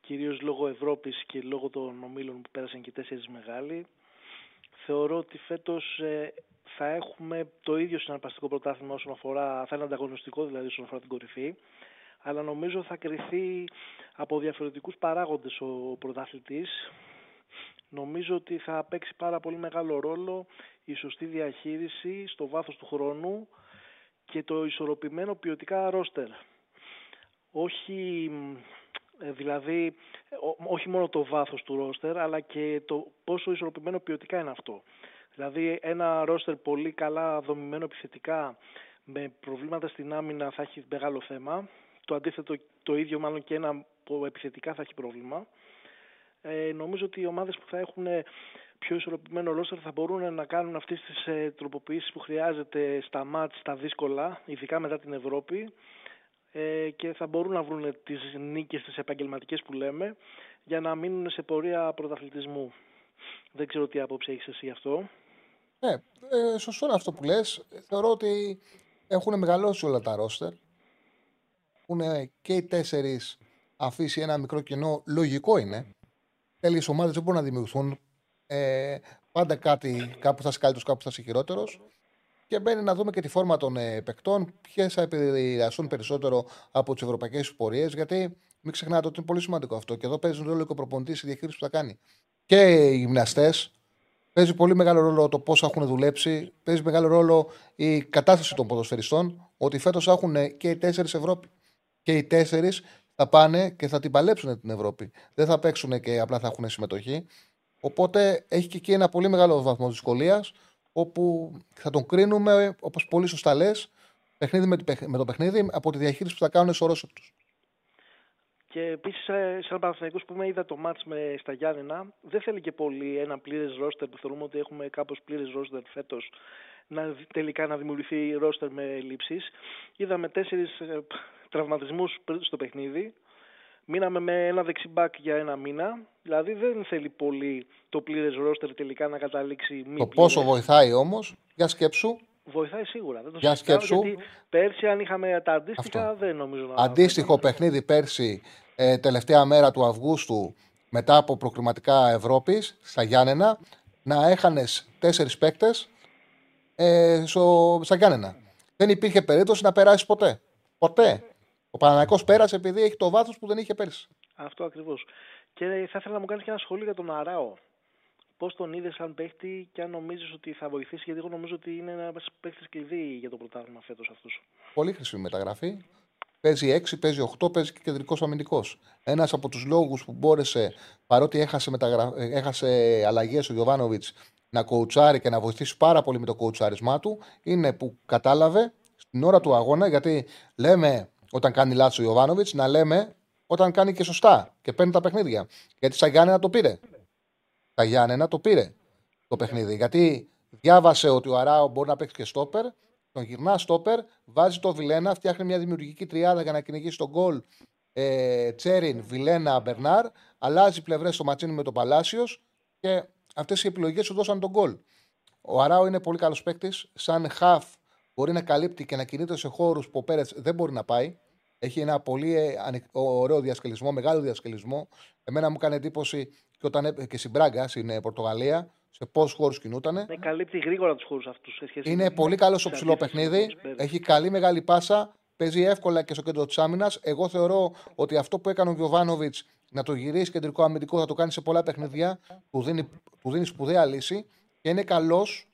κυρίως λόγω Ευρώπης και λόγω των ομίλων που πέρασαν και τέσσερις μεγάλοι. Θεωρώ ότι φέτος ε, θα έχουμε το ίδιο συναρπαστικό πρωτάθλημα όσον αφορά, θα είναι ανταγωνιστικό δηλαδή όσον αφορά την κορυφή, αλλά νομίζω θα κριθεί από διαφορετικούς παράγοντες ο πρωταθλητής. Νομίζω ότι θα παίξει πάρα πολύ μεγάλο ρόλο η σωστή διαχείριση στο βάθος του χρόνου και το ισορροπημένο ποιοτικά ρόστερ. Όχι ε, δηλαδή όχι μόνο το βάθος του ρόστερ αλλά και το πόσο ισορροπημένο ποιοτικά είναι αυτό. Δηλαδή ένα ρόστερ πολύ καλά δομημένο επιθετικά με προβλήματα στην άμυνα θα έχει μεγάλο θέμα. Το αντίθετο το ίδιο μάλλον και ένα που επιθετικά θα έχει πρόβλημα. Ε, νομίζω ότι οι ομάδες που θα έχουν πιο ισορροπημένο ρόστερ θα μπορούν να κάνουν αυτές τις ε, τροποποιήσεις που χρειάζεται στα μάτς, στα δύσκολα, ειδικά μετά την Ευρώπη ε, και θα μπορούν να βρουν τις νίκες τις επαγγελματικές που λέμε για να μείνουν σε πορεία πρωταθλητισμού. Δεν ξέρω τι άποψη έχεις εσύ γι' αυτό. Ναι, ε, σωστό είναι αυτό που λες. Θεωρώ ότι έχουν μεγαλώσει όλα τα ρόστερ. Έχουν και οι τέσσερις αφήσει ένα μικρό κενό. Λογικό είναι. Τέλειες ομάδες δεν μπορούν να δημιουργηθούν. Ε, πάντα κάτι, κάπου θα είσαι καλύτερος, κάπου θα είσαι χειρότερος. Και μπαίνει να δούμε και τη φόρμα των ε, παικτών, ποιες θα επηρεαστούν περισσότερο από τις ευρωπαϊκές πορείες. Γιατί μην ξεχνάτε ότι είναι πολύ σημαντικό αυτό. Και εδώ παίζει ρόλο και ο προπονητής η διαχείριση που θα κάνει. Και οι γυμναστές. Παίζει πολύ μεγάλο ρόλο το πώς έχουν δουλέψει. Παίζει μεγάλο ρόλο η κατάσταση των ποδοσφαιριστών. Ότι φέτος έχουν και οι τέσσερις Ευρώπη. Και οι τέσσερις θα πάνε και θα την παλέψουν την Ευρώπη. Δεν θα παίξουν και απλά θα έχουν συμμετοχή. Οπότε έχει και εκεί ένα πολύ μεγάλο βαθμό δυσκολίας όπου θα τον κρίνουμε, όπως πολύ σωστά λες, παιχνίδι με το παιχνίδι από τη διαχείριση που θα κάνουν στο ρόσερ τους. Και επίσης, σαν Παναθυναϊκό που με είδα το μάτ με στα Γιάννενα, δεν θέλει και πολύ ένα πλήρες ρόστερ που θεωρούμε ότι έχουμε κάπως πλήρες ρόστερ φέτος να, τελικά να δημιουργηθεί ρόστερ με λήψεις. Είδαμε τέσσερις ε, τραυματισμούς πριν στο παιχνίδι. Μείναμε με ένα δεξιμπάκ για ένα μήνα. Δηλαδή δεν θέλει πολύ το πλήρες ρόστερ τελικά να καταλήξει μη Το πόσο βοηθάει όμως, για σκέψου. Βοηθάει σίγουρα. Δεν το Για συζητάω, σκέψου. Γιατί πέρσι, αν είχαμε τα αντίστοιχα, Αυτό. δεν νομίζω να. Αντίστοιχο παιχνίδι πέρσι, ε, τελευταία μέρα του Αυγούστου, μετά από προκριματικά Ευρώπης, στα Γιάννενα, να έχανες τέσσερις παίκτες ε, στο, στα Γιάννενα. Δεν υπήρχε περίπτωση να περάσεις ποτέ. Ποτέ. Ο Παναναϊκός πέρασε επειδή έχει το βάθος που δεν είχε πέρσι. Αυτό ακριβώς. Και θα ήθελα να μου κάνεις και ένα σχόλιο για τον Αράο. Πώς τον είδες σαν παίχτη και αν νομίζεις ότι θα βοηθήσει, γιατί εγώ νομίζω ότι είναι ένας παίχτης κλειδί για το πρωτάθλημα φέτος αυτός. Πολύ χρήσιμη μεταγραφή. Παίζει 6, παίζει 8, παίζει και κεντρικός αμυντικός. Ένας από τους λόγους που μπόρεσε, παρότι έχασε, μεταγρα... ε, έχασε αλλαγές ο Γιωβάνοβιτς, να κοουτσάρει και να βοηθήσει πάρα πολύ με το κοουτσάρισμά του, είναι που κατάλαβε στην ώρα του αγώνα, γιατί λέμε όταν κάνει λάθος ο Γιωβάνοβιτ, να λέμε όταν κάνει και σωστά και παίρνει τα παιχνίδια. Γιατί στα Γιάννενα το πήρε. Στα Γιάννενα το πήρε το παιχνίδι. Γιατί διάβασε ότι ο Αράο μπορεί να παίξει και στόπερ, τον γυρνά στόπερ, βάζει το Βιλένα, φτιάχνει μια δημιουργική τριάδα για να κυνηγήσει τον γκολ ε, Τσέριν, Βιλένα, Μπερνάρ, αλλάζει πλευρές στο ματσίνι με τον Παλάσιος και αυτές οι επιλογές σου δώσαν τον γκολ. Ο Αράο είναι πολύ καλός παίκτης. Σαν χαφ μπορεί να καλύπτει και να κινείται σε χώρους που ο Πέρετς δεν μπορεί να πάει. Έχει ένα πολύ ε, ανεκ- ωραίο διασκελισμό, μεγάλο διασκελισμό. Εμένα μου έκανε εντύπωση και, όταν, έ- και στην Μπράγκα, στην ε, Πορτογαλία, σε πόσους χώρους κινούτανε. Ναι, καλύπτει γρήγορα τους χώρους αυτούς σε σχέση Είναι με- πολύ καλός στο σε ψηλό αντίθεση με παιχνίδι. τον Σπέρ. Έχει καλή μεγάλη πάσα. Παίζει εύκολα και στο κέντρο της άμυνας. Εγώ θεωρώ ότι αυτό που έκανε ο Γιωβάνοβιτς να το γυρίσει κεντρικό αμυντικό θα το κάνει σε πολλά παιχνίδια. Του δίνει, του δίνει σπουδαία λύση και είναι καλός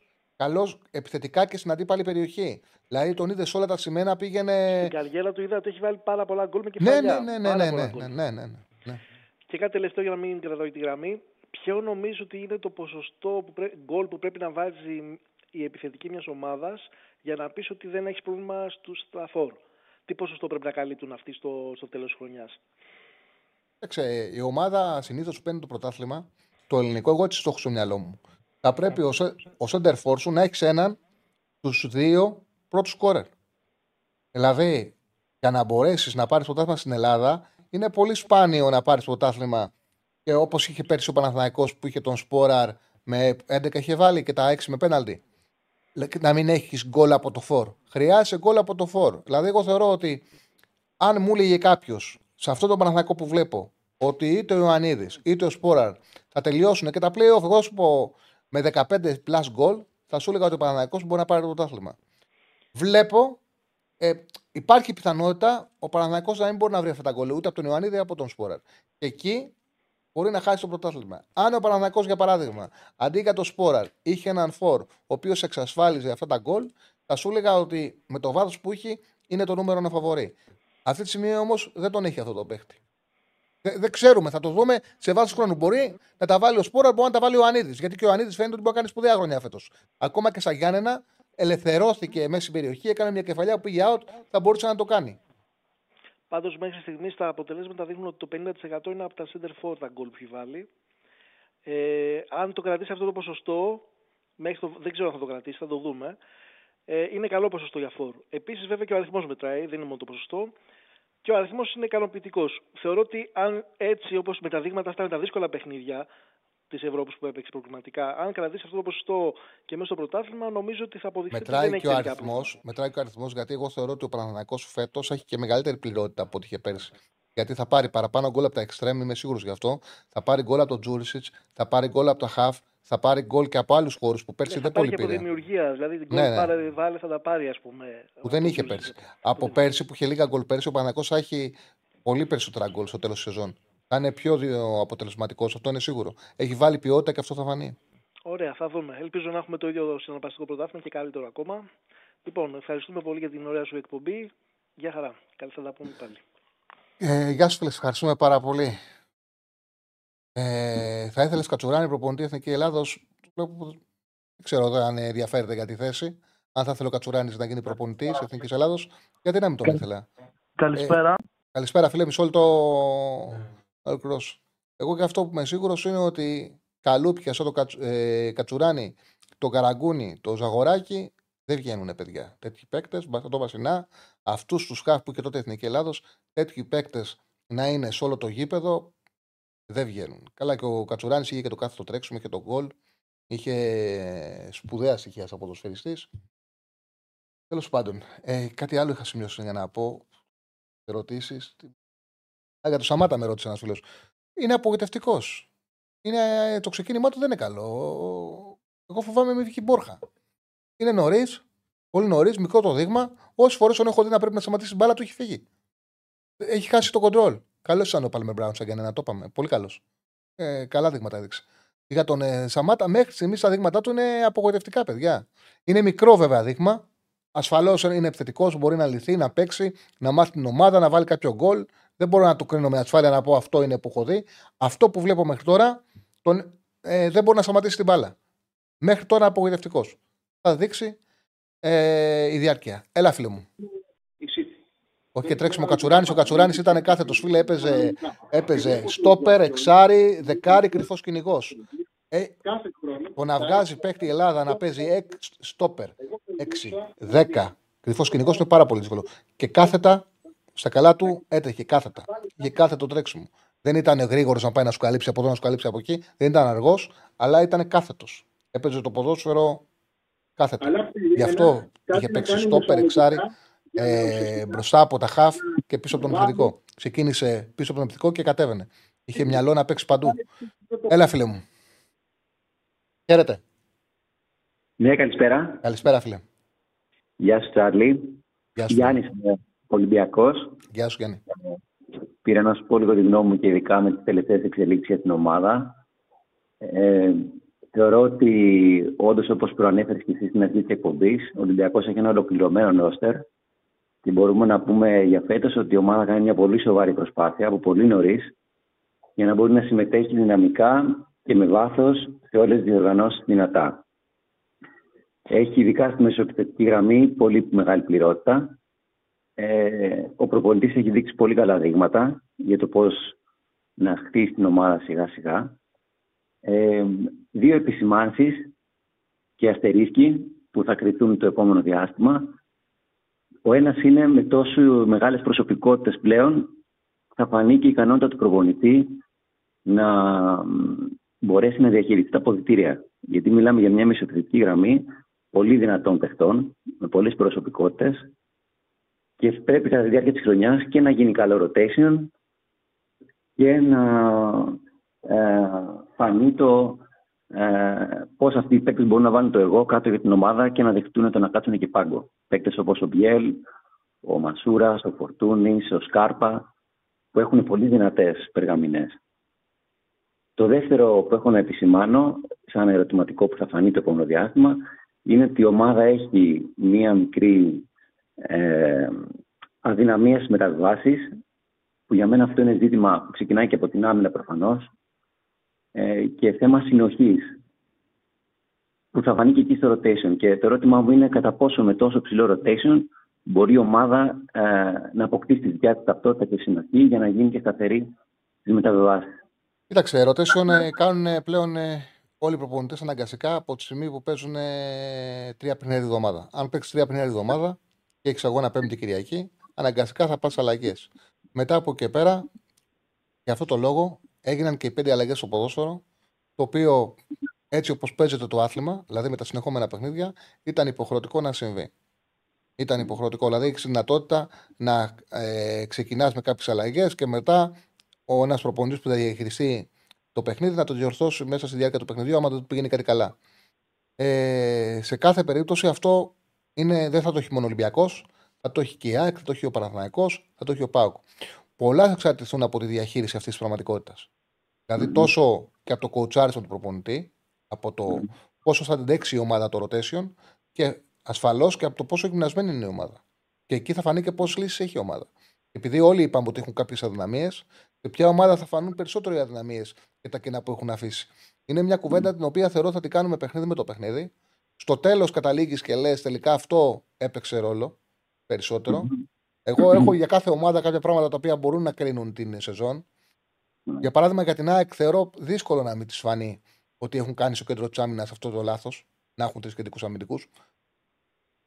καλός επιθετικά και στην αντίπαλη περιοχή. Δηλαδή τον είδες σε όλα τα σημαίνα, πήγαινε. Στην καριέρα του είδα ότι έχει βάλει πάρα πολλά γκολ με Ναι, κεφαλιά. ναι, ναι, ναι, Πάρα ναι, πολλά ναι, γκολ. ναι, ναι, ναι, ναι. Και κάτι τελευταίο για να μην κρατάω τη γραμμή. Ποιο νομίζω ότι είναι το ποσοστό που πρέ... γκολ που πρέπει να βάζει η επιθετική μιας ομάδας για να πεις ότι δεν έχεις πρόβλημα στους σταφόρ. Τι ποσοστό πρέπει να καλύπτουν αυτοί στο, στο τέλος της χρονιάς; Κοίταξε, η ομάδα συνήθως που παίρνει το πρωτάθλημα, το ελληνικό, εγώ έτσι το έχω στο μυαλό μου. Θα πρέπει ο, σε- ο center for σου να έχει έναν στου δύο πρώτους σκόρερ. Δηλαδή, για να μπορέσεις να πάρεις πρωτάθλημα στην Ελλάδα, είναι πολύ σπάνιο να πάρεις πρωτάθλημα και όπως είχε πέρσι ο Παναθηναϊκός που είχε τον Σπόραρ με 11 είχε βάλει και τα 6 με πέναλτι. Λε- Να μην έχεις γκολ από το φόρ. Χρειάζεσαι γκολ από το φόρ. Δηλαδή, εγώ θεωρώ ότι αν μου έλεγε κάποιος σε αυτό το Παναθηναϊκό που βλέπω ότι είτε ο Ιωαννίδης είτε ο Σπόραρ θα τελειώσουν και τα playoff, εγώ θα σου πω με 15 plus γκολ, θα σου έλεγα ότι ο Παναθηναϊκός μπορεί να πάρει το πρωτάθλημα. Βλέπω, ε, υπάρχει πιθανότητα ο Παναθηναϊκός να μην μπορεί να βρει αυτά τα γκολ ούτε από τον Ιωαννίδη είτε από τον Σπόραρ. Και εκεί μπορεί να χάσει το πρωτάθλημα. Αν ο Παναθηναϊκός για παράδειγμα, αντί για τον Σπόραρ, είχε έναν φόρ ο οποίος εξασφάλιζε αυτά τα γκολ, θα σου έλεγα ότι με το βάθος που έχει είναι το νούμερο ένα φαβορή. Αυτή τη στιγμή όμως δεν τον έχει αυτό το παίχτη. Δεν, δεν ξέρουμε, θα το δούμε σε βάθος χρόνου. Μπορεί να τα βάλει ο Σπόρα, μπορεί να τα βάλει ο Ανίδης. Γιατί και ο Ανίδης φαίνεται ότι μπορεί να κάνει σπουδαία χρονιά φέτος. Ακόμα και στα Γιάννενα ελευθερώθηκε μέσα στην περιοχή, έκανε μια κεφαλιά που πήγε out, θα μπορούσε να το κάνει. Πάντως μέχρι στιγμής τα αποτελέσματα δείχνουν ότι το 50% είναι από τα center for τα γκολ που έχει βάλει. Ε, αν το κρατήσει αυτό το ποσοστό, μέχρι το, δεν ξέρω αν θα το κρατήσει, θα το δούμε. Ε, είναι καλό ποσοστό για φόρ. Επίσης, βέβαια και ο αριθμός μετράει, δεν είναι μόνο το ποσοστό. Και ο αριθμός είναι ικανοποιητικός. Θεωρώ ότι αν έτσι όπως με τα δείγματα αυτά, με τα δύσκολα παιχνίδια της Ευρώπης που έπαιξε προκριματικά, αν κρατήσει αυτό το ποσοστό και μέσα στο πρωτάθλημα, νομίζω ότι θα αποδειχθεί ότι Μετράει δεν και έχει ο τελικά αριθμός, μετράει και ο αριθμός, γιατί εγώ θεωρώ ότι ο Παναθυνακό φέτος έχει και μεγαλύτερη πληρότητα από ό,τι είχε πέρσι. Γιατί θα πάρει παραπάνω γκολ από τα εξτρέμ, είμαι σίγουρος γι' αυτό. Θα πάρει γκολ από τον Τζούρισιτς, θα πάρει γκολ από τα χαφ, θα πάρει γκολ και από άλλους χώρους που πέρσι Ναι, δεν θα πάρει πολύ και από πήρε. δημιουργία. Δηλαδή την Ναι, γκολ ναι. πάρε, βάλε θα τα πάρει, ας πούμε. Που δεν είχε πέρσι. Από πέρσι που είχε λίγα γκολ πέρσι, ο Παναθυνακό θα έχει πολύ περισσότερα γκολ στο τέλος της σεζόν. Θα είναι πιο αποτελεσματικός, αυτό είναι σίγουρο. Έχει βάλει ποιότητα και αυτό θα φανεί. Ωραία, θα δούμε. Ελπίζω να έχουμε το ίδιο συναρπαστικό πρωτάθλημα και καλύτερο ακόμα. Λοιπόν, ευχαριστούμε πολύ για την ωραία σου εκπομπή. Γεια χαρά. Καλή θα τα πούμε πάλι. Ε, γεια σου, φίλε. Ευχαριστούμε πάρα πολύ. Ε, θα ήθελες Κατσουράνη, προπονητή Εθνική Ελλάδος. Δεν ξέρω εδώ αν ενδιαφέρεται για τη θέση. Αν θα ήθελε ο Κατσουράνης να γίνει προπονητής Εθνικής Ελλάδος, γιατί να μην τον ήθελα. Καλησπέρα. Ε, καλησπέρα, φίλε. Μισό λεπτό. ολοκληρώσω. Εγώ και αυτό που είμαι σίγουρος είναι ότι καλούπια σαν το Κατσ, ε, Κατσουράνη, το Καραγκούνι, το Ζαγοράκι Δεν βγαίνουν παιδιά. Τέτοιοι παίκτες, το Βασινά, αυτούς τους χαφ που και τότε Εθνική Ελλάδος, τέτοιοι παίκτες να είναι σε όλο το γήπεδο, δεν βγαίνουν. Καλά και ο Κατσουράνης είχε και το κάθετο τρέξιμο, είχε τον γκολ. Είχε σπουδαία στοιχεία σαν ποδοσφαιριστής. Τέλος πάντων, ε, κάτι άλλο είχα σημειώσει για να πω. Ερωτήσεις. Για το Σαμάτα με ρώτησε ένας φίλος. Είναι απογοητευτικός. Είναι, το ξεκίνημά του δεν είναι καλό. Εγώ φοβάμαι με βγει μπόρχα. Είναι νωρίς, πολύ νωρίς, μικρό το δείγμα. Όσες φορές τον έχω δει να πρέπει να σταματήσει μπάλα του έχει φύγει. Έχει χάσει το κοντρόλ. Καλός ήταν ο Πάλμε Μπράουν σαν να το είπαμε. Πολύ καλός. Ε, καλά δείγματα έδειξε. Για τον ε, Σαμάτα, μέχρι στιγμής τα δείγματά του είναι απογοητευτικά, παιδιά. Είναι μικρό βέβαια δείγμα. Ασφαλώς είναι επιθετικός, μπορεί να λυθεί, να παίξει, να μάθει την ομάδα, να βάλει κάποιο γκολ. Δεν μπορώ να το κρίνω με ασφάλεια να πω αυτό είναι που έχω δει. Αυτό που βλέπω μέχρι τώρα τον, ε, δεν μπορεί να σταματήσει την μπάλα. Μέχρι τώρα απογοητευτικός. Θα δείξει ε, η διάρκεια. Έλα, φίλε μου. Όχι και τρέξιμο ο Κατσουράνης. Ο Κατσουράνης ήταν κάθετος φίλε, έπαιζε, έπαιζε στόπερ, εξάρι, δεκάρι, κρυφός κυνηγός. Ε, το να βγάζει παίκτη η Ελλάδα να παίζει εξ, στόπερ 6, 10 κρυφός κυνηγός είναι πάρα πολύ δύσκολο. Και κάθετα στα καλά του έτρεχε κάθετα. Είχε κάθετο τρέξιμο. Δεν ήταν γρήγορος να πάει να σου καλύψει από εδώ, να σου καλύψει από εκεί. Δεν ήταν αργός, αλλά ήταν κάθετος. Έπαιζε το ποδόσφαιρο κάθετο. Γι' αυτό είχε παίξει στόπερ, εξάρι, ε, μπροστά από τα χαφ και πίσω από τον επιθετικό. Ξεκίνησε πίσω από τον επιθετικό και κατέβαινε. Είχε μυαλό να παίξει παντού. Έλα, φίλε μου. Χαίρετε. Ναι, καλησπέρα. Καλησπέρα, φίλε. Γεια σου, Τσάρλι. Γεια σου. Γιάννης, Ολυμπιακός. Γεια σου, Γιάννη. Πήρα να σου πω λίγο τη γνώμη μου και ειδικά με τις τελευταίες εξελίξεις για την ομάδα. Ε, θεωρώ ότι όντως, όπως προανέφερες και εσύ στην αρχή της εκπομπής, ο Ολυμπιακός έχει ένα ολοκληρωμένο ρόστερ και μπορούμε να πούμε για φέτος ότι η ομάδα κάνει μια πολύ σοβαρή προσπάθεια από πολύ νωρίς για να μπορεί να συμμετέχει δυναμικά και με βάθος σε όλες τις διοργανώσεις δυνατά. Έχει ειδικά στη μεσοπιτετική γραμμή πολύ μεγάλη πληρότητα. Ε, ο προπονητής έχει δείξει πολύ καλά δείγματα για το πώς να χτίσει την ομάδα σιγά σιγά. Ε, δύο επισημάνσεις και αστερίσκοι που θα κρυθούν το επόμενο διάστημα. Ο ένας είναι με τόσο μεγάλες προσωπικότητες πλέον θα φανεί και η ικανότητα του προπονητή να μπορέσει να διαχειριστεί τα ποδητήρια. Γιατί μιλάμε για μια μεσοθετική γραμμή πολύ δυνατών παιχτών, με πολλές προσωπικότητες και πρέπει κατά τη διάρκεια της χρονιάς και να γίνει καλό rotation και να ε, φανεί το ε, πώς αυτοί οι παίκτες μπορούν να βάλουν το εγώ κάτω για την ομάδα και να δεχτούν το να κάτσουν και πάγκο. Παίκτες όπως ο Μπιέλ, ο Μασούρας, ο Φορτούνης, ο Σκάρπα, που έχουν πολύ δυνατές περγαμηνές. Το δεύτερο που έχω να επισημάνω, σαν ερωτηματικό που θα φανεί το επόμενο διάστημα, είναι ότι η ομάδα έχει μία μικρή ε, αδυναμία στις μεταβάσει, που για μένα αυτό είναι ζήτημα που ξεκινάει και από την άμυνα προφανώς, ε, και θέμα συνοχής που θα φανεί και εκεί στο rotation. Και το ερώτημά μου είναι κατά πόσο με τόσο ψηλό rotation μπορεί η ομάδα ε, να αποκτήσει τη δικιά τη ταυτότητα και συνοχή για να γίνει και σταθερή στις μεταβιβάσεις. Κοίταξε, rotation ε, κάνουν πλέον ε, όλοι οι προπονητές αναγκαστικά από τη στιγμή που παίζουν ε, τρία παιχνίδια εβδομάδα. Αν παίξεις τρία παιχνίδια εβδομάδα και έχεις αγώνα Πέμπτη Κυριακή, αναγκαστικά θα πας αλλαγές. Μετά από εκεί πέρα, για αυτό το λόγο, έγιναν και οι πέντε αλλαγές στο ποδόσφαιρο, το οποίο έτσι όπως παίζεται το άθλημα, δηλαδή με τα συνεχόμενα παιχνίδια, ήταν υποχρεωτικό να συμβεί. Ήταν υποχρεωτικό. Δηλαδή έχεις δυνατότητα να ε, ξεκινάς με κάποιες αλλαγές και μετά ο ένας προπονητής που θα διαχειριστεί το παιχνίδι να το διορθώσει μέσα στη διάρκεια του παιχνιδιού, άμα δεν πηγαίνει κάτι καλά. Ε, σε κάθε περίπτωση αυτό είναι, δεν θα το έχει μόνο ο Ολυμπιακός, θα το έχει και η ΑΕΚ, θα το έχει ο Παναθηναϊκός, θα το έχει ο Πάουκ πολλά θα εξαρτηθούν από τη διαχείριση αυτής της πραγματικότητας. Δηλαδή, τόσο και από το κοουτσάρισμα του προπονητή, από το πόσο θα αντέξει η ομάδα το rotation και ασφαλώς και από το πόσο γυμνασμένη είναι η ομάδα. Και εκεί θα φανεί και πόσες λύσεις έχει η ομάδα. Επειδή όλοι είπαμε ότι έχουν κάποιες αδυναμίες, σε ποια ομάδα θα φανούν περισσότερο οι αδυναμίες και τα κοινά που έχουν αφήσει. Είναι μια κουβέντα την οποία θεωρώ θα την κάνουμε παιχνίδι με το παιχνίδι. Στο τέλος καταλήγεις και λες τελικά αυτό έπαιξε ρόλο περισσότερο. Εγώ έχω για κάθε ομάδα κάποια πράγματα τα οποία μπορούν να κρίνουν την σεζόν. Για παράδειγμα, για την ΑΕΚ θεωρώ δύσκολο να μην της φανεί ότι έχουν κάνει στο κέντρο της άμυνας αυτό το λάθος, να έχουν τρεις κεντρικούς αμυντικούς.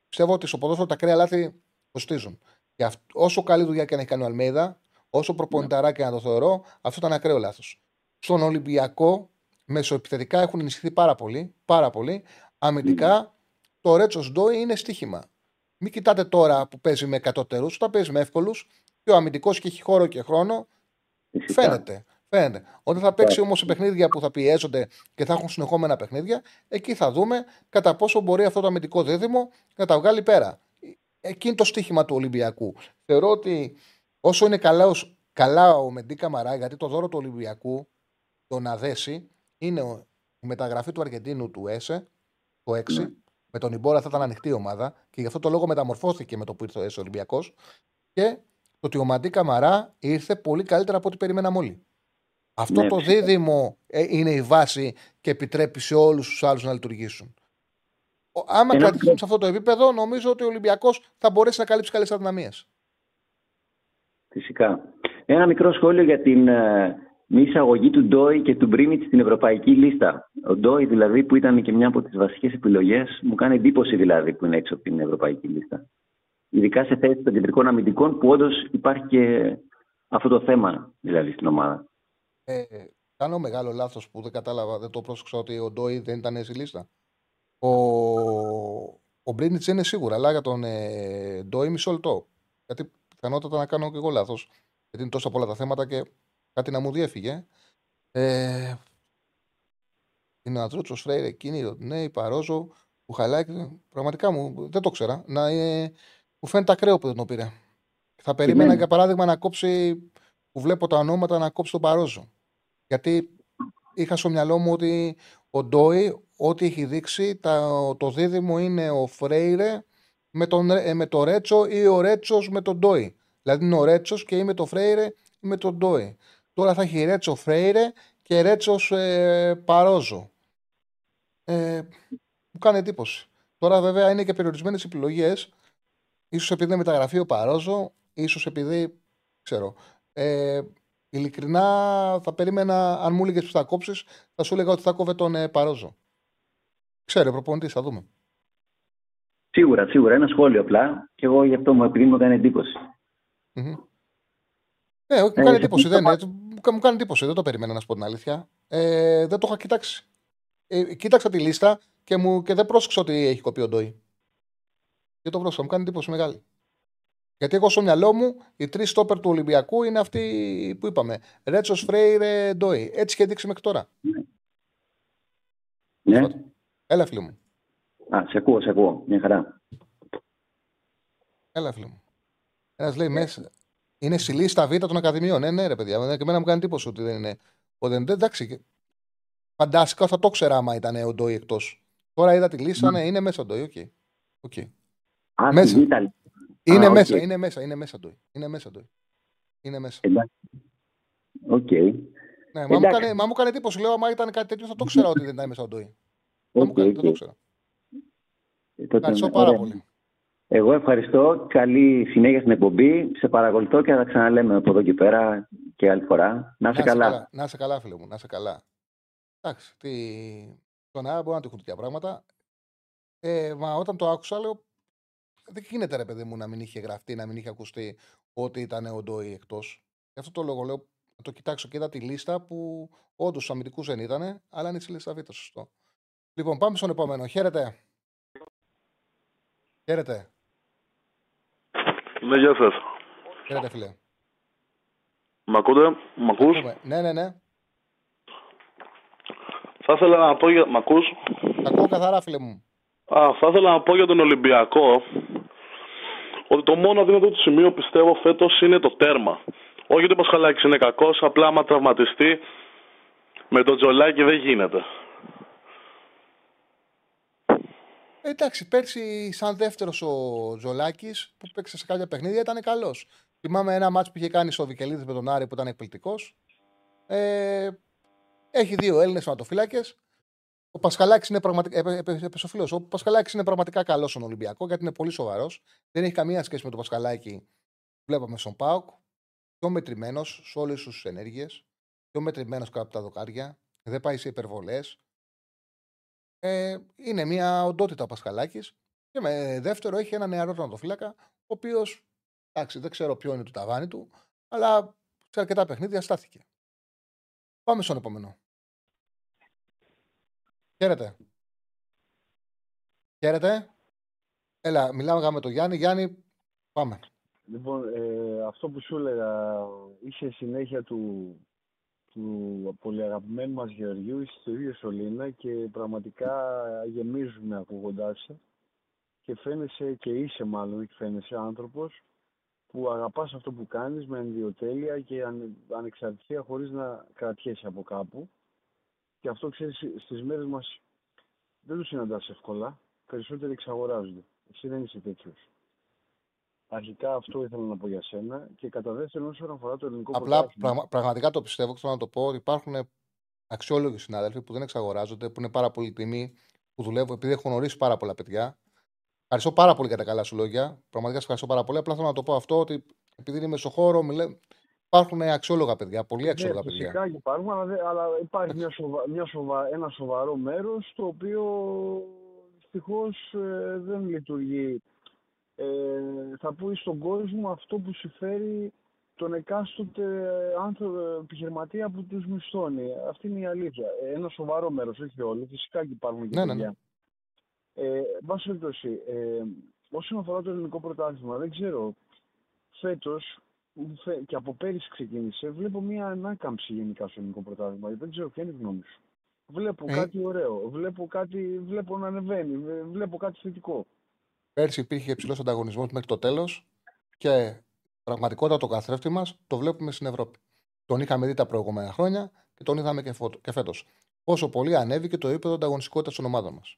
πιστεύω ότι στο ποδόσφαιρο τα κρέα λάθη κοστίζουν. Και αυ... όσο καλή δουλειά και να έχει κάνει ο Αλμέιδα, όσο προπονηταρά και να το θεωρώ, αυτό ήταν ακραίο λάθος. Στον Ολυμπιακό, μεσοεπιθετικά έχουν ενισχυθεί πάρα πολύ. Πάρα πολύ. Αμυντικά, το Ρέτσος Ντόι είναι στοίχημα. Μην κοιτάτε τώρα που παίζει με εκατότερου, όταν παίζει με εύκολους και ο αμυντικός και έχει χώρο και χρόνο, Φυσικά. φαίνεται. Φαίνεται. Όταν θα παίξει όμως σε παιχνίδια που θα πιέζονται και θα έχουν συνεχόμενα παιχνίδια, εκεί θα δούμε κατά πόσο μπορεί αυτό το αμυντικό δίδυμο να τα βγάλει πέρα. Εκεί είναι το στίχημα του Ολυμπιακού. Θεωρώ ότι όσο είναι καλά, ως- καλά ο Μεντί Καμαρά, γιατί το δώρο του Ολυμπιακού, το να δέσει, είναι ο- η μεταγραφή του Αργεντίνου του ΕΣΕ, το 6. Με τον Ιμπόρα θα ήταν ανοιχτή η ομάδα και γι' αυτό το λόγο μεταμορφώθηκε με το που ήρθε ο ΕΣΕ Ολυμπιακός. Και το ότι ο Μαντί Καμαρά ήρθε πολύ καλύτερα από ό,τι περιμέναμε όλοι. Αυτό Ναι, το φυσικά. δίδυμο ε, είναι η βάση και επιτρέπει σε όλους τους άλλους να λειτουργήσουν. Ο- Άμα Ένα κρατηθούν μικρό- σε αυτό το επίπεδο, νομίζω ότι ο Ολυμπιακός θα μπορέσει να καλύψει καλές αδυναμίες. Φυσικά. Ένα μικρό σχόλιο για την ε, μη εισαγωγή του Ντόι και του Μπρίνιτ στην ευρωπαϊκή λίστα. Ο Ντόι, δηλαδή, που ήταν και μια από τις βασικές επιλογές, μου κάνει εντύπωση δηλαδή που είναι έξω από την ευρωπαϊκή λίστα. Ειδικά σε θέση των κεντρικών αμυντικών, που όντως υπάρχει και αυτό το θέμα δηλαδή στην ομάδα. Ε, κάνω μεγάλο λάθος που δεν κατάλαβα, δεν το πρόσεξα ότι ο Ντόι δεν ήταν στη λίστα. Ο, ο Μπρίνιτ είναι σίγουρα, αλλά για τον ε, Ντόι μισό λεπτό. Γιατί πιθανότατα να κάνω και εγώ λάθος. Γιατί είναι τόσα πολλά τα θέματα και κάτι να μου διέφυγε. Ε, είναι ο Αντρούτσο Φρέιρε, εκείνη, ο Νέη, Παρόζο, Μπουχαλάκη. Πραγματικά μου δεν το ξέρα. Να, ε, μου φαίνεται ακραίο που δεν το πήρε. Θα περίμενα ναι. για παράδειγμα να κόψει, που βλέπω τα ονόματα, να κόψει τον Παρόζο. Γιατί είχα στο μυαλό μου ότι ο Ντόι, ό,τι έχει δείξει, τα, το δίδυμο είναι ο Φρέιρε με, τον, ε, με το Ρέτσο ή ο Ρέτσος με τον Ντόι. Δηλαδή είναι ο Ρέτσος και είμαι το Φρέιρε ή με τον Ντόι. Τώρα θα έχει Ρέτσο Φρέιρε και Ρέτσος ε, Παρόζο. Ε, μου κάνει εντύπωση. Τώρα βέβαια είναι και περιορισμένες επιλογές. Ίσως επειδή είναι μεταγραφή ο Παρόζο, ίσως επειδή ξέρω. Ε, ειλικρινά θα περίμενα, αν μου έλεγες που θα κόψεις, θα σου έλεγα ότι θα κόβε τον ε, Παρόζο. Ξέρω, προπονητής, θα δούμε. Σίγουρα, σίγουρα. Ένα σχόλιο απλά. Και εγώ γι' αυτό μου επειδή μου έκανε εντύπωση. Μμμ. Ναι, όχι, μου Ε, κάνει σε εντύπωση. αυτό Δεν, το είναι. μου κα- μου κάνει εντύπωση. Δεν το περίμενα να σου πω την αλήθεια. Ε, δεν το είχα κοιτάξει. Ε, κοίταξα τη λίστα και, μου, και δεν πρόσεξα ότι έχει κοπεί ο Ντόι. Δεν το πρόσεξα. Μου κάνει εντύπωση μεγάλη. Γιατί εγώ στο μυαλό μου οι τρεις στόπερ του Ολυμπιακού είναι αυτοί που είπαμε. Ρέτσος, Φρέιρε, Ντόι. Έτσι είχε δείξει μέχρι τώρα. Ναι. Έλα, φίλε μου. Α, σε ακούω, σε ακούω. Μια χαρά. Έλα, φίλε μου. Ένας λέει μέσα. Είναι στη λίστα Β των Ακαδημιών. Ναι, ναι, ρε παιδιά. Και εμένα μου κάνει εντύπωση ότι δεν είναι. Ο δεν, δεν, εντάξει. και- Φαντάστηκα, θα το 'ξερα άμα ήταν ο Ντόι εκτός. Τώρα είδα τη λίστα, ναι, είναι μέσα ο Ντόι. OK. OK. Α, Μέσα. στη Β' λίστα. Είναι Α, οκ. μέσα, είναι μέσα, είναι μέσα Ντόι. Είναι μέσα Ντόι. Είναι μέσα. Εντάξει. Οκ. Ναι, μα μου, εντάξει. κάνει, μα μου κάνει εντύπωση. Λέω, άμα ήταν κάτι τέτοιο, θα το 'ξερα ότι δεν ήταν μέσα ο Ντόι. Θα μου Οκ, κάνει, οκ. δεν το ξέρα. Τότε, Ευχαριστώ ναι, πάρα ωραία. πολύ. Εγώ ευχαριστώ. Καλή συνέχεια στην εκπομπή. Σε παρακολουθώ και θα τα ξαναλέμε από εδώ και πέρα και άλλη φορά. Να είσαι καλά. Να είσαι καλά, φίλε μου. Να είσαι καλά. Εντάξει. Τι... Στον αέρα μπορεί να τυχούν τέτοια πράγματα. Ε, μα όταν το άκουσα, λέω. Δεν γίνεται, ρε παιδί μου, να μην είχε γραφτεί, να μην είχε ακουστεί ότι ήταν ο Ντόι εκτός. Γι' αυτό το λόγο λέω να το κοιτάξω και είδα τη λίστα που όντως του αμυντικούς δεν ήταν, αλλά είναι στη λίστα Β, σωστό. Λοιπόν, πάμε στον επόμενο. Χαίρετε. Χαίρετε. Ναι, γεια σας. Χαίρετε, φίλε. Μ' ακούτε, μ' ακούς; Ακούμε. Ναι, ναι, ναι. Θα ήθελα να πω για... Μ' ακούς; Τα ακούω καθαρά, φίλε μου. Α, θα ήθελα να πω για τον Ολυμπιακό ότι το μόνο αδύνατο του σημείο πιστεύω φέτος είναι το τέρμα. Όχι ότι ο Πασχαλάκης είναι κακός, απλά άμα τραυματιστεί με τον Τζολάκη δεν γίνεται. Ε, εντάξει, πέρσι σαν δεύτερος ο Τζολάκης που παίξε σε κάποια παιχνίδια ήταν καλός. Θυμάμαι ένα μάτσο που είχε κάνει στο Βικελίδης με τον Άρη που ήταν εκπληκτικός. Ε, έχει δύο Έλληνες θεματοφύλακε. Ο Πασχαλάκης είναι πραγματικά. Ε, ε, ε, έπεσε ο φίλος. Ο Πασχαλάκης είναι πραγματικά καλός στον Ολυμπιακό γιατί είναι πολύ σοβαρός. Δεν έχει καμία σχέση με τον Πασχαλάκη που βλέπαμε στον Πάοκ. Πιο μετρημένος σε όλες τι ενέργειες. Πιο μετρημένος κάτω από τα δοκάρια. Δεν πάει σε υπερβολές. Ε, είναι μια οντότητα ο Πασχαλάκης. Και με δεύτερο έχει ένα νεαρό τερματοφύλακα, ο οποίος εντάξει, δεν ξέρω ποιο είναι το ταβάνι του, αλλά σε αρκετά παιχνίδια στάθηκε. Πάμε στον επόμενο. Χαίρετε. Χαίρετε. Έλα, μιλάμε με τον Γιάννη. Γιάννη, πάμε. Λοιπόν, ε, αυτό που σου έλεγα, είσαι συνέχεια του, του πολύ αγαπημένου μας Γεωργίου, είσαι στο ίδιο σωλήνα και πραγματικά γεμίζουμε ακούγοντάς σε και φαίνεσαι και είσαι μάλλον και φαίνεσαι άνθρωπος που αγαπάς αυτό που κάνεις με ενδιοτέλεια και ανε, ανεξαρτησία χωρίς να κρατιέσαι από κάπου και αυτό ξέρεις στις μέρες μας δεν το συναντάς εύκολα, περισσότεροι εξαγοράζονται. Εσύ δεν είσαι τέτοιος. Αρχικά αυτό ήθελα να πω για σένα και κατά δεύτερον όσον αφορά το ελληνικό Απλά πραγμα, πραγματικά το πιστεύω και θέλω να το πω ότι υπάρχουν αξιόλογοι συνάδελφοι που δεν εξαγοράζονται, που είναι πάρα πολύ τιμή, που δουλεύουν επειδή έχουν γνωρίσει πάρα πολλά παιδιά. Ευχαριστώ πάρα πολύ για τα καλά σου λόγια. Πραγματικά σε ευχαριστώ πάρα πολύ. Απλά θέλω να το πω αυτό ότι επειδή είμαι στο χώρο, μιλέ... υπάρχουν αξιόλογα παιδιά, πολύ αξιόλογα ναι, παιδιά. Φυσικά και υπάρχουν, αλλά, αλλά υπάρχει μια σοβα, μια σοβα, ένα σοβαρό μέρος το οποίο δυστυχώς ε, δεν λειτουργεί ε, θα πει στον κόσμο αυτό που συμφέρει τον εκάστοτε άνθρωπο, επιχειρηματία που τους μισθώνει. Αυτή είναι η αλήθεια. Ε, ένα σοβαρό μέρος, όχι όλοι. Φυσικά και υπάρχουν και ναι, παιδιά. ναι, ναι. Ε, βάση περιπτώσει, ε, όσον αφορά το ελληνικό πρωτάθλημα, δεν ξέρω, φέτος και από πέρυσι ξεκίνησε, βλέπω μια ανάκαμψη γενικά στο ελληνικό πρωτάθλημα. Δεν ξέρω ποια είναι η γνώμη σου. Βλέπω Ε. κάτι ωραίο, βλέπω, κάτι, βλέπω να ανεβαίνει, βλέπω κάτι θετικό. Πέρσι υπήρχε υψηλός ανταγωνισμός μέχρι το τέλος και πραγματικότητα το καθρέφτη μας το βλέπουμε στην Ευρώπη. Τον είχαμε δει τα προηγούμενα χρόνια και τον είδαμε και, φω- και φέτος. Πόσο πολύ ανέβηκε το επίπεδο ανταγωνιστικότητας των ομάδων μας.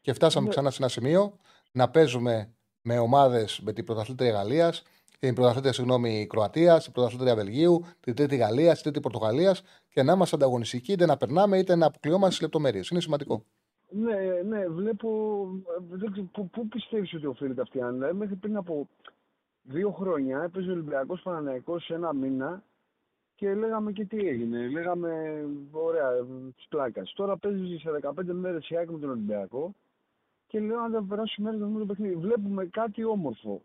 Και φτάσαμε Ναι. ξανά σε ένα σημείο να παίζουμε με ομάδες με την πρωταθλήτρια Γαλλίας, την πρωταθλήτρια συγγνώμη, Κροατίας, την πρωταθλήτρια Βελγίου, την τρίτη Γαλλίας, την τρίτη Πορτογαλίας και να είμαστε ανταγωνιστικοί είτε να περνάμε είτε να αποκλειόμαστε στις λεπτομέρειες. Είναι σημαντικό. Ναι, ναι, βλέπω. Δεν ξέρω, πού, πού πιστεύεις ότι οφείλεται αυτή η άνοιξη. Μέχρι πριν από δύο χρόνια έπαιζε ο Ολυμπιακός Παναναϊκός σε ένα μήνα και λέγαμε και τι έγινε. Λέγαμε, ωραία, της πλάκας. Τώρα παίζει σε 15 μέρες η ΑΕΚ με τον Ολυμπιακό και λέω αν δεν περάσουν μέρε να δούμε το παιχνίδι. Βλέπουμε κάτι όμορφο.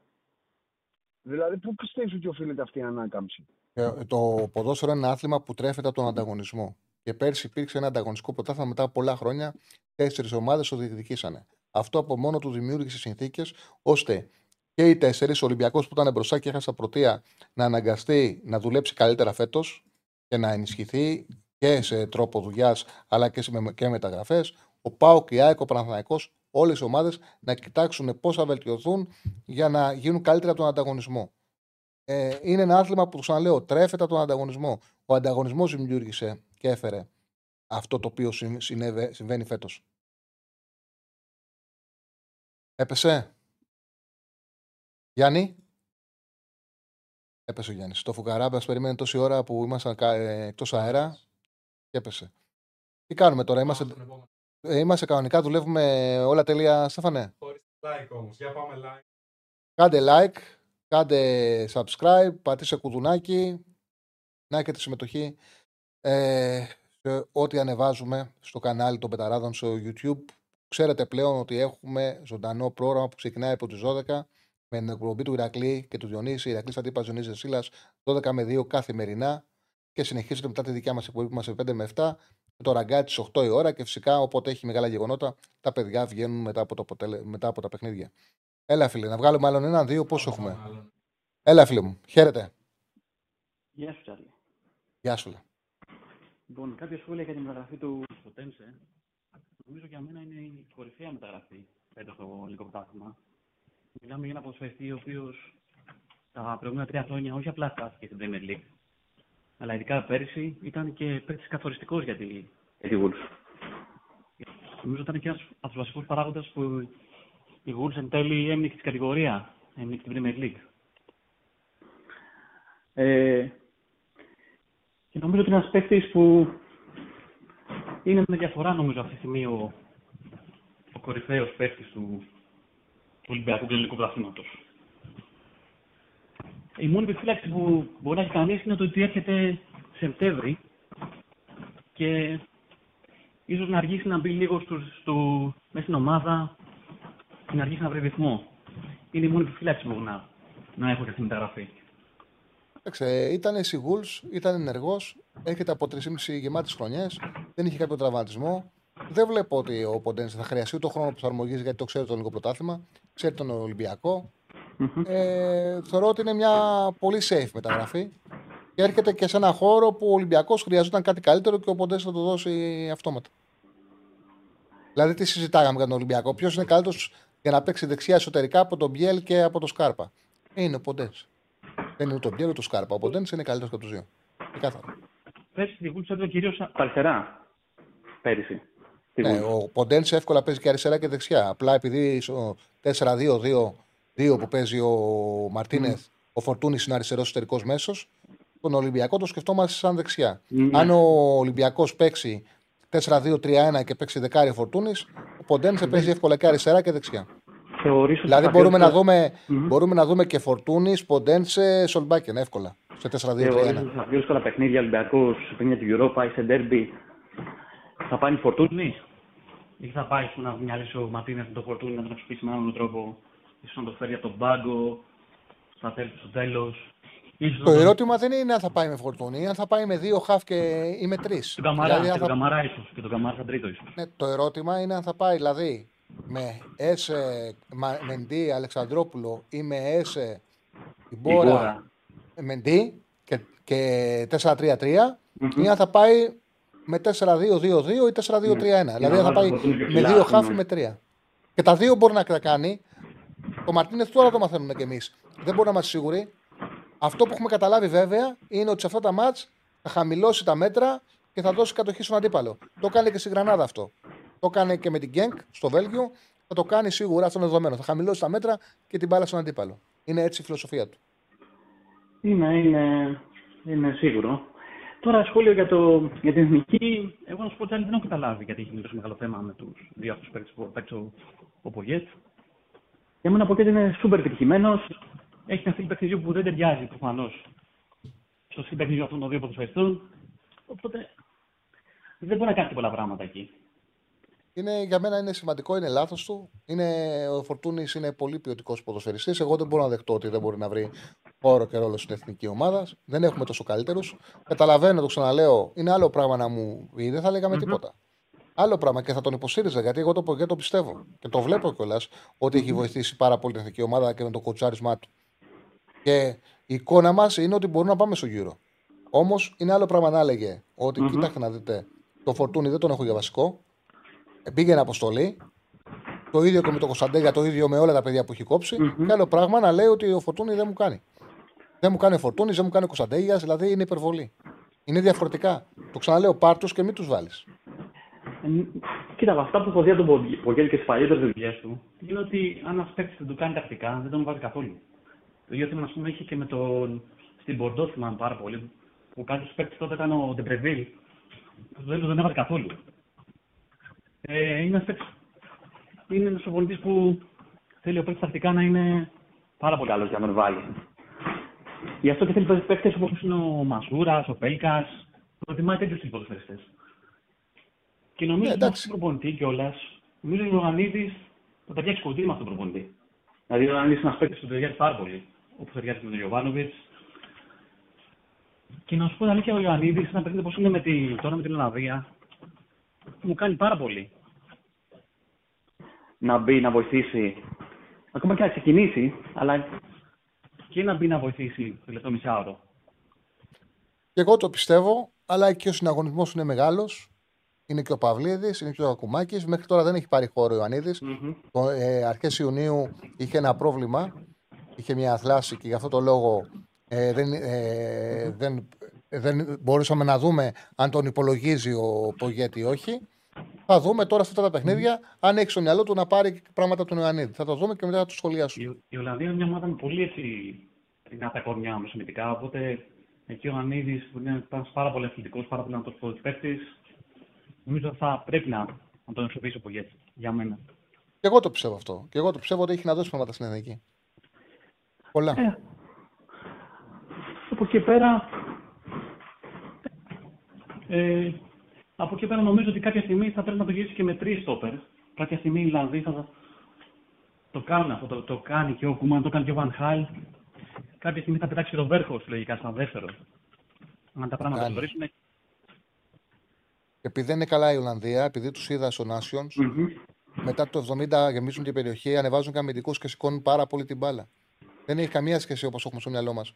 Δηλαδή, πού πιστεύεις ότι οφείλεται αυτή η ανάκαμψη; Ε, Το ποδόσφαιρο είναι ένα άθλημα που τρέφεται από τον ανταγωνισμό. Και πέρσι υπήρξε ένα ανταγωνιστικό πρωτάθλημα μετά από πολλά χρόνια. Τέσσερις ομάδες το διεκδικήσανε. Αυτό από μόνο του δημιούργησε συνθήκες ώστε και οι τέσσερις, ο Ολυμπιακός που ήταν μπροστά και έχασε πρωτεία, να αναγκαστεί να δουλέψει καλύτερα φέτος και να ενισχυθεί και σε τρόπο δουλειάς αλλά και, σε, και μεταγραφές. Ο Πάοκ, η ΑΕΚ, ο Παναθηναϊκός, όλες οι ομάδες να κοιτάξουν πώς θα βελτιωθούν για να γίνουν καλύτερα από τον ανταγωνισμό. Ε, είναι ένα άθλημα που, ξαναλέω, τρέφεται από τον ανταγωνισμό. Ο ανταγωνισμός δημιούργησε και έφερε αυτό το οποίο συν- συνέβε- συμβαίνει φέτος. Έπεσε; Γιάννη; Έπεσε ο Γιάννης. Το φουκαράμπα περίμενε τόση ώρα που ήμασταν εκτός αέρα και έπεσε. Τι κάνουμε τώρα, είμαστε, ε, είμαστε κανονικά, δουλεύουμε όλα τέλεια, Στέφανε. Like όμως. Για πάμε like. Κάντε like, κάντε subscribe, πατήστε κουδουνάκι, να έχετε συμμετοχή ε, σε ό,τι ανεβάζουμε στο κανάλι των Πεταράδων στο YouTube. Ξέρετε πλέον ότι έχουμε ζωντανό πρόγραμμα που ξεκινάει από τις 12 με την εκπομπή του Ηρακλή και του Διονύση, Ηρακλής Αντίπας Διονύσης Δεσίλας, 12 με 2 καθημερινά και συνεχίζεται μετά τη δικιά μας εκπομπή που είμαστε 5 με 7 με το ραγκάτι στις 8 η ώρα και φυσικά όποτε έχει μεγάλα γεγονότα τα παιδιά βγαίνουν μετά από, το αποτέλε... μετά από τα παιχνίδια. Έλα φίλε, να βγάλουμε άλλον έναν, δύο, πόσο έχουμε; Έλα φίλε μου, χαίρετε. Γεια σου, Τσάρλι. Γεια σου. λέ. Λοιπόν, κάποια σχόλια για τη μεταγραφή του στο Τένσε. Νομίζω για μένα είναι η κορυφαία μεταγραφή φέτος στο ελληνικό πρωτάθλημα. Μιλάμε για ένα ποδοσφαιριστή ο οποίος τα προηγούμενα τρία χρόνια όχι απλά στάθηκε στην Premier League, αλλά ειδικά πέρυσι ήταν και παίκτης καθοριστικός για τη, για τη Wolves. Νομίζω ήταν και ένας από τους βασικούς παράγοντες που η Wolves εν τέλει έμεινε στην κατηγορία, έμεινε στην Premier League. Ε, και νομίζω ότι είναι ένας παίκτης που είναι με διαφορά νομίζω αυτή τη στιγμή ο, ο κορυφαίος παίκτης του, του Ολυμπιακού και του Ελληνικού Πρωταθλήματος. Η μόνη επιφύλαξη που μπορεί να έχει κανείς είναι το ότι έρχεται Σεπτέμβρη και ίσως να αργήσει να μπει λίγο στους, στο, μέσα στην ομάδα και να αρχίσει να βρει ρυθμό. Είναι η μόνη επιφύλαξη που μπορώ να, να έχω για αυτή τη μεταγραφή. Κοίταξε, ήταν σιγούλς, ήταν ενεργός, έρχεται από 3,5 γεμάτες χρονιές, δεν είχε κάποιο τραυματισμό. Δεν βλέπω ότι ο Ποντένσε θα χρειαστεί το χρόνο προσαρμογής γιατί το ξέρει το ελληνικό πρωτάθλημα, ξέρει τον Ολυμπιακό. Ε, θεωρώ ότι είναι μια πολύ safe μεταγραφή και έρχεται και σε ένα χώρο που ο Ολυμπιακός χρειαζόταν κάτι καλύτερο και ο Ποντένσε θα το δώσει αυτόματα. Δηλαδή, τι συζητάγαμε για τον Ολυμπιακό, Ποιος είναι καλύτερος για να παίξει δεξιά εσωτερικά από τον Μπιέλ και από τον Σκάρπα. Είναι ο Ποντένσε. Δεν είναι ούτε ο Μπιέλ ούτε ο Σκάρπα. Ο Ποντένσε είναι καλύτερος από τους δύο. Ξεκάθαρα. Πέρσι τη Βούλτσα ήταν κυρίω αριστερά. Πέρυσι. Ναι, ο Ποντένσε εύκολα παίζει και αριστερά και δεξιά. Απλά επειδή στο 4-2-2 που παίζει ο Μαρτίνεθ, mm. ο Φορτούνης είναι αριστερός εσωτερικός μέσος, τον Ολυμπιακό το σκεφτόμαστε σαν δεξιά. Mm. Αν ο Ολυμπιακός παίξει 4-2-3-1 και παίξει δεκάρι Φορτούνης, ο Ποντένσε mm. παίζει εύκολα και αριστερά και δεξιά. Θεωρήσω δηλαδή μπορούμε, να δούμε, mm-hmm. μπορούμε να δούμε και Φορτούνη, Ποντένσε, Σολμπάκεν εύκολα. Σε 4-2-3-1. Θεωρήσω στα δύσκολα παιχνίδια Ολυμπιακό, παιχνίδια του Europa ή σε ντέρμπι, θα πάει Φορτούνη; Ή θα πάει να μοιάζει ο Ματίνε με το Φορτούνη να τον αξιοποιήσει με άλλον τρόπο, ίσως να το φέρει από τον πάγκο, στα τέλη, στο τέλος. Το ερώτημα δεν είναι αν θα πάει με φορτούνη, αν θα πάει με δύο χαφ και ή με τρεις. Τον Καμαρά, δηλαδή, και τον Καμαρά ίσως. Και τον Καμαρά σαν τρίτο ίσως. Ναι, το ερώτημα είναι αν θα πάει δηλαδή με Έσε Μεντί Αλεξανδρόπουλο ή με Έσε Ιμπόρα Μεντί και, και 4-3-3 mm-hmm. ή αν θα πάει με 4-2-2-2 ή 4-2-3-1. Ναι. Δηλαδή αν θα πάει με δύο χάφη με τρία. Και τα δύο μπορεί να τα κάνει. Το Μαρτίνεθ τώρα το μαθαίνουμε κι εμείς. Δεν μπορεί να είμαστε σίγουροι. Αυτό που έχουμε καταλάβει βέβαια είναι ότι σε αυτά τα μάτς θα χαμηλώσει τα μέτρα και θα δώσει κατοχή στον αντίπαλο. Το κάνει και στη Γρανάδα αυτό. Το κάνει και με την Γκένκ στο Βέλγιο. Θα το κάνει σίγουρα, αυτό είναι δεδομένο. Θα χαμηλώσει τα μέτρα και την μπάλα στον αντίπαλο. Είναι έτσι η φιλοσοφία του. Είναι, είναι, είναι σίγουρο. Τώρα σχόλιο για, το, για την εθνική. Εγώ να σου πω ότι δεν έχω καταλάβει γιατί έχει τόσο μεγάλο θέμα με τους δύο αυτού παίκτες που παίξει ο, ο Πογέτ. Για μένα ο Πογέτ είναι σούπερ επιτυχημένος. Έχει ένα στυλ παιχνιδιού που δεν ταιριάζει προφανώς στο στυλ παιχνιδιού αυτών των δύο ποδοσφαιριστών. Οπότε δεν μπορεί να κάνει πολλά πράγματα εκεί. Είναι, για μένα είναι σημαντικό, είναι λάθος του. Είναι, ο Φορτούνης είναι πολύ ποιοτικός ποδοσφαιριστής. Εγώ δεν μπορώ να δεχτώ ότι δεν μπορεί να βρει χώρο και ρόλο στην εθνική ομάδα. Δεν έχουμε τόσο καλύτερους. Καταλαβαίνω, το ξαναλέω, είναι άλλο πράγμα να μου πει, δεν θα λέγαμε mm-hmm. τίποτα. Άλλο πράγμα και θα τον υποστήριζα γιατί εγώ το, το πιστεύω και το βλέπω κιόλας ότι έχει βοηθήσει πάρα πολύ την εθνική ομάδα και με το κοτσάρισμά του. Και η εικόνα μας είναι ότι μπορούμε να πάμε στο γύρο. Όμως είναι άλλο πράγμα να έλεγε ότι mm-hmm. κοιτάξτε να δείτε, το φορτούνι δεν τον έχω για βασικό. Πήγαινε αποστολή. Το ίδιο και με το Κωνσταντέλια, το ίδιο με όλα τα παιδιά που έχει κόψει. Mm-hmm. Και άλλο πράγμα να λέει ότι ο Φορτούνης δεν μου κάνει. Δεν μου κάνει Φορτούνης, δεν μου κάνει Κωνσταντέλια, δηλαδή είναι υπερβολή. Είναι διαφορετικά. Το ξαναλέω, πάρτου και μην τους βάλεις. Ε, κοίτα, από αυτά που έχω δει από τον Πογγέλη και τις παλιότερες δουλειές του, είναι ότι αν ένα παίκτης δεν το κάνει τακτικά, δεν τον βάζει καθόλου. Το ίδιο θέμα, ας πούμε, είχε και με τον. Στην Μπορντό, θυμάμαι πάρα πολύ, που κάποιος παίκτης τότε ήταν ο Ντε Πρεβίλ. Δεν τον έβαλε καθόλου. Ε, είναι ένα είναι ένας προπονητής που θέλει ο παίκτης τακτικά να είναι πάρα πολύ καλός για να τον βάλει. Γι' αυτό και θέλει παίκτες όπως είναι ο Μασούρας, ο Πέλκας, προτιμάει τέτοιους τύπους ποδοσφαιριστές. Και νομίζω ότι αυτό προπονητή κιόλας, νομίζω ότι ο Ιωαννίδης θα τα πιάξει κοντή με αυτόν τον προπονητή. Δηλαδή ο Ιωαννίδης είναι ένας παίκτης που ταιριάζει πάρα πολύ, όπως ταιριάζει με τον Ιωβάνοβιτς. Και να σου πω την αλήθεια, ο Ιωαννίδης, ένα παιχνίδι όπως είναι με τη, τώρα με την Ολλανδία, μου κάνει πάρα πολύ να μπει να βοηθήσει, ακόμα και να ξεκινήσει, αλλά και να μπει να βοηθήσει το τελευταίο μισάωρο. Και εγώ το πιστεύω, αλλά και ο συναγωνισμός είναι μεγάλος. Είναι και ο Παυλίδης, είναι και ο Ακουμάκης. Μέχρι τώρα δεν έχει πάρει χώρο ο Ιωαννίδης. Mm-hmm. Ε, Αρχές Ιουνίου είχε ένα πρόβλημα. Είχε μια θλάση και γι' αυτό το λόγο ε, δεν, ε, δεν, δεν μπορούσαμε να δούμε αν τον υπολογίζει ο Πογέτη ή όχι. Θα δούμε τώρα αυτά τα παιχνίδια αν έχεις στο μυαλό του να πάρει πράγματα του Ιωαννίδη. Θα το δούμε και μετά θα το σχολιάσουμε. Η, η Ολλανδία είναι μια ομάδα με πολύ έτσι δυνατά κορμιά μεσομητικά. Οπότε εκεί ο Ιωαννίδης που είναι πάρα πολύ αθλητικός, πάρα πολύ ανατολικό παίκτη, νομίζω θα πρέπει να, να τον εξοπλίσει ο Πογέτη για μένα. Και εγώ το πιστεύω αυτό. Και εγώ το πιστεύω ότι έχει να δώσει πράγματα στην Εθνική. Πολλά. Ε, από εκεί πέρα. Ε, από εκεί πέρα νομίζω ότι κάποια στιγμή θα πρέπει να το γυρίσει και με τρεις στόπερς. Κάποια στιγμή οι Ιρλανδοί θα, το κάνουν αυτό, το, το κάνει και ο Κούμαν, το κάνει και ο Βαν Χάλ. Κάποια στιγμή θα πετάξει και τον Βέρχος λογικά σαν δεύτερο. Αν τα πράγματα Κάνει. βρίσκουν. Και επειδή δεν είναι καλά η Ολλανδία, επειδή τους είδα στο Nations, μετά το 70 γεμίζουν την περιοχή, ανεβάζουν και αμυντικούς και σηκώνουν πάρα πολύ την μπάλα. Δεν έχει καμία σχέση όπως έχουμε στο μυαλό μας.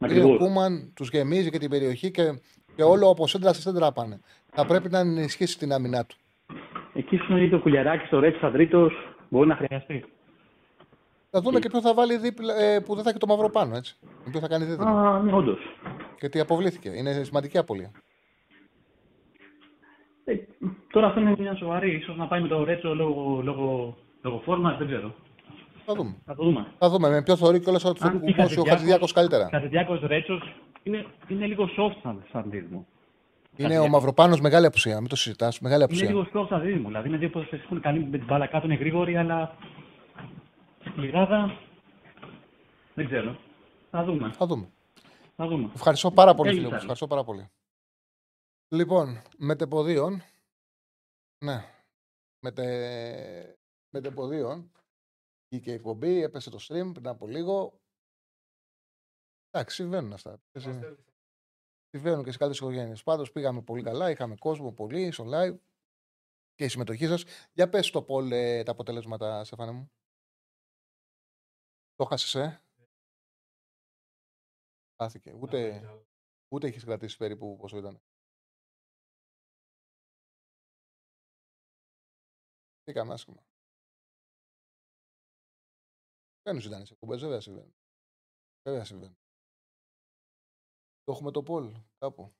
Ακριβώς. Ο Κούμαν τους γεμίζει και την περιοχή και, και όλο από σέντρα σε σέντρα πάνε. Θα πρέπει να ενισχύσει την άμυνά του. Εκεί σου είναι το κουλιαράκι στο Ρέτσι σαν τρίτο, μπορεί να χρειαστεί. Θα δούμε και ποιο θα βάλει δίπλα, ε, που δεν θα έχει το μαύρο πάνω, έτσι. Με ποιο θα κάνει δίδυμο. Α, ναι, όντως. Γιατί αποβλήθηκε. Είναι σημαντική απώλεια. Ε, τώρα αυτό είναι μια σοβαρή. ίσως να πάει με το Ρέτσο λόγω, λόγω, λόγω φόρμας, δεν ξέρω. Θα δούμε. Θα το δούμε. Θα δούμε. Με ποιο θεωρεί κιόλας ότι θα Αν του πει κουμπώσει ο Χατζηδιάκο καλύτερα. Κατεδιάκο Ρέτσος είναι, είναι λίγο soft σαν, σαν δίδυμο. Είναι ο Μαυροπάνος μεγάλη απουσία. Μην το συζητάς. Μεγάλη Είναι απουσία. λίγο soft σαν δίδυμο. Δηλαδή είναι δύο ποδοσφαιριστές που είναι καλοί με την μπάλα κάτω, είναι γρήγοροι, αλλά σκληράδα δεν ξέρω. Θα δούμε. Θα δούμε. Θα δούμε. Ευχαριστώ πάρα πολύ, Τέλεια φίλε μου. ήταν. Ευχαριστώ πάρα πολύ. Λοιπόν, μετεποδίων. Ναι. Μετε... Μετεποδίων. Βγήκε η εκπομπή, έπεσε το stream πριν από λίγο. Εντάξει, συμβαίνουν αυτά. Έτσι. Συμβαίνουν και σε κάποιες οικογένειες. Πάντως πήγαμε πολύ καλά, είχαμε κόσμο πολύ στο live και η συμμετοχή σας. Για πες το poll ε, τα αποτελέσματα, Στέφανε μου. Το χάσε, ε; Χάθηκε. Ούτε, ούτε έχει κρατήσει περίπου πόσο ήταν. Πήγαμε άσχημα. Δεν ήταν σε κουμπές, βέβαια συμβαίνει. Βέβαια συμβαίνει. Το έχουμε το πόλ κάπου.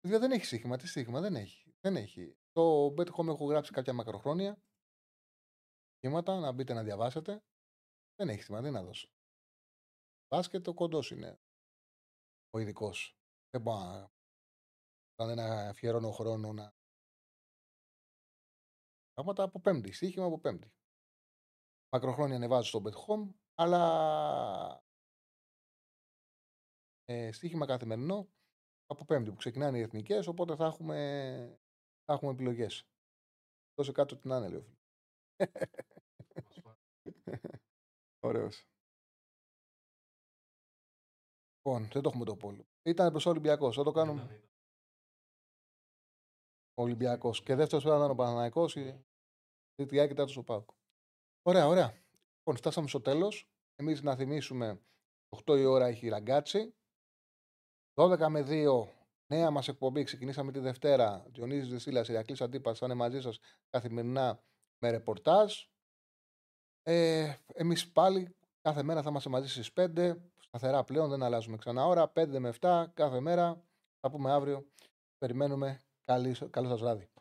Παιδιά δεν έχει στοίχημα. Τι στοίχημα δεν έχει. Δεν έχει. Το Bet Home έχω γράψει κάποια μακροχρόνια. Στοιχήματα να μπείτε να διαβάσετε. Δεν έχει στοίχημα. Τι να δώσω. Μπάσκετ ο κοντός είναι. Ο ειδικός. Δεν μπορώ να. Αν δεν αφιερώνω χρόνο να. Πράγματα από πέμπτη. Στοίχημα από πέμπτη. Μακροχρόνια ανεβάζω στο Bet Home. Αλλά. Ε, στοίχημα καθημερινό από Πέμπτη που ξεκινάνε οι εθνικές, οπότε θα έχουμε, θα έχουμε επιλογές. Δώσε κάτω την άνελη, ο φίλος. Ωραίος. Λοιπόν, δεν το έχουμε το πόλο. Ήταν προς Ολυμπιακός, θα το κάνουμε. Ολυμπιακός. Και δεύτερος πέρα ήταν ο Παναναϊκός, η τρίτη και τέταρτος ο Πάουκ. Ωραία, ωραία. Λοιπόν, φτάσαμε στο τέλος. Εμείς να θυμίσουμε 8 η ώρα έχει ραγκάτσι. 12 με 2, νέα μας εκπομπή. Ξεκινήσαμε τη Δευτέρα. Διονύσης Δεσίλα, Ηρακλής Αντίπας, θα είναι μαζί σας καθημερινά με ρεπορτάζ. Ε, Εμείς πάλι κάθε μέρα θα είμαστε μαζί στις 5. Σταθερά πλέον, δεν αλλάζουμε ξανά ώρα. 5 με 7 κάθε μέρα. Θα πούμε αύριο. Περιμένουμε. Καλή, καλό σας βράδυ.